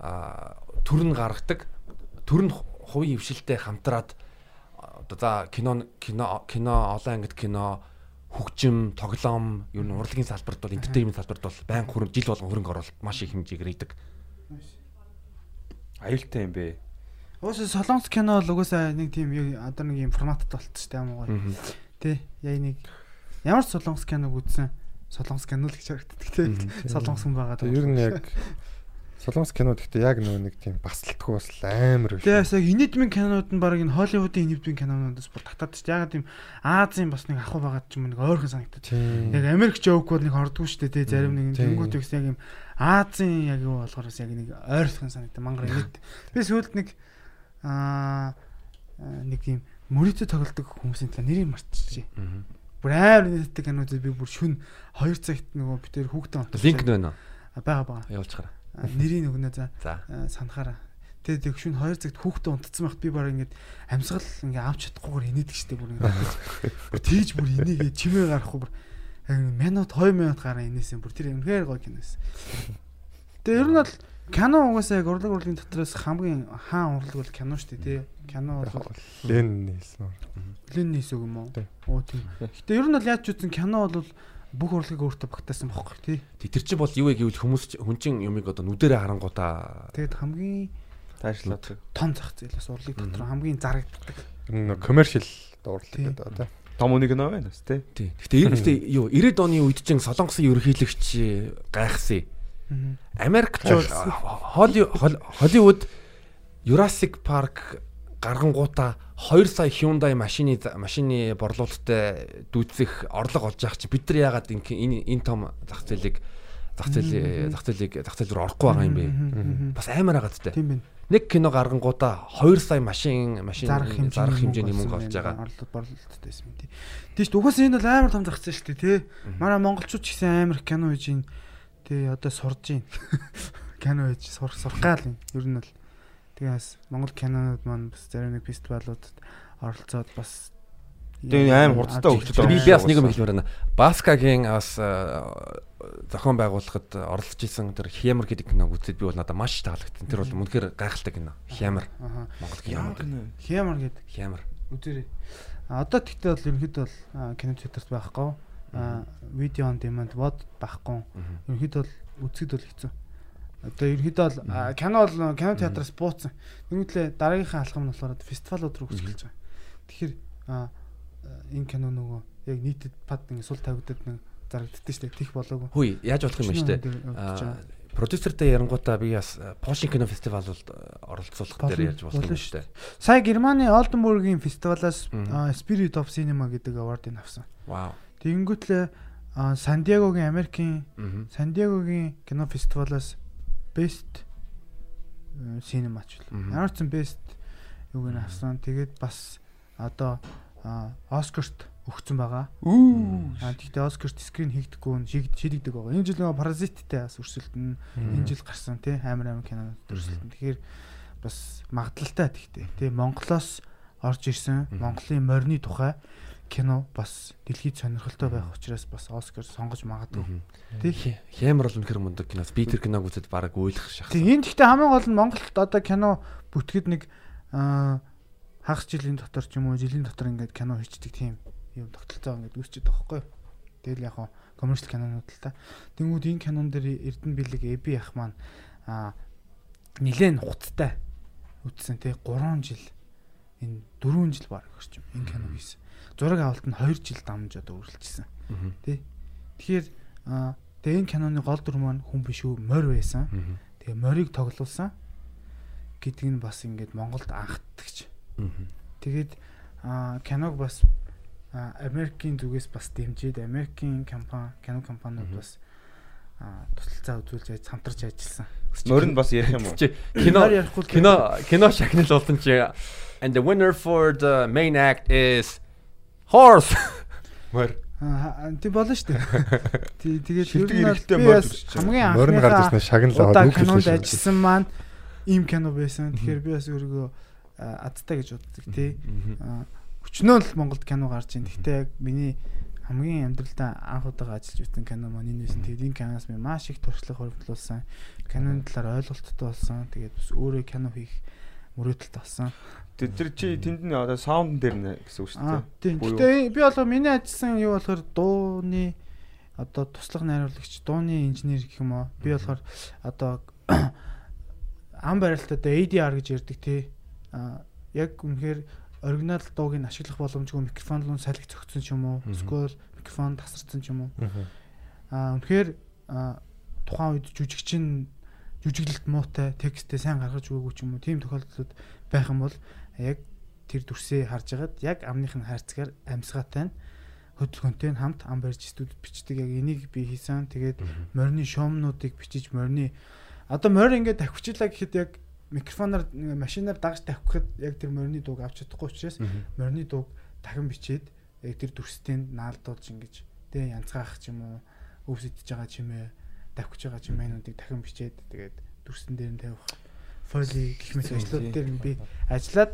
Speaker 5: а, төр нь гаргадаг. Төр нь хувийн хвшилтэй хамтраад одоо за кино кино кино олон ангид кино хөгжим, тоглоом, ер нь урлагийн салбарт бол entertainment салбарт бол байн хөрөнгө жил болгон хөрөнгө оруулалт маш их хэмжээгээр идэг.
Speaker 6: Аюултай юм бэ.
Speaker 4: Уус солонгос кино бол угаасаа нэг тийм одоо нэг юм форматтай болчихсон шүү дээ амгаа. Тэ яг нэг ямар солонгос киног үзсэн солонгос кино л гэж харагддаг тий. Солонгос хүн байгаа.
Speaker 3: Тэгээ ер нь яг солонгос кинод гэхдээ яг нөгөө нэг тийм баслалтгүй бас амар биш.
Speaker 4: Тэгээс яг инэдмийн кинонууд нь баг энэ Холливуудын инэдмийн кинонуудаас бүр татаад дээ. Яг тийм Азийн бас нэг ахуй байгаа ч юм нэг ойрхон санагдаад.
Speaker 3: Тийм.
Speaker 4: Яг Америк жоок бол нэг хордгоо шүү дээ тий. Зарим нэг
Speaker 3: Тийм.
Speaker 4: тэнгуут ихс яг юм Азийн яг юу болохоор бас яг нэг ойрхон санагдаа мангар инэд. Би сүүлд нэг аа нэг юм мөрөдө тоглолдог хүмүүсийн талаар нэрийг марччихжээ.
Speaker 5: Мгм.
Speaker 4: Бүр амар нэттэй кинодыг би бүр шүн 2 цагт нөгөө би тэр хүүхдээ онтолж
Speaker 5: Линк нь байна уу?
Speaker 4: байгаа байгаа.
Speaker 5: Явуулж гараа.
Speaker 4: А, Нэрийг нөгнөө за санахаараа. Тэгээ тэг шүн 2 цагт хүүхдээ унтцсан байхад би баг ингээд амьсгал ингээ авч чадахгүйгээр инээдэг штеп бүр ингээд. Тийж бүр инээгээ чимээ гарахгүй бүр минут 2 минут гараа инээсэн бүр тэр үнэхээр гоё киносэн. Тэгээ ер нь бол кино угаасаа яг урлаг урлагийн дотроос хамгийн хаан урлаг бол кино шүү дээ тий. Кино бол
Speaker 3: Лен нийлсэн.
Speaker 4: Лен үг юм уу?
Speaker 3: Тий.
Speaker 4: Оо тийм. Гэтэ ер нь бол яаж ч үтсэн кино бол бүх урлагийг өөртөө багтаасан бохоггүй тий.
Speaker 5: Тэр чинь бол юу вэ гэвэл хүмүүс хүн чин юмыг одоо нүдэрээ харангуудаа
Speaker 4: Тэгээд хамгийн
Speaker 6: Таашлаад.
Speaker 4: том зах зээл бас урлаг дотор хамгийн зарагддаг.
Speaker 3: Дуурлаг
Speaker 4: Тийм.
Speaker 3: гэдэг одоо.
Speaker 6: Том үнийг нөө байна бас тий.
Speaker 5: тий. Гэтэ гэхдээ юу 90-ад оны үед чинь солонгосын ерөнхийлөгч гайхсан. Холли- Хол- Холливуд Jurassic Park гаргангуудаа 2 сая Hyundai машины машины борлуулалттай дүүцэх орлого олж явах чи бид нар яагаад энэ энэ том зах зээлийг зах зээл зах зээлийг зах зээл рүү орохгүй байгаа юм бэ? Бас амар байгаа зү.
Speaker 4: Тийм байна.
Speaker 5: Нэг кино гаргангуудаа 2 сая машин машин
Speaker 4: Зарах хэмжээний
Speaker 5: мөнгө олж байгаа.
Speaker 4: Борлуулалттай байсан юм тий. Тийш угаасаа энэ бол амар том зах зээл шүү дээ тий. Манай монголчууд ч гэсэн амар кино хийж ийн тий одоо сурж ийн. кино хийж сурах сурах гал юм. Ер нь бол тэгээс Монгол кинонууд маань бас зарим нэг фестивалуудад оролцоод бас
Speaker 6: Тэгээ амар хурдтай хөгжиж байгаа.
Speaker 5: Би би бас нэг юм хэлмээр байна. Баскагийн бас зохион байгуулахад оролцож исэн тэр Хямар гэдэг киног үзээд би бол надад маш таалагдсан. Тэр бол үнэхээр гайхалтай кино. Хямар.
Speaker 4: Аха.
Speaker 5: Монгол кино.
Speaker 4: Хямар гэдэг
Speaker 5: Хямар.
Speaker 4: үзээрэй. А одоо тэгтээ бол ерөнхийдөө бол кино театрт байхгүй. Видео он demand вод байхгүй. Ерөнхийдөө бол үзэхэд бол хэцүү. Одоо ерөнхийдөө бол кино бол кино театраас бууцсан. Нэгмэтлээ дараагийнхаа алхам нь болохоор фестивалууд руу хөсгөлж байгаа. Тэгэхээр энэ кино нөгөө яг нийтэд пад ингэ сул тавигдад нэг зарагддсан шүү дээ. Тих болоогүй.
Speaker 5: Хүй, яаж болох юм бэ штэ?
Speaker 4: Аа
Speaker 5: Продюсертэй ярангуудаа би бас Пошин кино фестивал бол оролцуулах дээр ярьж юм
Speaker 4: Болно
Speaker 5: штэ.
Speaker 4: Сая Германы Олденбургийн фестивалаас Spirit of Cinema гэдэг award-ыг авсан.
Speaker 5: Вау.
Speaker 4: Тэгэнгүүтлээ а, Сан Диегогийн Америкийн
Speaker 5: Мгм.
Speaker 4: Сан Диегогийн кино фестивалаас Best Cinema ч
Speaker 5: Мгм.
Speaker 4: үл. Ямар ч Best юуг нь авсан. Тэгээд бас одоо Оскарт өгсөн байгаа. А тэгтээ Оскарт скрин шийд- шийдэгдэг байгаа. Энэ жил нөгөө Паразиттэй бас өрсөлдөн. Энэ жил гарсан тий амар амар кинонууд өрсөлдөн. Тэгэхээр бас магадлалтай тэгтээ тий Монголоос орж ирсэн Монголын морины тухай кино бас дэлхийд сонирхолтой байх учраас бас Оскар сонгож магадгүй. Тий.
Speaker 5: Хэ- Хямар бол үнэхээр мундаг кино. Би тэр киног үзээд бараг уйлах шахсан.
Speaker 4: Тий энэ гэхдээ хамгийн гол нь Монголд одоо кино бүтгэд нэг хагас жилийн дотор ч юм уу жилийн дотор ингээд кино хийчдэг тийм юм тогтолцоо ингээд үүсчихэд байгаа байхгүй. Тэгэл яг хоо коммерчл кинонууд л та. Тэнгүүд энэ кинон дээр Эрдэнэ бэлэг Эби ах маань аа нилээн хугацтай үтсэн тий 3 жил энэ 4 жил баг орчим энэ кино хийсэн. Зураг авалт нь 2 жил дамж одоо үргэлжилсэн.
Speaker 5: Мгм.
Speaker 4: Тэгэхээр аа тэгээ энэ киноны гол дүр маань хүн биш үү морь байсан. Тэгээ морийг тоглуулсан гэдэг нь бас ингээд Монголд анхдагч. Тэгээд аа киног бас Америкийн зүгээс бас дэмжиж Америкийн компани кино компаниуд бас аа тусалцаа үзүүлж хамтарч ажилласан.
Speaker 6: Морин бас ярих юм уу?
Speaker 5: Чи кино
Speaker 4: Морь
Speaker 5: кино кино шагнал болсон чи and the winner for the main act is horse. Мөр.
Speaker 4: Аа тийм болно шүү дээ. Тэгээд
Speaker 6: Шилдэг
Speaker 4: би
Speaker 6: морь
Speaker 4: хамгийн
Speaker 3: Морин гарч
Speaker 4: анхныхаа
Speaker 3: ирсэн шагналаа аваад
Speaker 4: кинонд ажилласан маань ийм кино байсан. Тэгэхээр би бас өөрийгөө адтай гэж боддог тий. Аа, Өчнөө л Монголд кино гарч ийн. Гэхдээ яг миний хамгийн амьдралдаа анх удаага ажиллаж байсан кино маань энэ байсан. Тэгээд энэ киноос би маш их туршлага хөрвүүлсэн. Киноны талаар ойлголттой болсон. Тэгээд бас өөрөө кино хийх мөрөөдөлт авсан.
Speaker 6: Тэр чи тэнд нь одоо саунд дээр нэ гэсэн үг шүү дээ.
Speaker 4: тийм. Гэхдээ би болоо миний ажилласан юу болохоор дууны одоо туслах найруулагч, дууны инженер гэх юм уу. Би болохоор одоо ам барилтад ADR гэж ярддаг тий. Аа яг үнэхээр оригинал дууг нь ашиглах боломжгүй микрофон руу салхи зөгцсөн ч юм уу. Эсвэл микрофон тасарсан ч юм уу. Аа үнэхээр тухайн үед жүжигчин жүжиглэлт муутай текстээ сайн гаргаж өгөөгүй ч юм уу. Тийм тохиолдлууд байх юм бол яг тэр дүрсээ харж агаад яг амных нь хайрцгаар амьсгаатай нь хөдөлгөөнтэй нь хамт ам барьж студид бичдэг яг энийг би хийсэн. Тэгээд морины шуумнуудыг бичиж морины одоо морь ингээд тавьчихлаа гэхэд яг микрофоноор машинаар дагаж тавихад яг тэр морины дууг авч чадахгүй учраас морины дууг дахин бичээд яг тэр дүрстэйг наалдуулж ингэж тэ янцгаах ч юм уу өвс идэж байгаа чимээ давхиж байгаа чимээнүүдийг дахин бичээд тэгээд дүрстэн дээр нь тавих фойли гэх мэт ажлууд дээр нь би ажиллаад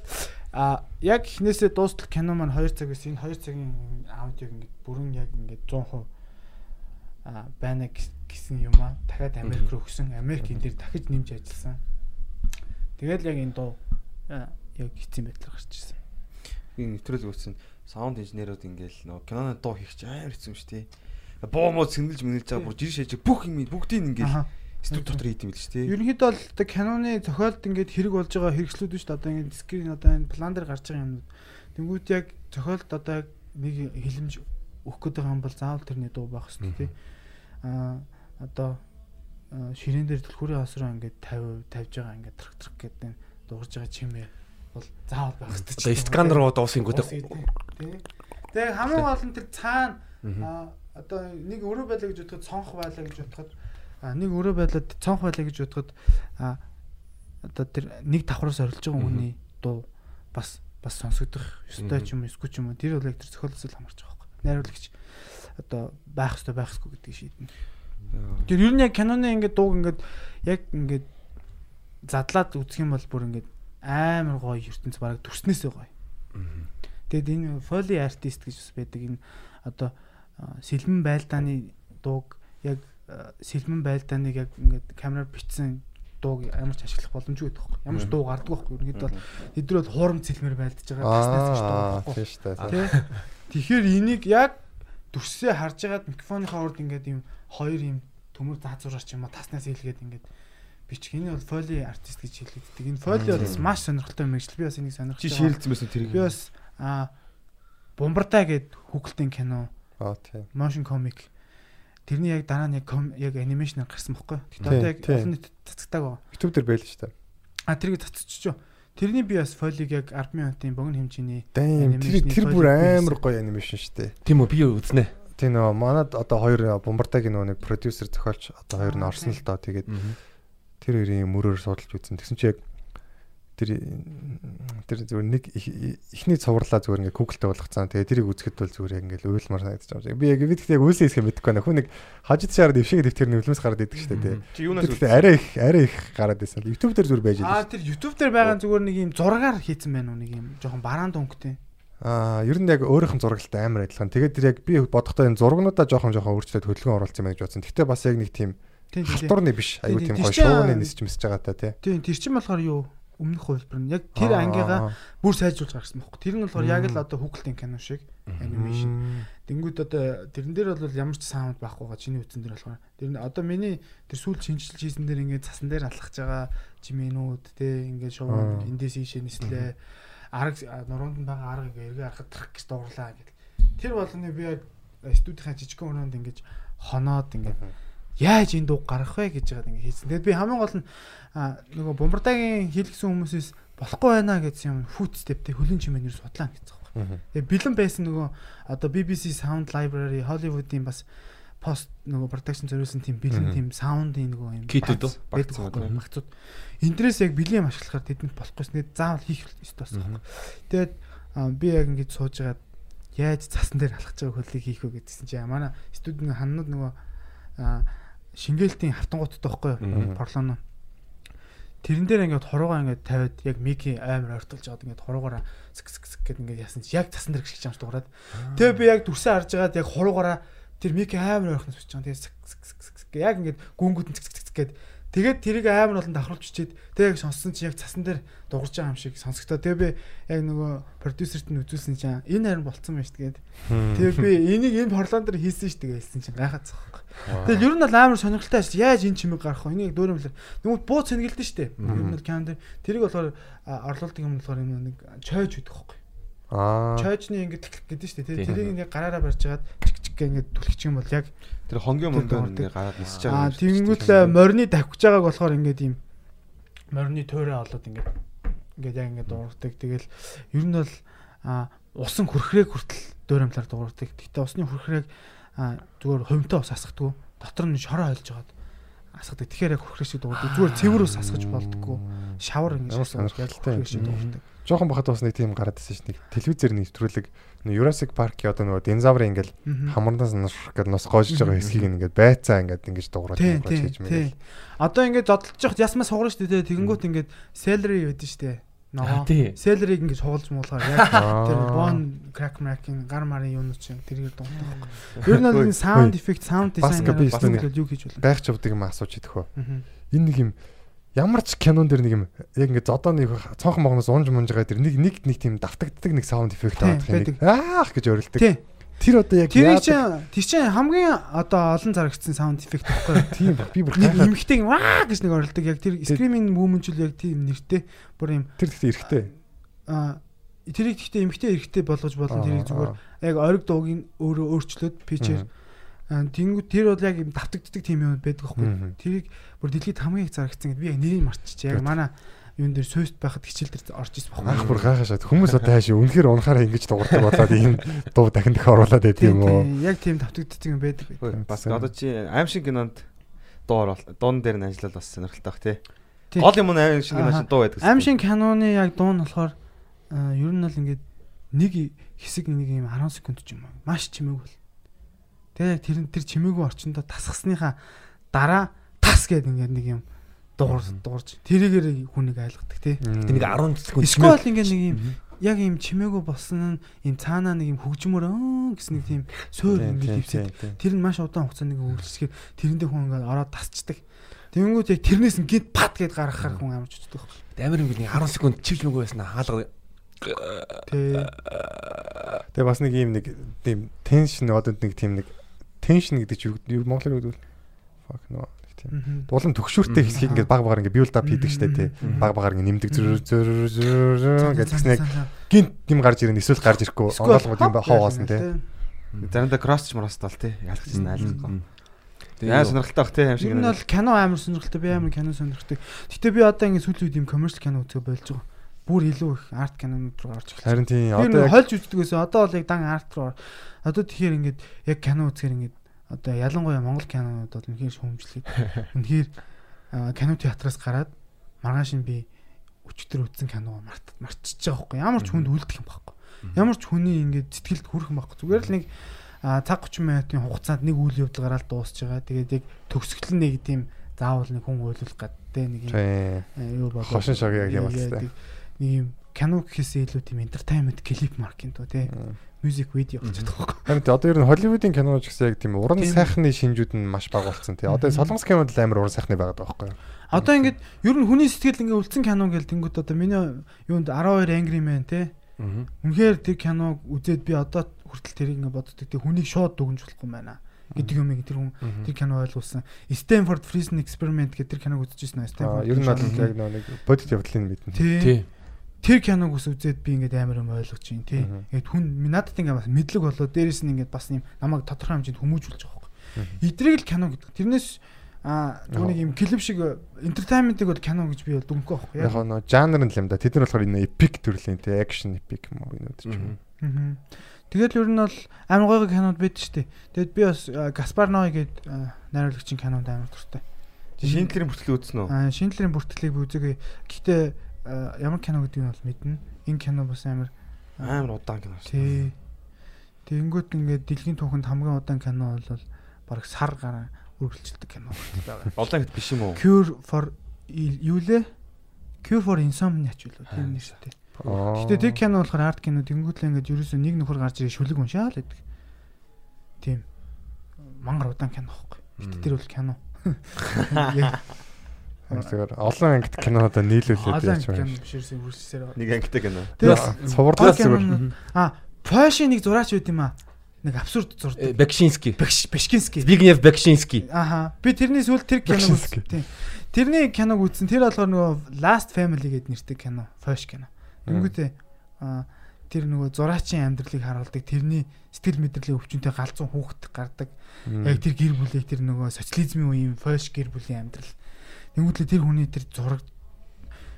Speaker 4: а яг эхнээсээ дуустал кино маань 2 цаг байсан. Энэ 2 цагийн аудиог ингээд бүрэн яг ингээд 100% а байна гэс- гэсэн юм аа дахиад Америк руу өгсөн. Америк энэ дээр дахиж нэмж ажилласан. Тэгээд яг энэ дуу а, яг хэцэн байдлаар гарч ирсэн.
Speaker 6: Би нэвтрүүлэг үзсэн саунд инженерүүд ингээл нөө киноны дуу хийх чи амар хэцүү юм шүү дээ. Боо муу сэнгэлж мэнгэлж байгаа бүр жир шээж бүх юм бүгдийг ингээл студ дотор хийд юм л шүү дээ.
Speaker 4: Ерөнхийдөө бол киноны зохиолд ингээд хэрэг болж байгаа хэрэгслүүд шүү дээ. Одоо ингээд скрин одоо энэ план дээр гарч байгаа юмнууд. Тэнгүүд яг зохиолд одоо нэг хилэмж өгөх байгаа юм бол заавал тэрний дуу байх хэрэгтэй тий. Аа одоо ширээн дээр түлхүүрийн хосроо ингээд 50 тавьж байгаа ингээд трак трак гэдэг дуурж байгаа чимээ бол заавал байх хэрэгтэй.
Speaker 5: Одоо сканер руу
Speaker 4: Тий. Тэгээ хамгийн гол нь тэр цаана Аа одоо нэг өрөө байлаа гэж бодоход цонх байлаа гэж бодоход нэг өрөө байлаад цонх байлаа гэж бодоход одоо тэр нэг давхраас орилж байгаа хүний дуу бас бас сонсогдох ёстой ч юм эсвэл ч юм уу тэр бол яг тэр зохиолоос л хамаарч байгаа байхгүй найруулагч одоо байх ёстой байх ёсгүй гэдгийг шийднэ. Тэр ер нь яг киноны ингээд дууг ингээд яг ингээд задлаад үзэх юм бол бүр ингээд амар гоё ертөнц бараг төрснөөсөө гоё. Тэгэд энэ фоли артист гэж бас байдаг энэ одоо сэлмэн байлдааны дууг яг а, сэлмэн байлдааныг яг ингээд камераар бичсэн дууг ямар ч ашиглах боломжгүй байдаг байхгүй. Ямар ч дуу гардаг байхгүй. Ерөнхийдөө бол тэд нар бол хуурамч сэлмэр байлдаж байгаа таснаас гэж дуу байхгүй.
Speaker 3: тийм шүү дээ.
Speaker 4: Тэ. Тэгэхээр энийг яг дүрсээ харж байгаад микрофоныхаа урд ингээд юм хоёр юм төмөр заазуураар ч юм уу таснаас хэлгээд ингээд бичих. Энэ бол фоли артист гэж хэлэгддэг. Энэ фоли бол маш сонирхолтой ажил. Би бас энийг сонирхож
Speaker 6: Чи
Speaker 4: байгаа.
Speaker 6: шийлэлцсэн байсан тэрийг.
Speaker 4: Би бас а бомбарда гэд хүүхэлдэйн кино,
Speaker 3: Аа тийм.
Speaker 4: motion comic тэрний яг дараа нь яг яг анимашн гарсан бохгүй. Одоо яг олон нийтэд цацагтааг байгаа.
Speaker 3: YouTube дээр байл шүү дээ.
Speaker 4: А тэрийг цацчихжоо. Тэрний би бас фолиг яг 10 минутын богино хэмжээний
Speaker 3: Дэм тэр бүр амар гоё анимашн шүү дээ.
Speaker 5: Тийм үү би үзнэ.
Speaker 3: Тийм нөө манад одоо хоёр бомбардагийн нөгөө нэг продюсер зохиолч одоо хоёр нь орсон л доо тэгээд тэр хоёрын мөрөөр судалж үзсэн. Тэгсэн чи яг тэр тэр зүгээр нэг их- ихний цувралаа зүгээр ингээ Google-тэй болгоцсон. Тэгээ тэрийг үзэхэд бол зүгээр яг ингээ уйлмар санагдаж байгаа. Би яг бид яг үйлсээ хэсгээ мэдэхгүй байна. Хүн нэг хажид шаард дэвшээгээд дэвтэр нь үлмэс гараад идэг шүү дээ.
Speaker 6: Чи юунаас
Speaker 3: гэхдээ арай их арай их гараад байсан. YouTube дээр зүгээр байж
Speaker 4: А
Speaker 3: байгаа.
Speaker 4: тэр YouTube дээр байгаа зүгээр нэг юм зургаар хийцэн байна уу нэг юм жоохон бараан дөнгөтэй.
Speaker 3: Аа ер нь яг өөрийнх нь зурагтай амар адилхан. Тэгээд тэр яг би бодохдоо энэ зургнуудаа жоохон жоохон өөрчлөлт хөдөлгөөн оруулсан юм байна гэж бодсон. Гэхдээ бас яг нэг тийм халтурны биш. Айгуу
Speaker 4: Тийм,
Speaker 3: гоё шууганы нисч мэсэж байгаа та тий.
Speaker 4: Тийм тэр чинь болохоор юу өмнөх хувилбар нь яг тэр
Speaker 3: Аа,
Speaker 4: ангигаа
Speaker 3: аа.
Speaker 4: бүр сайжруулж гаргасан байхгүй. Тэр нь болохоор яг л одоо хүүхэлдэйн кино шиг анимашн. Тэнгүүд одоо тэрэн дээр бол ямар ч саунд байхгүй байгаа чиний үтсэн дээр болохоор тэр одоо миний тэр сүүл шинжилж хийсэн дээр ингээд цасан дээр алхаж байгаа жимэнүүд те ингээд
Speaker 3: Аа.
Speaker 4: эндээс ийшээ нислээ арга нуруунд байгаа арга ингээ эргээ харахад трах гэж дуурлаа гэдэг. Тэр болгоны би яг студийнхаа жижигхэн өрөөнд ингээд хоноод ингээд яаж энэ дуу гарах вэ гэж яагаад ингэ хийсэн. Тэгээд би хамгийн гол нь нөгөө бомбардагийн хийлгсэн хүмүүсээс болохгүй байна гэсэн юм фут стептэй хөлөн чимээнээр судлаа гэсэн юм. Тэгээ бэлэн байсан нөгөө одоо BBC Sound Library Hollywood-ийн бас пост нөгөө production зориулсан тийм бэлэн тийм саундын нөгөө юм
Speaker 5: Китүүд үү?
Speaker 4: байдаг байхгүй
Speaker 5: мгм.
Speaker 4: багцууд. Эндрээс яг бэлэн юм ашиглахаар тэдэнд болохгүйс нэг заавал хийх ёстой болсон. Тэгээд би яг ингэж сууж байгаад яаж цасан дээр алхаж байгаа хөлийг хийх вэ гэдгийгсэн чи манай студийн ханнууд нөгөө шингээлтийн хавтангууттай байхгүй юу? Порлоно. Тэрэн дээр ингээд хоруугаа ингээд тавиад яг мики амар ойртолж аваад ингээд хоруугаараа ск ск ск гэд ингээд яасан чи яг цасан дээр гიშгэж амж дуурайд. Тэгээ би яг дүрсээ харж байгаад яг хоруугаараа тэр мики амар ойрхон сууж байгаа. Тэгээ ск ск ск ск яг ингээд гүнгүүд ск ск ск гэд Тэгээд тэрийг амар олон давхарлж чичээд тэг яг сонссон чи яг цасан дээр дуурж байгаа юм шиг сонсогдоо. Тэгээ би яг нөгөө продюсерт нь үзүүлсэн чинь энэ харин болцсон шүү дээ. Тэгээ би энийг энэ порлон дээр хийсэн шүү дээ хэлсэн чинь гайхаад цаахгүй. Тэгэл ер нь бол амар сонирхолтой ажил. Яаж энэ чимэг гарах вэ? Энийг дөөрөмлөр. Нөгөө бууц сэнгэлдэн шүү дээ. Ер нь бол кам дээр тэрийг болохоор орлуулдаг юм болохоор юм нэг чойж өгдөг байхгүй.
Speaker 3: Аа.
Speaker 4: Чойжны ингэ гэдэг шүү дээ. Тэрийг ингэ гараараа барьж хагаад чик ингэ түлхчих юм бол яг
Speaker 6: Тэр хонгийн
Speaker 4: дуурдаг.
Speaker 6: ингээ гараад нисэж
Speaker 4: Аа
Speaker 6: байгаа.
Speaker 4: тэнгүүл
Speaker 6: тийм.
Speaker 4: морины давхиж байгааг болохоор ингээд ийм морины туурай олоод ингээд ингээд яг ингээд дуурдаг. Тэгэл ер нь бол аа усан хүрхрээг хүртэл дөөрөмлөр дуурдаг. Гэтэ усны хүрхрээг аа зүгээр хөвмтэй ус асгахдаггүй. Дотор нь шороо ойлж хагаад асгадаг. Тэгэхээр яг хүрхрээ шиг дуурдаг. Зүгээр цэвэр ус асгаж болдоггүй. Шавар яг
Speaker 3: сонирхолтой
Speaker 4: хүрхрээ шиг дуурдаг.
Speaker 3: Жохон бахад бас нэг тийм гараад ирсэн шүү дээ. Телевизээр нэвтрүүлэг Jurassic Park-ийн одоо нөгөө динозаврын ингээл хамарнаас нушрах гэдэг нус гоожж байгаа хэсгийг ингээд байцаа ингээд ингэж дуурайж дуурайж хийж мэгэл.
Speaker 4: Одоо ингээд зодтолж явах ясмаа сугарна шүү дээ. Тэгэнгүүт ингээд celery байдаг шүү дээ. Ногоо. Celery-г ингээд шугалж муулахаар яг тэр bone crack crack-ийн гар марын юм чинь тэрийг дуусах. Ер нь энэ sound effect, sound design
Speaker 3: эсвэл
Speaker 4: юу хийж болно.
Speaker 3: гайхч явдаг юм асууж идэх хөө. Энэ нэг юм ямар ч кинон дээр нэг юм яг ингээд зодооны цонхон могноос унж мунжгаа тэр нэг нэг нэг тийм давтагддаг нэг саунд эффект авах юм нэг аах гэж орилдог. Тэр одоо яг яадаг-
Speaker 4: чинь тэр чинь хамгийн одоо олон зарагдсан sound effect байхгүй юу?
Speaker 3: тийм би бүр
Speaker 4: Нэг
Speaker 3: гайхаад
Speaker 4: эмхтэй ваа гэж нэг орилдог. Яг тэр screaming movement л яг тийм нэртэй бүр юм
Speaker 3: тэр ихтэй эрэхтэй.
Speaker 4: аа тэрийг гэхдээ эмхтэй эрэхтэй болгож болно. Тэрийг зүгээр
Speaker 3: Аа,
Speaker 4: яг ориг дуугийн өөрөө өөрчлөөд pitch-ээр тэнгүү тэр бол яг юм давтагддаг тийм юм байдаг байхгүй. Тэрийг бүр дэлхийд хамгийн их зарагдсан гэдэг би яг нэрийг марччих. Яг манай юун дээр сүйст байхад хичээл дээр орж ирсэн байхгүй
Speaker 3: Ах бүр гайхашаад хүмүүс одоо хаашаа үнэхээр унахаараа ингэж дуурдаг болоод ийм дуу дахин дахин оруулаад байт
Speaker 4: Тийм
Speaker 3: юм уу?
Speaker 4: яг тийм давтагддаг юм байдаг.
Speaker 6: Бас одоо чи аим шиг кинонд дуу орол дуун дээр нь ажиллаад бас сонирхолтой бах тий. Гол юм нь аим шиг кино дуу байдаг.
Speaker 4: Аим шиг киноны яг дуу нь болохоор ер нь бол ингээд нэг хэсэг нэг юм 10 секунд ч юм уу. Маш чимээг бол. Тэгээ яг тэр тэр чимээгүй орчиндөө тасгасныхаа дараа тас гэдэг ингээд нэг юм дуурж дуурж тэрийгээр хүнийг айлгадаг тий.
Speaker 5: Тэг нэг 10 секунд
Speaker 4: Эсвэл ингээд нэг юм яг юм чимээгүй болсон нь юм цаанаа нэг юм хөгжмөр гэсэн нэг тийм суур ингээд хөвсөд тэр нь маш удаан хугацаанд нэг үргэлжлэхээр тэрэндээ хүн ингээд ороод тасчдаг. Тэнгүүд яг тэрнээс гинт пат гэд гаргахаар хүн амарч байхгүй.
Speaker 5: амар ингээд нэг 10 секунд чивч мөгөө байсан хаалга
Speaker 4: Тий.
Speaker 3: Тэгээ бас нэг юм нэг тийм теншн одоо нэг тийм нэг теншн гэдэг чинь юу монголоор үгдвэл fuck no дуулан төгшүүртэй хэсгийг ингээд баг багаар ингээд build up хийдэг штэ тий. Баг багаар ингээд нэмдэг зүр зүр зүр гэдэг снэг гинт юм гарч ирэн эсвэл гарч ирэхгүй онгоолгод юм ба хаваас нь тий.
Speaker 6: Заримдаа кросс ч морос тал тий. Ялгчихсан айлгахгүй.
Speaker 5: Тэгээ
Speaker 6: Яа сонирхолтой бах тий аим шиг.
Speaker 4: Нь бол кино амар сонирхолтой би амар кино сонирхдаг. Гэтэ би одоо ингэ сүүлийн үед юм commercial кино үзэх болж байгаа. Бүр илүү их арт кинонууд руу орж эхэлсэн.
Speaker 3: Харин тийм одоо яг
Speaker 4: хольж үздэгээс одоо бол яг дан арт руу одоо тэгэхээр ингээд яг кино үзэхээр ингээд одоо ялангуяа монгол кинонууд бол үнэхээр шүүмжлэхэд үнэхээр кино театраас гараад маргааш нь би өчтөр үзсэн киногоо март марчиж байгаа байхгүй ямар ч хүнд үлдэх юм байхгүй. Ямар ч хүний ингээд сэтгэлд хүрэх юм байхгүй. Зүгээр л нэг цаг 30 минутын хугацаанд нэг үйл явдал гараад дуусч байгаа. Тэгээд яг төгсгөл нь нэг тийм заавал нэг хүн ойлгох гэдэг нэг юм юу болоо
Speaker 3: Хошин шог яг юм байна.
Speaker 4: нэг юм кино гэхээсээ илүү тийм entertainment клип маркинг доо тий music video гэж байгаа байхгүй
Speaker 3: Харин тий, одоо ер нь Холливуудын кино ч гэсэн яг тийм уран сайхны шинжүүд нь маш бага болсон тий. Одоо солонгос кинод л амар уран сайхны байгаад байгаа байхгүй юу?
Speaker 4: Одоо ингээд ер нь хүний сэтгэл ингээ үлдсэн кино гэл тэнгууд одоо миний юунд 12 Angry Man те. Үнэхээр тэр киног үзээд би одоо хүртэл тэрийг ингээ боддог. Тэг хүнийг шууд дүгнж болохгүй юм байна гэдэг юм тэр хүн тэр кино ойлгуулсан. Stanford Prison Experiment гэдэг тэр киног үзчихсэн
Speaker 3: Аа,
Speaker 4: Stanford.
Speaker 3: ер нь бол яг нэг бодит явдлын мэднэ.
Speaker 4: тий. Тэр киног ус үзээд би ингээд амар юм ойлгож чинь тий. Ингээд хүн надад ингээ бас мэдлэг болоо дээрэс нь ингээд бас юм намайг тодорхой хэмжээнд хүмүүжүүлж байгаа байхгүй. Эдрийг л кино гэдэг. Тэрнээс аа
Speaker 3: Яг
Speaker 4: нэг юм клип шиг entertainment-ыг бол кино гэж би бол дүнхгүй байхгүй.
Speaker 3: Яг нөө жанр нь л юм да. Тэд нар болохоор энэ epic төрлийн тий, action epic юм уу энэ ч юм.
Speaker 4: Мгм. Тэгэл ер нь бол амар гоё кинод байд штэ. Тэгэд би бас а, Гаспар Ной гээд а, найруулагчийн кинонд амар дуртай.
Speaker 6: Шинэтлэрийн бүртгэл үзсэн үү?
Speaker 4: Аа шинжлэлийн бүртгэлийг би үзээгүй. Гэхдээ а, ямар кино гэдгийг нь бол мэднэ. Энэ кино бас амар а,
Speaker 6: Амар удаан кино.
Speaker 4: Тий. Тэнгүүт ингээд дэлхийн түүхэнд хамгийн удаан кино бол баг сар гараа үргэлжилдэг кино байгаа.
Speaker 6: Удаан гэт биш юм уу?
Speaker 4: Cure for юу лээ? Cure for Insomnia ч үлээ тийм нэр шүү дээ. Гэтэ тэг кино болохоор арт кино тэнгүүт л ингээд ерөөсөө нэг нөхөр гарч ирээ шүлэг уншаал гэдэг. Тийм. Мангар удаан кино байхгүй. Гэтэ тэр бол кино.
Speaker 3: Тэгэхээр олон ангит кинонуудаа нийлүүлээд
Speaker 4: олон
Speaker 3: яаж байна.
Speaker 4: биш ерөөсөө үргэлжлэсээр байгаа.
Speaker 6: Нэг ангитай кино.
Speaker 4: Тэгээс
Speaker 3: Цувралаас зүгээр.
Speaker 4: кинонууд- А, Поши нэг зураач байт юм аа. Нэг абсурд
Speaker 5: Э,
Speaker 4: зурдаг.
Speaker 5: Бекшинский.
Speaker 4: Беш Бешкинский.
Speaker 5: Збигнев Бекшинский.
Speaker 4: Аха. Би тэрний сүүл тэр киног үзсэн. Тийм. Тэрний киног үзсэн. Тэр болохоор нөгөө Last Family гэдэг нэртэй кино. Фош кино. Тэнгүүтээ а тэр нөгөө зураачийн амьдралыг харуулдаг. Тэрний сэтгэл мэдрэлийн өвчнөд галзуу хүүхэд гардаг. Яг тэр гэр бүлийг тэр нөгөө социализмын үеийн фош гэр бүлийн амьдрал. Тэнгүүтлээ тэр хүний тэр зураг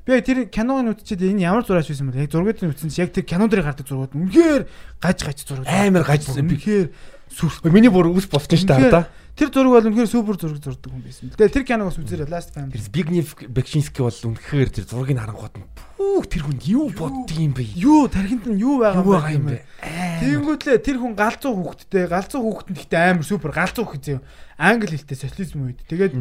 Speaker 4: Би тэр киног нь үзчихэд энэ ямар зураач байсан бэ? Яг зургууд нь үзсэн чинь яг тэр кинон дээр гардаг зургууд нь үнэхээр гаж гаж зураг.
Speaker 5: Амар гаж.
Speaker 4: Үнэхээр сүрх.
Speaker 5: Миний бүр ус босч штэ
Speaker 4: Үнэхээр
Speaker 5: та.
Speaker 4: Тэр зураг бол үнэхээр супер зураг зурдаг хүн байсан. Тэгээ тэр киног бас үзээрэй Last Family.
Speaker 5: Тэр Збигнев Бекшинский бол үнэхээр тэр зургийг харангууд нь пүүх тэр хүн юу боддгийм бэ?
Speaker 4: Юу тархинд нь юу байгаа
Speaker 5: юм бэ?
Speaker 4: Тэнгүүтлээ тэр хүн галзуу хүүхэдтэй галзуу хүүхэдэнд ихтэй амар супер галзуу хизээ англи хэлтэй социализм үед. Тэгээд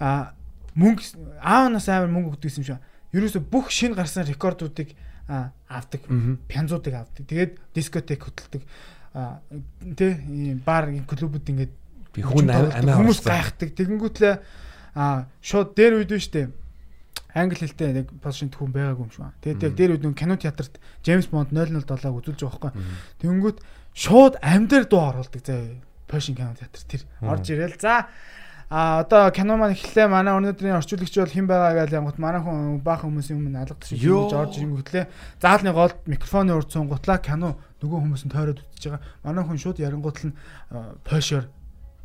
Speaker 4: а мөнгө аавнаас амар мөнгө өгдөгсэн юм шиг. Ерөөсө бүх шин гарсан рекордуудыг авдаг. Пянзуудыг авдаг. Тэгээд дискотек хөтэлдэг. Тэ бар клубүүд ингээд
Speaker 5: хүн амиа
Speaker 4: хүмүүс гайхдаг. Тэгэнгүүтлээ шууд дээр үйдэн штэ. Англи хэлтэй яг позишнд хүн байгаагүй юм шиг. Тэгээд яг дээр үед нэг кино театрт Джеймс Бонд 007-г үзүүлж байгаа байхгүй. Тэгэнгүүт шууд амьдэр дуу оруулдаг заа. Пошин кино театр тэр орж ирэл. За А одоо кино маань эхлэлээ манай өнөөдрийн орчуулагч бол хэн байгаа гэж янгут манай хүн баахан хүмүүсийн өмнө алгадчих шиг
Speaker 6: Йоо.
Speaker 4: ингэж орж ирэнгүүтлээ заалны голд микрофоны урд сунгутлаа кино нөгөө хүмүүс нь тойроод үзэж байгаа. Манай хүн шууд ярингуутл нь пошоор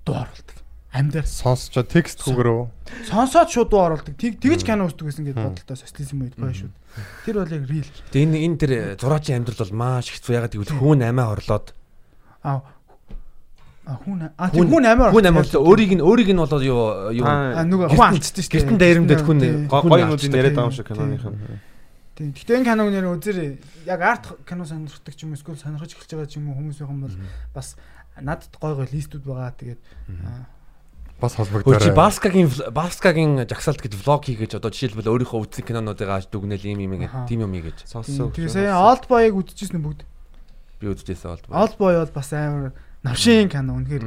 Speaker 4: дуу оруулдаг. Амьдаар
Speaker 3: Сонсчоо текст хүүгэрөө.
Speaker 4: сонсоод шууд дуу оруулдаг. Тэг тэгж кино үздэг гэсэн гээд бодлоо социализм үед пошууд. Тэр бол яг real.
Speaker 5: Тэгээ энэ энэ тэр зураачийн амьдрал бол маш хэцүү ягаад гэвэл хүн амиа орлоод
Speaker 4: А а хүн а тэг хүн амиа
Speaker 5: хүн орлоо өөрийг нь өөрийг нь болоод юу юу
Speaker 4: а нөгөө хүн алдчихсан шүү дээ.
Speaker 5: гэртэн дайрамдаад хүн
Speaker 6: юмнуудыг
Speaker 5: авчдаг.
Speaker 6: яриад байгаа юм шиг киноных нь.
Speaker 4: Тийм. Гэхдээ энэ киног нэр үзэр яг арт кино сонирхдаг ч юм уу эсвэл сонирхож эхэлж байгаа ч юм уу хүмүүс байх юм бол бас надад гой гой листүүд байгаа. Тэгээд
Speaker 3: Бас
Speaker 5: Хөөе чи. Баскагийн Баскагийн жагсаалт гэж влог хийгээд одоо жишээлбэл өөрийнхөө үзсэн кинонуудыг ааж дүгнэл юм юм
Speaker 4: Аха.
Speaker 5: ингээд тийм юм ийгэж
Speaker 6: Сонсоо.
Speaker 4: тэгээ сая Old Boy-ыг үзчихсэн бүгд?
Speaker 5: би үзчихсэн бол.
Speaker 4: Old Boy бол бас амар навшин кино. Үнэхээр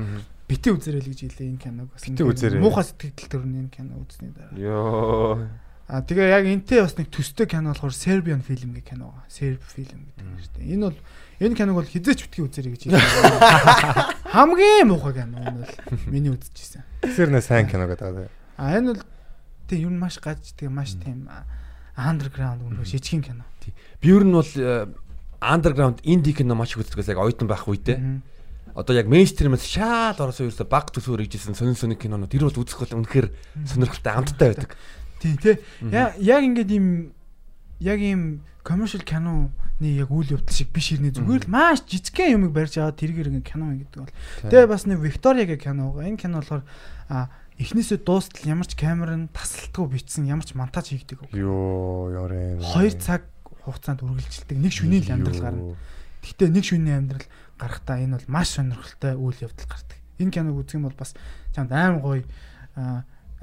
Speaker 4: бити үзэрэй л гэж хэлээ энэ киног. Бас
Speaker 3: Бити үзээрэй.
Speaker 4: Муухай сэтгэл төрний энэ кино үзсний дараа.
Speaker 6: Йоо.
Speaker 4: А тэгээ яг энтэй бас нэг төстэй кино болохоор Serbian film гэх кино байгаа. Serb film гэдэг юм шүү дээ. Энэ бол энэ киног бол хизээч битгий үзэрэй гэж хэлээ. Хамгийн муухай кино энэ бол миний үзчихсэн.
Speaker 3: Тэр нэ сайн кино гэдэг.
Speaker 4: А энэ бол тийм нь маш гаж тэгээ маш тийм андерграунд үнэхээр шижгэн кино.
Speaker 5: Би ер нь бол андерграунд инди кино маш их үздэг яг оюутан байх үедээ. Одоо яг мейнстримээс шал орсон ерөөсө баг төсөөр хийжсэн сонин сонин кинонууд тэр бол үзэх бол үнэхээр сонирхолтой амттай байдаг.
Speaker 4: Тийм тий. Яг ингээд ийм яг ийм commercial киноны яг үйл явдал шиг биш ирнэ зүгээр л маш жижигхэн юмыг барьж аваад тэргээр ингээд кино гэдэг бол. Тэгээ бас нэг Викториягийн кино байгаа. Энэ кино болохоор а эхнээсээ дуустал ямар ч камер нь тасалтгүй бичсэн ямар ч монтаж хийгдэг.
Speaker 3: Йоо, ёрын.
Speaker 4: 2 цаг хугацаанд үргэлжилдэг нэг шөнийн л амьдрал гарна. Гэхдээ нэг шөнийн амьдрал гарахтаа энэ бол маш сонирхолтой үйл явдал гардаг. Энэ киног үзэх юм бол бас чамд амар гоё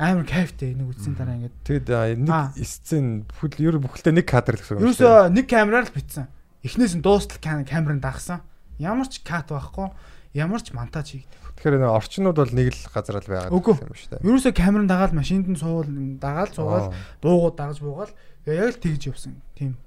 Speaker 4: амар кайфтай энийг үзсэн дараа ингээд
Speaker 3: Тэгэд нэг сцен бүхэл ер бүхэлдээ нэг кадр л гэсэн юм
Speaker 4: ерөөсөө нэг камераар л битсэн. Эхнээс нь дуустал кам- камерын дагсан. Ямар ч кат байхгүй, ямар ч монтаж хийгдэг.
Speaker 3: Тэгэхээр орчнууд бол нэг л газар л байгаад юм шүү дээ.
Speaker 4: Ерөөсөө камерын дагаад машинд нь суувал дагаад суугаад
Speaker 3: Аа.
Speaker 4: буугаад дагаж буугаад яг л тэгж явсан. Тийм.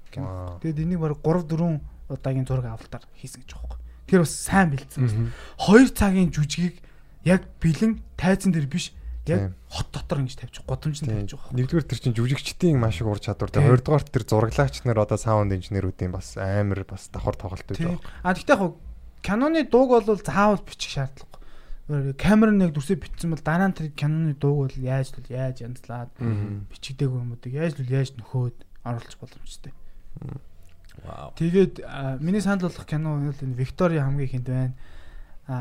Speaker 4: Тэгэд энийг баг 3 4 удаагийн зураг авалтаар хийсэн гэж байгаа юм. Тэр бас сайн бэлдсэн. 2 цагийн жүжигийг яг бэлэн тайзан дээр биш яг хот дотор ингэж тавьчих
Speaker 3: годамжинд
Speaker 4: тавьж байгаа.
Speaker 3: Нэгдүгээр тэр чинь жүжигчдийн маш их ур чадвар. Тэгээ хоёрдугаар тэр зураглаач нар одоо саунд инженеруудын бас амар бас давхар тоглолт
Speaker 4: өгч
Speaker 3: байгаа.
Speaker 4: А тэгтээ яг киноны дууг бол заавал бичих шаардлагагүй. Камер нэг дүрсээ бичсэн бол дараа нь тэр киноны дууг бол яаж л яаж янзлаад бичигдээгүй юм уу? Яаж л яаж нөхөөд оруулах боломжтой. Тэгээд миний санал болгох кино бол энэ Виктория хамгийн ихэнд байна.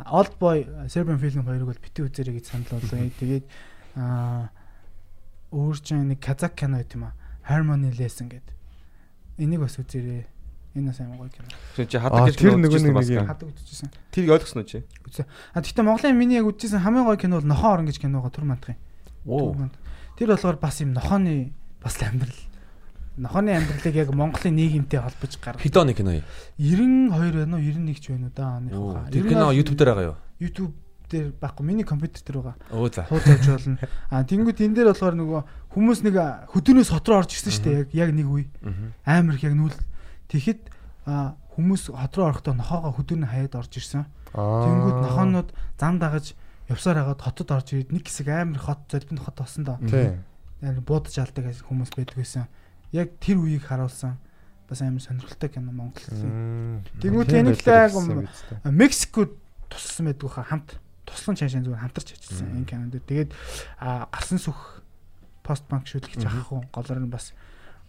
Speaker 4: Old Boy Serbian film хоёрыг бол бити үзээрэй гэж санал болгоё. Тэгээд өөр чинь нэг казак кино байт юм а. Harmony Lesson гэдэг. Энийг бас үзээрэй. Энэ бас амар гоё кино.
Speaker 6: Чи чи
Speaker 3: Аа,
Speaker 6: хадаг гэж
Speaker 3: тэр нэг
Speaker 6: бас
Speaker 3: юм.
Speaker 4: Хадаг үзчихсэн.
Speaker 6: Тэрийг ойлгосон уу чи?
Speaker 4: А тэгтээ Монголын миний яг үзчихсэн хамгийн гоё кино бол Нохоо орон гэж кино байгаа Түр мандахын.
Speaker 5: Оо.
Speaker 4: Тэр болохоор бас юм нохооны бас л амьдрал. Нохооны амьдралыг яг Монголын нийгэмтэй холбож гаргах.
Speaker 5: Хэд оны кино юм?
Speaker 4: 92 байна уу 91 ч байна уу да оныхоо.
Speaker 5: Тэр кино YouTube дээр байгаа юу?
Speaker 4: YouTube дээр байхгүй миний компьютер дээр байгаа.
Speaker 5: Оо за.
Speaker 4: Хуудас авч болно. А тэнгууд энэ дээр болохоор нөгөө хүмүүс нэг хөдөөнөөс хот руу орж ирсэн шүү дээ яг яг нэг үе. Амар их яг нүүл тэгэхэд а хүмүүс хот руу орохдоо нохоогоо хөдөөнөө хаяад орж ирсэн.
Speaker 3: Аа.
Speaker 4: Тэнгүүд нохоонууд зам дагаж явсаар хагаад хотод орж ирээд нэг хэсэг амар хот золбинд хот болсон доо.
Speaker 3: Тийм.
Speaker 4: Яг буудаж алдаг хүмүүс байдаг байсан. Яг тэр үеийг харуулсан бас амар сонирхолтой кино Монголын.
Speaker 3: Тийм
Speaker 4: энийг л. Мексикод туссан байдаг хаа хамт туслан чаашаа зүгээр хамтарч ажилласан энэ кинонд. Тэгээд гарсан сүх пост банк шүлгэж авах уу голоор нь бас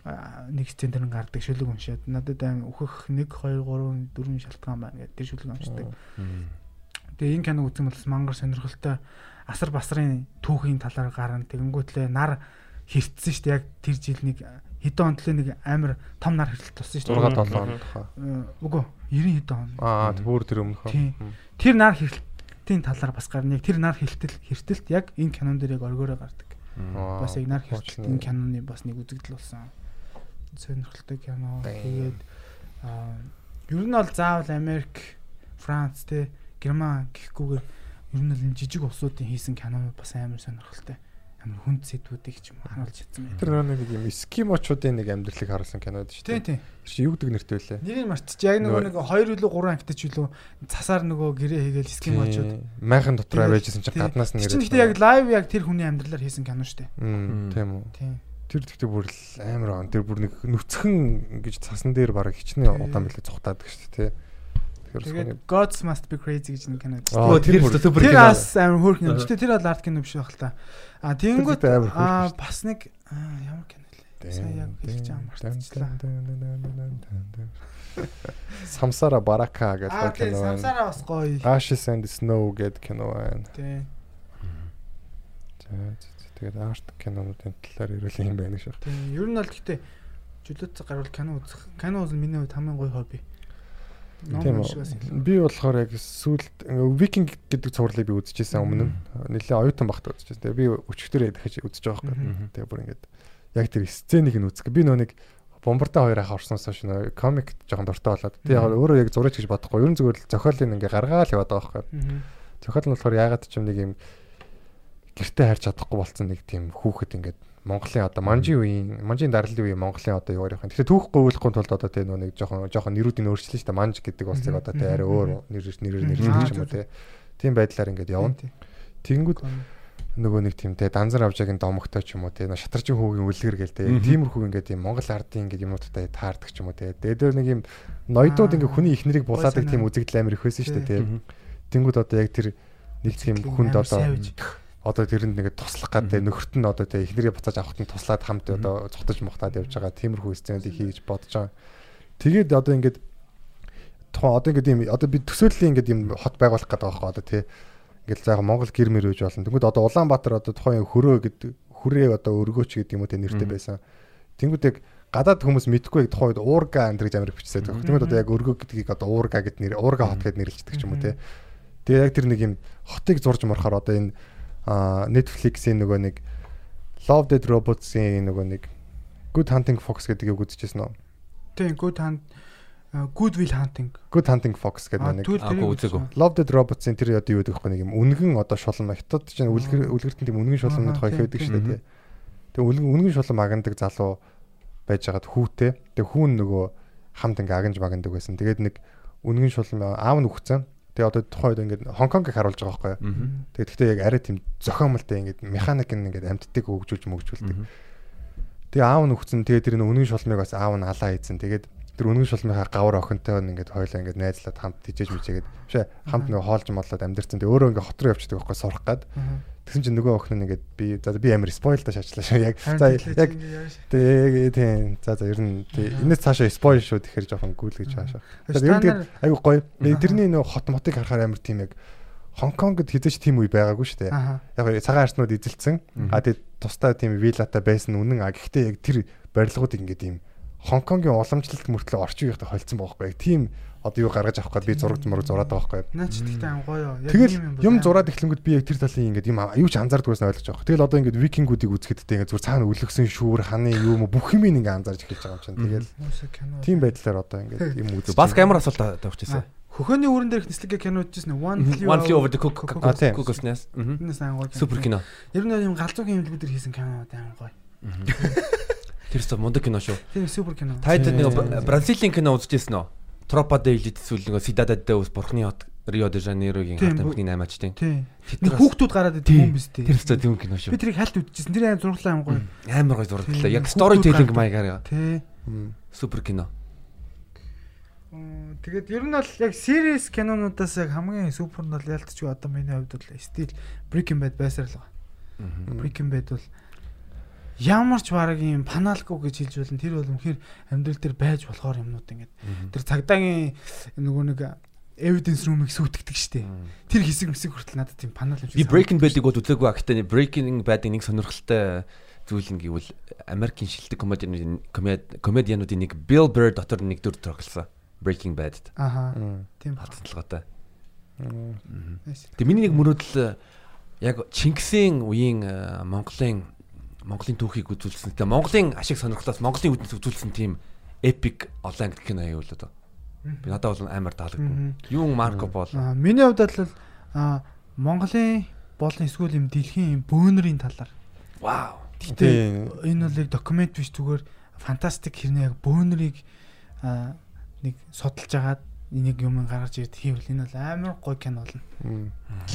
Speaker 4: нэг сцен дээр нь гардаг шүлэг уншаад надад аим өөхөх 1 2 3 4 шалтгаан байна гэдэг тэр шүлэг уншдаг. Тэгээ энэ кино үзэн бол мангар сонирхолтой асар басрын түүхийн талаар гарна. Тэгэнгүүтлээ нар хэрцсэн шүү дээ. Яг тэр жил нэг хэдэн онтлын нэг амар том нар хэрэлт туссан шүү
Speaker 3: 6
Speaker 4: дээ.
Speaker 3: 7 он тохоо.
Speaker 4: Үгүй 90 хэдэн он.
Speaker 3: Аа, бүр тэр өмнөх.
Speaker 4: Тийм. Тэр нар хэрэлтийн талаар бас гарна. Яг тэр нар хэрэлтэл хэрэлтэлт яг энэ кинон дээр яг оргиороо гардаг. Бас яг нар хэрэлтэлт энэ киноны бас нэг үзэгдэл болсон. Сонирхолтой кино. Тэгээд аа ер нь бол заавал Америк, Франц те Герман гэхгүйгээр ер нь л энэ жижиг улсуудын хийсэн кинонууд бас амар сонирхолтой. Амар хүнд сэдвүүдийг ч юм уу харуулж чадсан байна.
Speaker 3: Тэр нэг юм эскимочуудын нэг амьдралыг харуулсан кинод шүү
Speaker 4: Тийм
Speaker 3: дээ.
Speaker 4: тийм.
Speaker 3: Тэр чинь юу гэдэг нэртэй вүлээ?
Speaker 4: Нэрийг мартчих. Яг нөгөө нэг 2 илүү 3 ангитч илүү цасаар нөгөө гэрээ хийгээл ским очоод.
Speaker 3: Майхан
Speaker 4: Тэгээд-
Speaker 3: байжсэн чинь
Speaker 4: тийм.
Speaker 3: гаднаас нь
Speaker 4: Тэр чинь гэхдээ яг лайв яг тэр хүний амьдралаар хийсэн кино шүү дээ.
Speaker 3: Тийм үү.
Speaker 4: Тийм.
Speaker 3: Тэр тэгтээ бүр л амар он. Тэр бүр нэг нүцгэн ингэж цасан дээр бараг хичнээн
Speaker 4: Тийм.
Speaker 3: удаан билээ цухтаадаг шүү дээ, тий.
Speaker 4: Тэгээд Gods Must Be Crazy гэж нэг кино
Speaker 3: Аа,
Speaker 5: Оо тэр супер
Speaker 4: Тэр
Speaker 5: кино.
Speaker 4: бас амар хөөрхөн юм. Гэтэ тэр бол арт кино биш байх л та. А тэгэнгүүт аа бас нэг аа ямар кино лээ. Сайн яг хэлж байгаа мартчихлаа.
Speaker 3: Самсара барака гэдэг
Speaker 4: Аа
Speaker 3: кино байна.
Speaker 4: самсараа бас гоё.
Speaker 3: Ashes and Snow гэдэг кино байна. За. Тэгээд арт кинонуудын талаар ирүүл юм байна шүү.
Speaker 4: Тийм. Ер нь бол гэтэ чөлөөт цаг гарвал кино үзэх. Кино бол миний хувьд хамгийн гоё хобби. Ном
Speaker 3: Тийм
Speaker 4: уншигаас илүү.
Speaker 3: үү. Би болохоор яг сүүлд викинг гэдэг цувралыг би үзчихсэн өмнө. Нилээ оюутан багт үзчихсэн. Тэгээ би өчигдөрөө дахиж үзэж байгаа байхгүй. Тэгээ бүр ингээд яг тэр сценийг нь үзэх. Би нөө нэг бомбарда хоёр ах орсноос хойш нөө комик жоохон дуртай болоод. Тэгээ яг өөрөө яг зураач гэж бодохгүй. Ерөн зүгээр л зохиолын ингээ гаргаал яваад байгаа байхгүй. Зохиол нь болохоор ягаад ч юм нэг юм гэртээ харьж чадахгүй болсон нэг тийм хүүхэд ингээд Монголын одоо манжи үеийн манжийн дараллын үеийн Монголын одоо юу ярих вэ? Тэгэхээр түүхгүй үүлэхгүй тулд одоо тийм нэг жоохон жоохон нэрүүдийн өөрчлөлт шүү дээ. Манж гэдэг улсыг одоо тийм арай өөр нэр нэрээр нэрлэх юм уу тийм. Тийм байдлаар ингээд явна.
Speaker 4: Тийм,
Speaker 3: Тэнгүүд нөгөө нэг тийм те данзар авжаагийн домогтой ч юм уу те шатарчин хүүгийн үлгэр гээл те тиймэрхүү ингээд юм Монгол ардын ингээд юмнуудтай таардаг ч юм уу те дээдөө нэг юм ноёдууд ингээд хүний ихнэрийг булаадаг
Speaker 4: Гой
Speaker 3: тийм үзэгдэл амир их байсан шүү дээ те
Speaker 5: Мгм.
Speaker 3: тэнгүүд одоо яг тэр нэг тийм хүнд одоо. Одоо тэрэнд нэгэ туслах
Speaker 5: Мгм.
Speaker 3: нөхөрт нь одоо те ихнэрийг буцааж авахт нь туслаад хамт одоо цогтож мохтаад явж байгаа тиймэрхүү сценуудыг хийж бодож байгаа. Тэгээд одоо ингээд тухайн одоо ингээд юм одоо би төсөөллийн ингээд юм хот байгуулах гэдэг байгаа одоо тий ингээд за яг Монгол гэр мэр үж болно. Тэнгүүд одоо Улаанбаатар одоо тухайн хөрөө гэдэг хүрээ одоо өргөөч гэдэг юм уу те нэртэй байсан. Тэнгүүд яг гадаад хүмүүс мэдгүй яг тухайн үед уурга энэ гэж амир бичсэн. Тэнгүүд одоо яг өргөө гэдгийг одоо уурга гэд нэр уурга хот гэд нэрлэгддэг ч юм уу те. Тэгээ яг тэр нэг юм хотыг зурж морохоор одоо энэ аа Netflix-ийн нөгөө нэг Love Dead Robots-ийн нөгөө нэг Good Hunting Fox гэдгийг үзчихсэн үү?
Speaker 4: Тийм, good hunt good will hunting.
Speaker 3: Good Hunting Fox гэдэг нэг
Speaker 5: үзээгүй.
Speaker 4: үзсэн.
Speaker 3: Love Dead Robots-ийн тэр одоо юу гэдэг вэ нэг юм үнгэн одоо шулам хятад чинь үлгэр үлгэртэн тийм үнгэн шуламнууд
Speaker 4: тийм,
Speaker 3: хэвдэг шүү дээ. Тэгээ үнгэн үнгэн шулам агандаг залуу байж хагаад хүүтэй. Тэгээ хүүн нөгөө хамт ингээ агнж магандаг байсан. Тэгээд нэг үнгэн шулам аав нь үхсэн. Тэгээ одоо тухайн үед ингээд Хонконгийг харуулж байгаа байхгүй юу?
Speaker 5: Мгм.
Speaker 3: Тэгээд гэхдээ яг арай тийм зохиомлтой ингээд механик нь ингээд амьддаг хөгжүүлж мөгжүүлдэг. Тэгээ аав нь үхсэн. Тэгээ тэр нэг үнэн шулмыг бас аав нь алаа хийсэн. Тэгээд тэр үнэн шулмынхаа гавар охинтой ингээд хойлоо ингээд найзлаад хамт тижээж мичээгээд бишээ хамт нөгөө хоолж молоод амьдэрсэн. Тэгээ өөрөө ингээд хот руу явчихдаг байхгүй сурах гад. Тэгсэн чинь нөгөө охин нь ингээд би за би амар спойл та шаачлаа шүү. Яг за яг тэгээ тийм. За за ер нь энэс цаашаа спойл шүү тэгэхээр жоохон ер нь
Speaker 4: Стандарт-
Speaker 3: тэгээд айгу гоё. Тэрний нөгөө хот мотыг харахаар амар тийм яг Хонконгд хизээч тийм үе байгаагүй шүү дээ. Яг цагаан арснууд эзэлсэн. А тэгээд тусдаа тийм виллата байсан үнэн. А гэхдээ яг тэр барилгуудыг ингээд ийм Хонконгийн уламжлалт мөртлөө орчин үеийнхтэй холцсон байхгүй. Яг тийм одоо юу гаргаж авах гээд би зураг зураг зураад байгаа байхгүй
Speaker 4: Наа ч тэгтээ ам гоё. Яг
Speaker 3: Тэгэл
Speaker 4: ийм
Speaker 3: юм зураад эхлэнгүүт би яг тэр талын ингээд юм юу ч анзаардаг байсан ойлгож байгаа. Тэгэл одоо ингээд викингүүдийг үзэхэд тэ ингээд зүр цаана үлгсэн шүүр ханы юу м бүх юм ингээд анзаарч эхэлж байгаа юм чинь. Тэгэл тийм байдлаар одоо ингээд юм үзэж.
Speaker 5: Баск амар асуулт тавьчихсан.
Speaker 4: Хөхөөний үүрэн дээрх нислэгээ кино үзчихсэн нэ. One Flew
Speaker 5: Over the. Cuckoo's Nest.
Speaker 4: Энэс ам гоё.
Speaker 5: Супер кино.
Speaker 4: Ер нь юм галзуугийн имлгүүдээр хийсэн кинонууд ам гоё.
Speaker 5: Тэр ч мундаг кино шүү.
Speaker 4: Тийм супер кино.
Speaker 5: Та хэд нэг Бра- Бразилийн кино үзчихсэн үү? Тропа де Элит эсвэл нэг Сидада де ус бурхны хот Рио де Жанейрогийн хат амхны 8 ачтын.
Speaker 4: Тийм.
Speaker 5: Тэд
Speaker 4: хүүхдүүд гараад
Speaker 5: Тийм.
Speaker 4: юм биз дээ.
Speaker 5: Тэр ч тийм кино шүү.
Speaker 4: Би тэрийг хальт үзчихсэн. Тэр аим зураглаа ам гоё.
Speaker 5: Амар гоё зураглалаа.
Speaker 4: Тийм,
Speaker 5: Яг storytelling
Speaker 4: гардаг.
Speaker 5: маягаар
Speaker 4: Тий.
Speaker 5: супер кино.
Speaker 4: Тэгээд ер нь бол яг series кинонуудаас яг хамгийн супер нь бол ялцчих одоо миний хувьд бол стил Breaking Bad байсаар л байгаа. Breaking Bad бол ямар ч баг юм паналгүй гэж хэлж болно. Тэр бол үнэхээр амьдрал дээр байж болохоор юмнууд ингээд тэр цагдаагийн нөгөө нэг evidence room-ыг сүйтгэдэг штеп. Тэр хэсэг мэсэг хүртэл надад тийм панал юм шиг.
Speaker 5: Би Breaking Bad-ыг бол үзээгүй гэхдээ Breaking Bad-ийн нэг сонирхолтой зүйл нь гэвэл Америкийн шилдэг комедиануудын комед- комедиануудын нэг Bill Burr дотор нэг дүр тоглосон. Breaking Bad-д
Speaker 4: Аха. Тийм. Nice.
Speaker 5: Тэгээ миний нэг мөрөөдөл э, яг Чингисийн үеийн э, Монголын Монголын түүхийг үзүүлсэн. Тэгээ Монголын ашиг сонирхлоос Монголын үүднээс үзүүлсэн тийм epic онлайн кино аяа л одоо. Би надад бол амар таалагдсан. Юу Марко.
Speaker 4: Аа миний хувьд бол Монголын болон эсвэл юм дэлхийн юм бөөнөрийн талаар.
Speaker 5: Вау.
Speaker 4: Гэтэ энэ бол яг документ биш зүгээр фантастик хэрнээ яг бөөнөрийг нэг судалж агаад энийг юм гаргаж ирд хийвэл энэ бол амар гоё кино болно.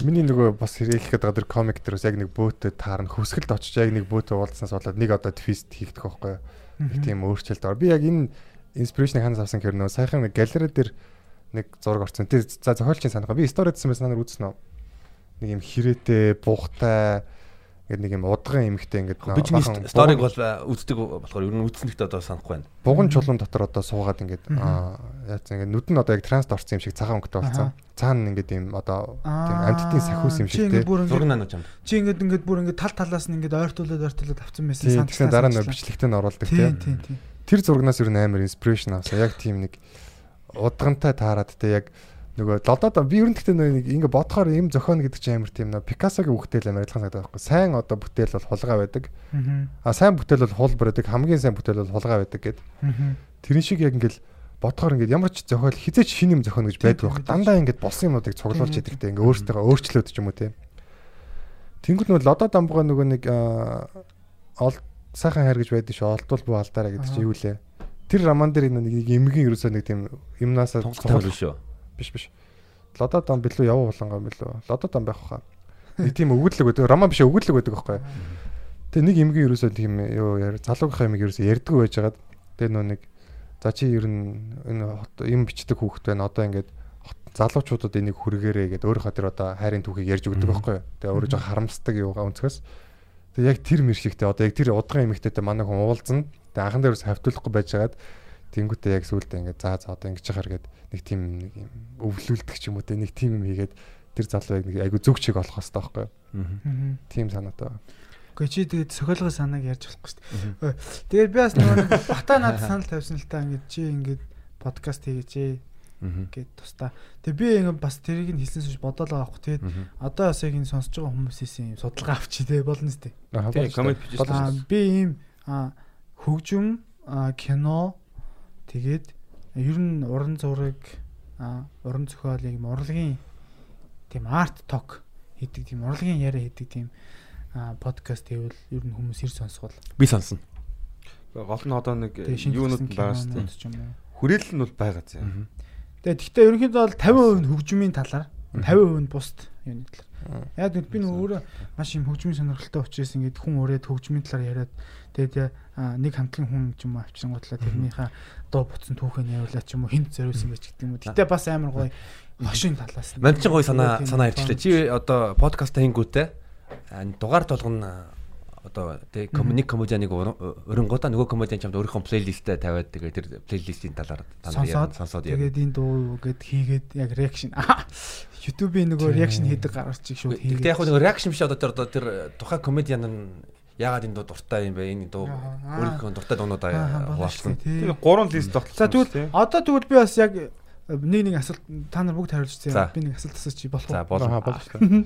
Speaker 3: Миний нөгөө бас хэрэглэх гэдэг тэр комик дээрс яг нэг бөөтөд таарна хөсгөлд очиж яг нэг бөөтө уулзнаас болоод нэг одоо твист хийгдэх байхгүй юу? Тийм өөрчлөлт ор. Би яг энэ инспирэшнийг ханаас авсан гэхээр нөгөө саяхан нэг галерей дээр нэг зураг орсон. Тэр за зохиолчийн санаа. Би стори дсэн байсан нар үзсэн үү? Нэг юм хэрэтэ, буухтай ингээд нэг юм удган эмхтэй ингээд
Speaker 5: Би ч сториг бол э, үздэг болохоор ер нь үзснэгт одоо санахгүй байна.
Speaker 3: буган чулуун дотор одоо суугаад ингээд яац ингээд нүд нь одоо яг транст орсон юм шиг цагаан өнгөтэй болсон. Цаана ингээд юм одоо тийм амьтдын сахиус юм шиг
Speaker 4: бүр
Speaker 5: Зураг нанаж юм.
Speaker 4: чи ингээд ингээд бүр ингээд тал талаас нь ингээд ойртуулаад ойртуулаад авсан байсан.
Speaker 3: Тийм
Speaker 4: сандлаа,
Speaker 3: тэгсэн дараа нь бичлэгтээ нь оруулдаг
Speaker 4: Тийм тийм тийм.
Speaker 3: Тэр зурагнаас ер нь амар инспирэшн авсан. Яг тийм нэг удгантай таарад те яг нөгөө лодод би ер нь гэхдээ нэг ингээ бодохоор юм зохион гэдэг чинь амар тийм нөө Пикассогийн бүтээл амар адилхан санагдаад байхгүй. Сайн одоо бүтээл бол хулгай байдаг. А сайн бүтээл бол хулбар байдаг. Хамгийн сайн бүтээл бол хулгай байдаг гэд. Тэрэн шиг яг ингээл бодохоор ингээд ямар ч зохиол хизээч шин юм зохионо гэж байдаг байх. Дандаа ингээд болсон юмнуудыг цуглуулж яадаг те ингээ өөртөө өөрчлөөд ч юм уу те. Тэнгүүд нөгөө лодо дамбуга нөгөө нэг ол сайхан хайр гэж байдаг шүү. Олдвол буу алдаараа гэдэг чинь юу лээ. Тэр роман дээр нэг эмгийн ерөөсөө нэг тийм юмнасаа
Speaker 5: тоглолт шүү.
Speaker 3: Биш биш. Лодо дам билүү явуу болонгаа билүү. Лодо дам байх хаа. Нэг тийм өгөөдлөг байдаг. Роман биш өгөөдлөг байдаг байхгүй. Тэгээ нэг эмгийн ерөөсөө тийм юу яар залуугийнхаа эмийг ерөөсөө ярьдгүй байжгаад тэгээ нөө нэг за чи ер нь энэ юм бичдэг хүүхэд байна. Одоо ингээд залуучуудад энийг хүргээрээ гэдэг өөрийнхөө тэр одоо хайрын түүхийг ярьж өгдөг байхгүй. Тэгээ өөрөө жоо харамсдаг юугаа өнцгөөс. Тэгээ яг тэр мэршигтэй одоо яг тэр удган эмэгтэйтэй манай хүн уулзна. Тэгээ анхан дээрээс хавтуулахгүй байжгаад тэнгуүтээ яг сүултээ ингээд за за одоо ингэж яхаар гээд нэг тийм нэг юм өвлүүлдэг ч юм уу те нэг тийм юм хийгээд тэр залууг нэг айгу зөв чиг олох хэрэгтэй байхгүй. Тийм санаатай.
Speaker 4: Гэхдээ чи тэгээд сохиолгоо санааг ярьж болохгүй шүү дээ. Тэгээд би бас нөгөө бата надад санал тавьсан л та ингээд чи ингээд подкаст хийгээч гэд тустаа. Тэгээ би ингээ бас тэрийг нь хэлсэн гэж бодоол байгаа байхгүй. Тэгээд одоо бас яг энэ сонсож байгаа хүмүүсээс юм судалгаа авчи те болно сте.
Speaker 6: Тэгээ комент бичсэн.
Speaker 4: Би ийм хөгжим кино тэгээд ер нь уран зураг уран зохиол юм урлагийн тийм арт ток хийдэг тийм урлагийн яриа хийдэг тийм подкаст хийвэл ер нь хүмүүс ир сонсгол.
Speaker 5: Би сонсно.
Speaker 6: Гол нь одоо нэг юунууд байгаа шүү дээ. Хүрээлэл нь бол байгаа зэ.
Speaker 4: Тэгээ гэхдээ ерөнхийдөө бол 50% нь хөгжмийн талаар 50% нь бусд юуны талаар. Яг би нэг өөрөө маш юм хөгжмийн сонирхолтой учраас ингээд хүн өрөөд хөгжмийн талаар яриад тэгээд нэг хамтлагийн хүн ч юм уу авчирсан готлаа тэрнийхээ дуу буцсан түүхээ явуулаад ч юм уу хинт зориулсан байж гэдэг юм уу. Гэтэ бас амар гоё хошин талаас.
Speaker 5: Манд ч гоё санаа санаа ярьчлаа. Чи одоо подкаст хийнгүүтээ дугаар толгоно одоо тэг коммуник комедианыг өрөнгөдөө нөгөө комедиан чамд өөрийнхөө плейлистээ тавиад тэгээ тэр плейлистийн талаар
Speaker 4: сонсоод сонсоод тэгээд энэ дуу гэд хийгээд яг реакшн YouTube-ийн нөгөө реакшн хийдэг гаргачих шүү
Speaker 5: хийгээд тэгээд яг нөгөө реакшн биш одоо тэр одоо тэр тухайн комедиан нь ягаад энэ дуу дуртай юм бэ? Энэ дуу өөрийнхөө дуртай дуунуудаа хуваалцсан
Speaker 6: тэгээд гурван лист тогтсон
Speaker 4: за тэгвэл одоо тэгвэл би бас яг нэг нэг асуулт та нар бүгд хариулж байгаа би нэг асуулт асуучих болох уу?
Speaker 5: За болно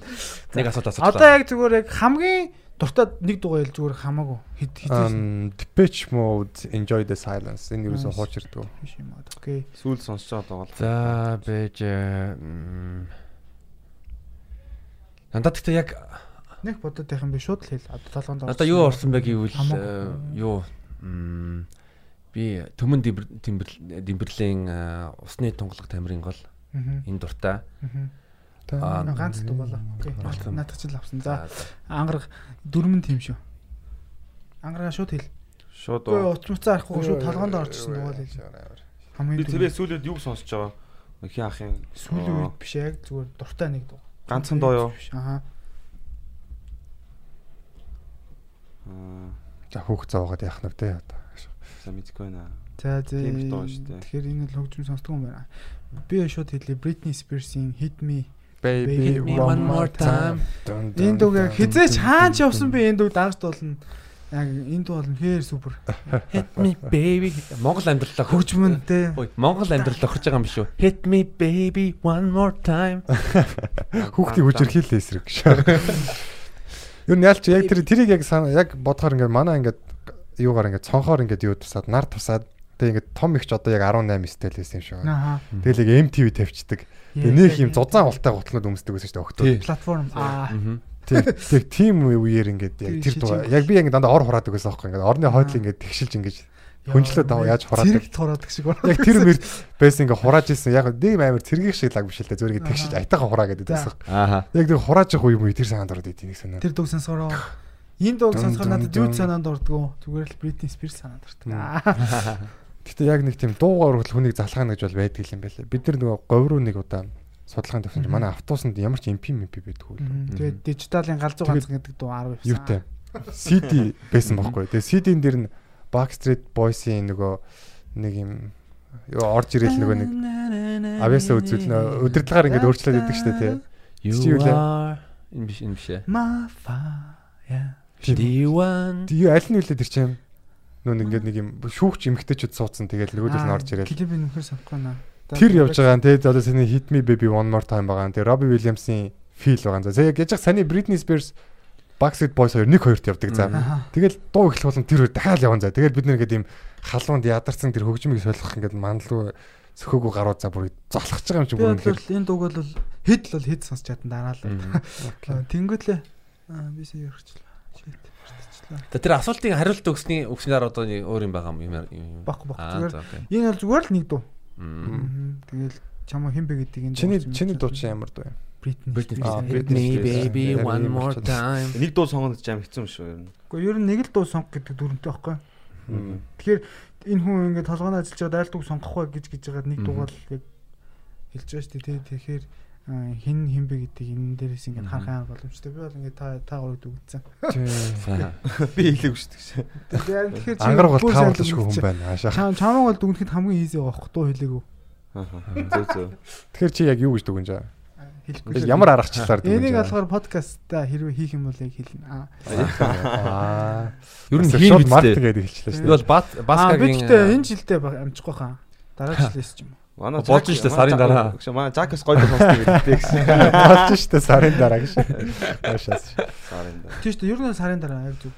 Speaker 5: нэг асуулт асууж
Speaker 4: одоо яг зүгээр яг хамгийн дуртай нэг дугаа ял зүгээр хамаагүй. Хэд
Speaker 3: хэд Depeche Mode Enjoy the Silence. Энэ юу гэсэн хуучирдаг.
Speaker 4: Биш юм аа. Окей.
Speaker 6: Сүүл сонсож байгаа бол.
Speaker 5: За бэж Надад гэхдээ яг
Speaker 4: нэг бодоод байх юм би шууд л хэл. Одоо толгоонд
Speaker 5: Одоо юу орсон бэ гэвэл юу? Би төмөн димбэрлийн усны тунгалаг тамирын гол. Энэ дуртай. Аа
Speaker 4: ганц дуу болоо. Окей. Наадах чинь л авсан. За ангараг дөрмөн тим шүү. Ангараа шууд хэл.
Speaker 6: Шууд
Speaker 4: уу. Утмцаа арахгүй шууд толгоонд орчихсон дуу л хэл.
Speaker 6: Хамгийн би тэрээ сүүлээд юу сонсож байгаа? Хин ахын
Speaker 4: сүүлийн үед биш яг зүгээр дуртай нэг дуу.
Speaker 6: Ганцхан дуу юу?
Speaker 4: Аа.
Speaker 6: Аа.
Speaker 3: За хүүхд зовоод яах нь вэ одоо.
Speaker 6: За мэдгүй байна.
Speaker 4: За зэ. Тэгэхээр энэ л хөгжим сонсдог юм байна. Би шууд хэлээ Britney Spears-ийн Hit Me
Speaker 3: baby one more time.
Speaker 4: Энэ яг хизээч хаач явсан би энэ дуу дагж дуулна. Яг энэ дуу бол хээр супер.
Speaker 5: Hit me baby. Монгол амьдралаа
Speaker 4: хөгжмөн те.
Speaker 5: Монгол амьдралаа хурж байгаа юм биш үү? Hit me baby one more time.
Speaker 3: Хүүхдийн хүчрхийлэл эсрэг гэж. Юу нялч яг тэр тэрийг яг яг бодохоор ингээд манай ингээд юугаар ингээд цонхоор ингээд юу тусаад нар тусаад тэг ингээд том ихч одоо яг 18 стил байсан юм шиг байна. Тэгэл яг MTV тавьчихдаг. Тэгээ нэг юм зузаан ултай готлнод өмсдөг гэсэн чинь өгтөө.
Speaker 4: Платформ аа.
Speaker 3: Тэг тийм үеэр ингээд яг тэр дугаа яг би ингээд дандаа ор хураадаг гэсэн аахгүй ингээд орны хойдл ингээд тэгшилж ингээд хүнчлээ дав яаж хураадаг.
Speaker 4: Цэрэг хураадаг шиг байна.
Speaker 3: Яг тэр мэр байсан ингээд хурааж исэн. Яг нэг амар цэргийн шиг лаг биш л дээ зүгээр тэгшилж айтайхан хураа гэдэг байсан.
Speaker 5: Аа.
Speaker 3: Яг тэр хурааж явах үе мүү тэр санаанд ороод идэв нэг санаа.
Speaker 4: Тэр дуу сонсороо. Энэ дууг сонсохоор надад юу санаанд ордгоо. Зүгээр л Britney Spears санаанд ордог.
Speaker 3: Гэтэ яг нэг тийм дуугаар хүртэл хүнийг залхаана гэж бол байдаг юм байлаа. Бид нар нөгөө говь руу нэг удаа судалгаанд тавьсан чинь манай автобусанд ямар ч MP MP байдгүй.
Speaker 4: Тэгээд дижиталын галзуу ганц гэдэг дуу 10
Speaker 3: байсан. Юутай. CD байсан байхгүй. Тэгээд CD-н дээр нь Backstreet Boys-ийн нөгөө нэг юм ёо орж ирэл нөгөө нэг авьяасаа үзүүл нөө өдөртлөгаар ингэж өөрчлөөд идэг штэ тий.
Speaker 5: You are энэ биш энэ биш ээ.
Speaker 4: My fire.
Speaker 5: D1.
Speaker 3: Die аль нь үлээ тэр чинь нөө ингээд нэг юм шүүгч эмгтээчуд суудсан тэгэл нөгөөдөл нь орж ирэл.
Speaker 4: Клип нөхөр санахгүй наа.
Speaker 3: Тэр явж байгаа. Тэгээд одоо саний Hit Me Baby One More Time байгаа. Тэгээд Robbie Williams-ийн Feel байгаа. За яг яаж саний Britney Spears Backstreet Boys хоёр 1-2-т явдаг за. Тэгэл дуу эхлэх болон тэр хоёр дахиад явна за. Тэгэл бид нэр ингээд ийм халуунд ядарсан тэр хөгжмийг солих ингээд мандалгүй сөхөөгөө гарууд за бүр золхож байгаа юм чи бүр
Speaker 4: бол энэ дууг бол хэд л хэд сонсч чадан дараа л. Тэнгүүтлээ. Аа би сая ярихчлаа. Shit.
Speaker 5: За тэр асуултыг хариулт өгсний өгснээр одоо нэг өөр юм байгаа юм.
Speaker 4: Баггүй баггүй. Энэ бол зүгээр л нэг дуу. Тэгэл чамаа хин бэ гэдэг энэ
Speaker 3: Чиний чиний дуу чинь ямар дуу юм?
Speaker 4: Britney.
Speaker 5: Baby one more time.
Speaker 6: Нэг дуу сонгоно гэж аим хэцүү юм шүү ер нь.
Speaker 4: Гэхдээ ер нь нэг л дуу сонгох гэдэг дүрмтэй байхгүй. Тэгэхээр энэ хүн ингээд толгойн ажиллаж байгаа айл дуу сонгох бай гэж гэж байгаа нэг
Speaker 5: Мгм.
Speaker 4: дуугаар л яг хэлж байгаа шүү дээ. тий. Тэгэхээр хин хин бэ гэдэг энэ дээрээс ингээд харах аа боломжтой. Би бол ингээд та та гурав.
Speaker 5: За.
Speaker 6: Би хэлээгүй шүү дээ.
Speaker 4: Тэгэхээр чи
Speaker 3: Ангараг бол
Speaker 4: сайн
Speaker 3: тааварлашгүй хүн байна. Аашаа.
Speaker 4: Чам чамаг бол дүгнэхэд хамгийн easy байгаа хөх дуу хэлээгүү.
Speaker 6: Аа. Зөв зөв.
Speaker 3: Тэгэхээр чи яг юу гэж дүгнэж байгаа?
Speaker 4: Хэлэхгүй.
Speaker 3: Ямар аргачлалаар дүгнэж
Speaker 4: Энийг
Speaker 3: байгаа?
Speaker 4: болохоор подкастта хэрвээ хийх юм бол яг хэлнэ. Аа.
Speaker 5: Ер нь
Speaker 3: Бас
Speaker 5: хийн битээ.
Speaker 3: гэдэг хэлчихлээ
Speaker 5: Би
Speaker 3: шүү дээ.
Speaker 5: бол бат
Speaker 4: Аа би
Speaker 5: баскагийн
Speaker 4: гэхдээ энэ жилдээ амжихгүй хаа. Дараа жилээс ч юм уу.
Speaker 6: Манай
Speaker 5: Болж штэ, сарын дараа.
Speaker 6: Манай Жакс гоё сонсдог гэдэг гэсэн.
Speaker 3: Болж штэ сарын дараа гэж. Аашаас.
Speaker 6: Сарын дараа.
Speaker 4: Тийм дээ. Ер нь сарын дараа яг зүг.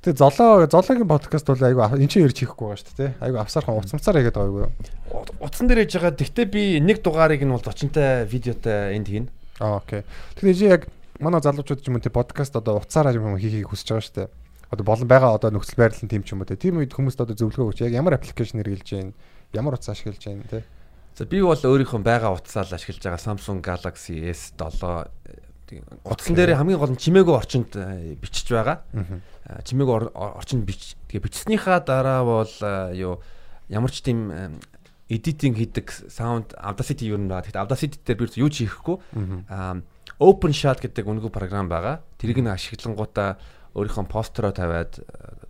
Speaker 3: Тэгээ золоо золоогийн подкаст бол айгу эн чинь ирж хийхгүй байгаа шүү дээ. Айгу авсаархан уцамцаар хийгээд байгаа юу?
Speaker 5: Утсан дээр яж байгаа. Гэхдээ би нэг дугаарыг нь бол зочинтой видеотой энд хийн.
Speaker 3: Аа окей. Тэгэхээр чи яг манай залуучууд ч юм уу те подкаст одоо уцаараа юм хийхийг хүсэж байгаа дээ. Одоо болон байгаа одоо нөхцөл байдлын тийм ч юм уу те. Тийм үед хүмүүст одоо зөвлөгөө өгч яг ямар аппликейшн хэрэгжилж байна? Ямар утас ашиглаж байна те?
Speaker 5: За би бол өөрийнхөө байгаа утсаа л ашиглаж байгаа Samsung Galaxy S7 утсан дээр хамгийн гол нь чимээгүй орчинд э, бичиж байгаа.
Speaker 3: Аа.
Speaker 5: Чимээгүй ор- ор- орчинд бич тэгээ бичснийхаа дараа бол э, юу ямар ч тийм эдитинг хийдэг саунд Audacity юу нэ. Тэгэхдээ Audacity дээр би юу ч хийхгүй OpenShot гэдэг үнэгүй програм байгаа. Тэрийг нь ашиглангуудаа өөрийнхөө постероо тавиад э,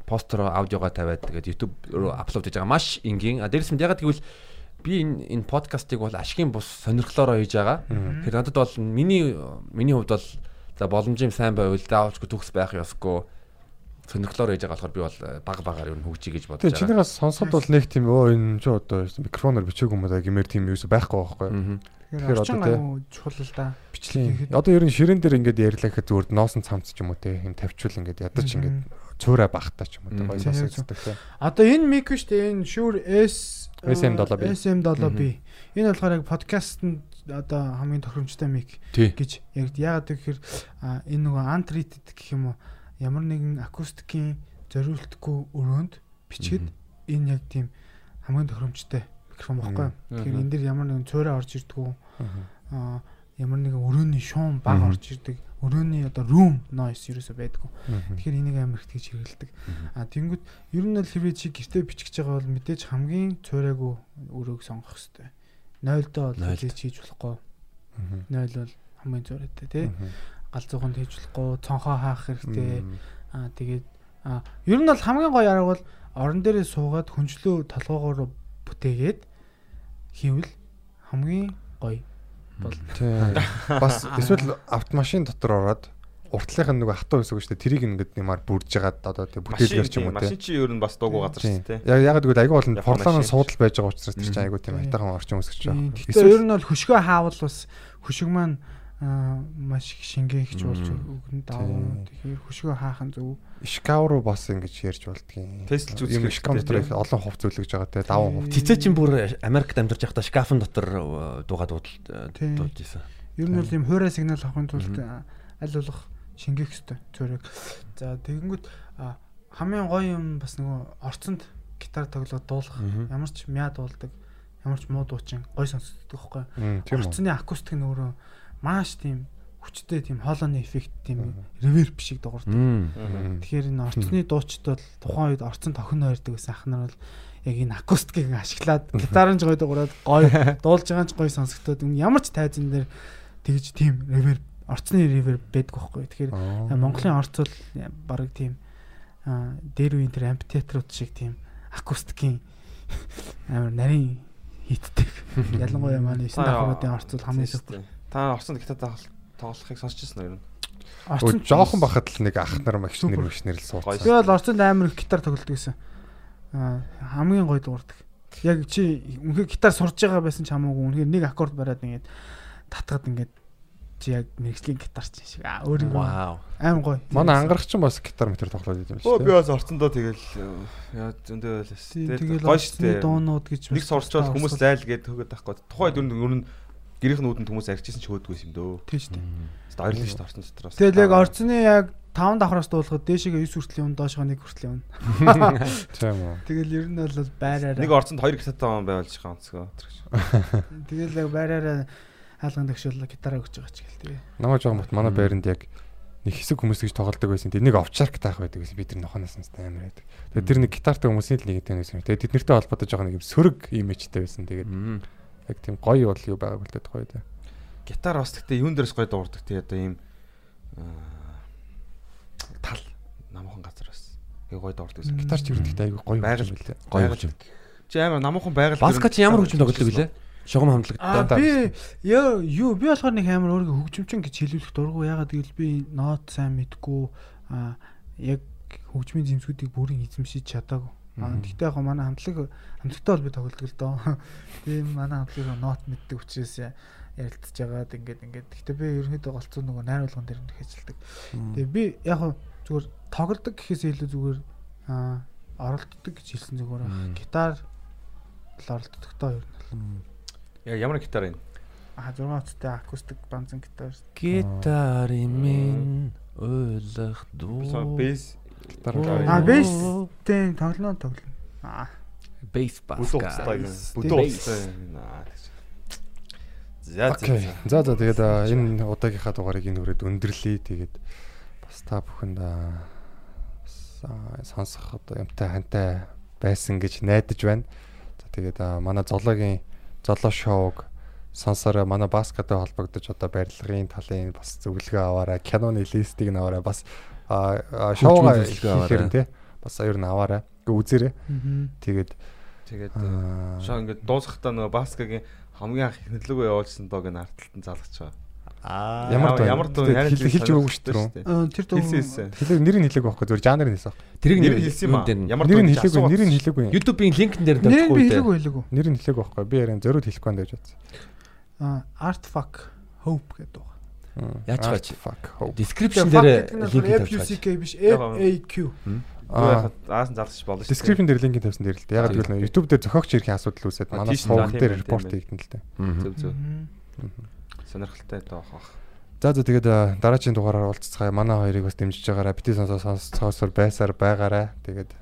Speaker 5: постероо аудиогоо тавиад тэгээд YouTube руу аплод хийж байгаа. Маш энгийн. А дээрс нь ягаад гэвэл би энэ энэ подкастыг бол ашигын бус сонирхлоороо хийж байгаа. Тэгэхээр надад бол миний миний хувьд бол за боломжийн сайн байвал даавчгүй төгс байх ёсгүй сонирхлоор хийж байгаа болохоор би бол э, баг багаар юу хөгжиж гэж бодож байгаа.
Speaker 3: чинийгээс сонсоход бол нэг тийм өө энэ ч одоо микрофоноор бичээгүй юм да гэмээр тийм юу байхгүй байхгүй.
Speaker 4: Тэгэхээр
Speaker 3: одоо
Speaker 4: гайгүй чухал л да. Тэгэхэд-
Speaker 3: Одоо ер нь ширээн дээр ингээд ярьлаа гэхэд зүгээр носон цамц ч юм уу те юм тавьчвал ингээд ядаж ингээд цөөрэ багтаа ч юм уу те гоё
Speaker 4: Тийм,
Speaker 3: сонсогддог те.
Speaker 4: Одоо энэ мик шүү дээ. Энэ Shure S
Speaker 3: SM7B.
Speaker 4: SM7B. Энэ болохоор яг подкастэнд одоо хамгийн тохиромжтой мик гэж яг яагаад гэхээр энэ нөгөө untreated гэх юм уу ямар нэгэн акустикийн зориултгүй өрөөнд бичгэд энэ яг тийм хамгийн тохиромжтой микрофон баггүй. юу? Тэгэхээр энэ дэр ямар нэгэн цөөрэ орж ирдгүү а ямар нэгэн өрөөний шуум баг орж ирдэг. Өрөөний одоо room noise ерөөсөй байдгүй. Тэгэхээр энийг амар их тэгж хэрэгэлдэг. А тэнгууд ер нь бол хэвээ чи гэртээ бичих гэж байгаа бол мэдээж хамгийн цөөрээгүү өрөөг сонгох хэрэгтэй. 0-доо бол
Speaker 5: Нойлд.
Speaker 4: хийж болохгүй. 0 бол хамгийн цөөрөөтэй тий. Галзууханд хийж болохгүй, цонхоо хаах хэрэгтэй. Аа тэгээд ер нь бол хамгийн гоё арга бол орон дээрээ суугаад хүнчлөө толгоогоор бүтээгээд хийвэл хамгийн гоё бол.
Speaker 3: Тийм. Бас эсвэл автомашин дотор ороод уртлынх нь нөгөө хатуу хэсэг шүү дээ. Тэрийг ингээд нэмаар бүрж жагаад одоо тийм бүтээлгэр ч юм уу
Speaker 6: Машин
Speaker 3: тийм.
Speaker 6: чи ер нь бас дуугүй газар шүү дээ.
Speaker 3: Яг яг гэвэл айгүй бол
Speaker 6: машин.
Speaker 3: суудал байж байгаа учраас тэр чинь айгүй тийм айтайхан орчин үсгэж байгаа.
Speaker 4: Гэхдээ ер нь бол хөшгөө хаавал бас хөшиг маань аа, маш их шингээгч болж өгнө.
Speaker 3: Тийм.
Speaker 4: Тэгэхээр хөшгөө хаах нь зөв.
Speaker 3: Ишкав руу бас ингэж ярьж болдгийн.
Speaker 6: Тестэлж үзэх
Speaker 3: юм ишкав дотор их олон хувь зөвлөж байгаа те даван хувь.
Speaker 5: Цэцээ чин бүр Америкт амьдарч байхдаа шкафын дотор э, дуугаад
Speaker 4: Тийм.
Speaker 5: дуулж исэн.
Speaker 4: Ер нь бол юм хуурай сигнал авахын тулд аа, аль болох шингээх хэрэгтэй цөөрөг. За тэгэнгүүт хамгийн гоё юм бас нөгөө орцонд гитар тоглоод дуулах. Ямар ч мяа дуулдаг, ямар ч муу дуучин гоё сонсогддог байхгүй. Орцны акустик нь өөрөө маш тийм хүчтэй тийм хоолойны эффект тийм реверб шиг дуурдаг. Тэгэхээр энэ орцны дуучид бол тухайн үед орцон тохино ойрдог гэсэн ах нар бол яг энэ акустикийг ашиглаад гитарын ч гоё дуурайд гоё дуулж байгаа ч гоё сонсогдоод юм ямар ч тайзан дээр тэгж тийм реверб орцны реверб байдг байхгүй. Тэгэхээр
Speaker 3: Аа.
Speaker 4: Монголын орц бол баг тийм аа, дээр үеийн тэр амфитеатрууд шиг тийм акустикийн амар нарийн хитдэг. Ялангуяа манай 9 давхруудын орц бол хамгийн супер.
Speaker 6: Та орсон гитар тоглохыг сонсч ирсэн үү ер нь?
Speaker 3: Өө жоохон бахад л нэг ах нар магш нэр магш нэр л.
Speaker 4: Би
Speaker 3: суудсан.
Speaker 4: бол орцонд амар их гитар тоглолдог гэсэн. Хамгийн гоё дуурдаг. Яг чи үнхээр гитар сурж байгаа байсан ч хамаагүй үнхээр нэг аккорд бариад ингээд татгаад ингээд чи яг мэрэгжлийн гитарч шиг аа
Speaker 5: Вау.
Speaker 4: аим гоё.
Speaker 3: Манай ангарах ч бас гитар метр тоглоод
Speaker 6: Оо
Speaker 3: шүү
Speaker 6: би
Speaker 3: дээ.
Speaker 6: бас орцондоо тэгэл яа зөндөө байлаа.
Speaker 4: Тэгэл
Speaker 6: гоё шүү дээ.
Speaker 4: дуунууд гэж
Speaker 6: Нэг сурчвал хүмүүс зайл гээд хөөгд тахгүй. Тухайд ер нь ер нь гэрийнх нь үүдэн хүмүүс арчижсэн ч хөөдгүй юм дөө.
Speaker 4: тийш дээ.
Speaker 6: Баярлалаа шүү дээ орцон дотроос.
Speaker 4: Тэгэл яг орцны яг 5 давхраас дуулахад дээшээгээ 9 хүртэл явна доошоо 1 хүртэл явна.
Speaker 3: Тийм үү.
Speaker 4: Тэгэл ер нь бол байраараа
Speaker 6: Нэг орцонд хоёр гитартай он байвал жих онцгой.
Speaker 4: тэгэл яг байраараа хаалган төгшөөл гитараа өгч байгаа ч гэл тэгээ.
Speaker 3: Намайг жоохон бат манай байранд яг нэг хэсэг хүмүүс гэж тоглодог байсан. Тэгээ нэг овчарк таах байдаг гэсэн бид тэр нохоноос нь амар байдаг. Тэгээ тэр нэг гитартай хүмүүсийн л нэг гэдэг байсан. Тэгээ тэднэртэй холбоотой жоохон нэг юм сөрөг имижтэй байсан. Тэгээд. Яг тийм гоё бол юу байгааг үлдээд гоё дээ.
Speaker 6: Гитар бас гэхдээ юун дээрс гоё дуурдаг тий одоо ийм тал намхан газар бас. Гэ гоё дуурдаг гэсэн.
Speaker 3: Гитар ч ерөнхийдөө айгүй гоё
Speaker 6: Байгаль.
Speaker 3: юм лээ.
Speaker 5: Гоё хөгжим.
Speaker 6: Чи амар намхан байгаль.
Speaker 5: Баска чи ямар хөгжим тоглодог вүлээ? Шугам хамтлагтай.
Speaker 4: би ёо юу би болохоор нэг амар өөрийгөө хөгжимчин гэж хэлүүлэх дурггүй ягаад гэвэл би нот сайн мэдгүй аа яг хөгжмийн зэмсгүүдийг бүрэн эзэмшиж чадаагүй. Аа гэхдээ яг манай хамтлаг хамтлагтай бол би тоглодог л доо. Тийм манай хамтлагаа нот мэддэг учраас ярилцж байгаад ингээд ингээд гэхдээ би ерөнхийдөө голцоо нөгөө найруулган дээр нэг ажилладаг. Тэгээ би яг зүгээр тоглодог гэхээс илүү зүгээр аа оролддог гэж хэлсэн зүгээр байна. гитар л оролддог тоо ер нь.
Speaker 6: Яг ямар гитар юм?
Speaker 4: А 6 утастай акустик банзан гитар.
Speaker 5: Гитарын минь
Speaker 6: Бисаа
Speaker 5: дуу.
Speaker 6: бейс
Speaker 3: Гитар
Speaker 4: А бейс тийм тоглоно тоглоно. А
Speaker 5: бейс баска.
Speaker 6: тэгж. За за.
Speaker 3: Окей.
Speaker 6: за.
Speaker 3: За тэгээд энэ удаагийнхаа дугаарыг энэ хүрээд өндөрлөе. Тэгээд бас та бүхэнд сонсох одоо юмтай хантай байсан гэж найдаж байна. За тэгээд манай зоологийн золоо шоуг сонсороо манай баскатай холбогдож одоо барилгын талын бас зөвлөгөө аваарай. Киноны листийг аваарай. Бас шоуга хийхээр те бас ер нь аваарай. Гэ үзээрэй. Тэгээд
Speaker 6: Тэгээд
Speaker 3: аа,
Speaker 6: шоо ингээд дуусахтаа нөгөө баскагийн хамгийн анх эхнэлгөө явуулсан дог нь артталтан залгаж байгаа.
Speaker 5: Аа.
Speaker 3: Ямар
Speaker 6: ямар дуу
Speaker 3: хэлж өгөөгүй шүү дээ.
Speaker 4: Тэр дуу
Speaker 6: Хэлсэн
Speaker 3: хэлэг нэрийг хэлээг байхгүй зүгээр жанрыг хэлсэн.
Speaker 5: Тэрийг
Speaker 6: Нэр
Speaker 5: нэр
Speaker 6: хэлсэн юм аа. Ямар
Speaker 3: Нэрийг
Speaker 6: дуу
Speaker 3: хэлээгүй, нэрийг
Speaker 6: шүү.
Speaker 3: хэлээгүй.
Speaker 5: YouTube-ийн линкэн дээр
Speaker 4: Нэр
Speaker 5: тавьчихгүй дээ.
Speaker 4: хэлээгүй хэлээгүй.
Speaker 3: Нэрийг хэлээгүй байхгүй. Би яриа зөрүүд хэлэхгүй байна гэж бодсон.
Speaker 4: А Art Fuck Hope гэдэг.
Speaker 5: Яаж
Speaker 3: hope.
Speaker 5: Description
Speaker 4: Fuck
Speaker 5: дээр линк тавьчих.
Speaker 4: Биш FAQ.
Speaker 3: Аа,
Speaker 6: Аасан залгаж болно шүү.
Speaker 3: description дээр линкийг тавьсан дээр л дээ. Яг
Speaker 5: Тийм.
Speaker 3: гэвэл YouTube дээр зохиогч ирэх асуудал үүсээд манай сувг дээр репорт хийгдэн л дээ.
Speaker 6: Зөв зөв. Сонирхолтой доо хах.
Speaker 3: За за тэгээд дараагийн дугаараар уулзцгаая. Манай хоёрыг бас дэмжиж байгаарай. Бити сонсоо сонсцоосоор байсаар байгаарай. Тэгээд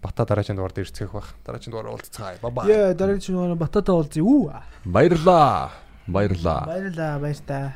Speaker 3: бата дараагийн дугаард ирцгэх бах. Дараагийн дугаараар уулзцгаая. Бай бай.
Speaker 4: Яа дараагийн чинь батата уулзъя.
Speaker 5: Баярлаа. Баярлаа.
Speaker 4: Баярлалаа баяр та.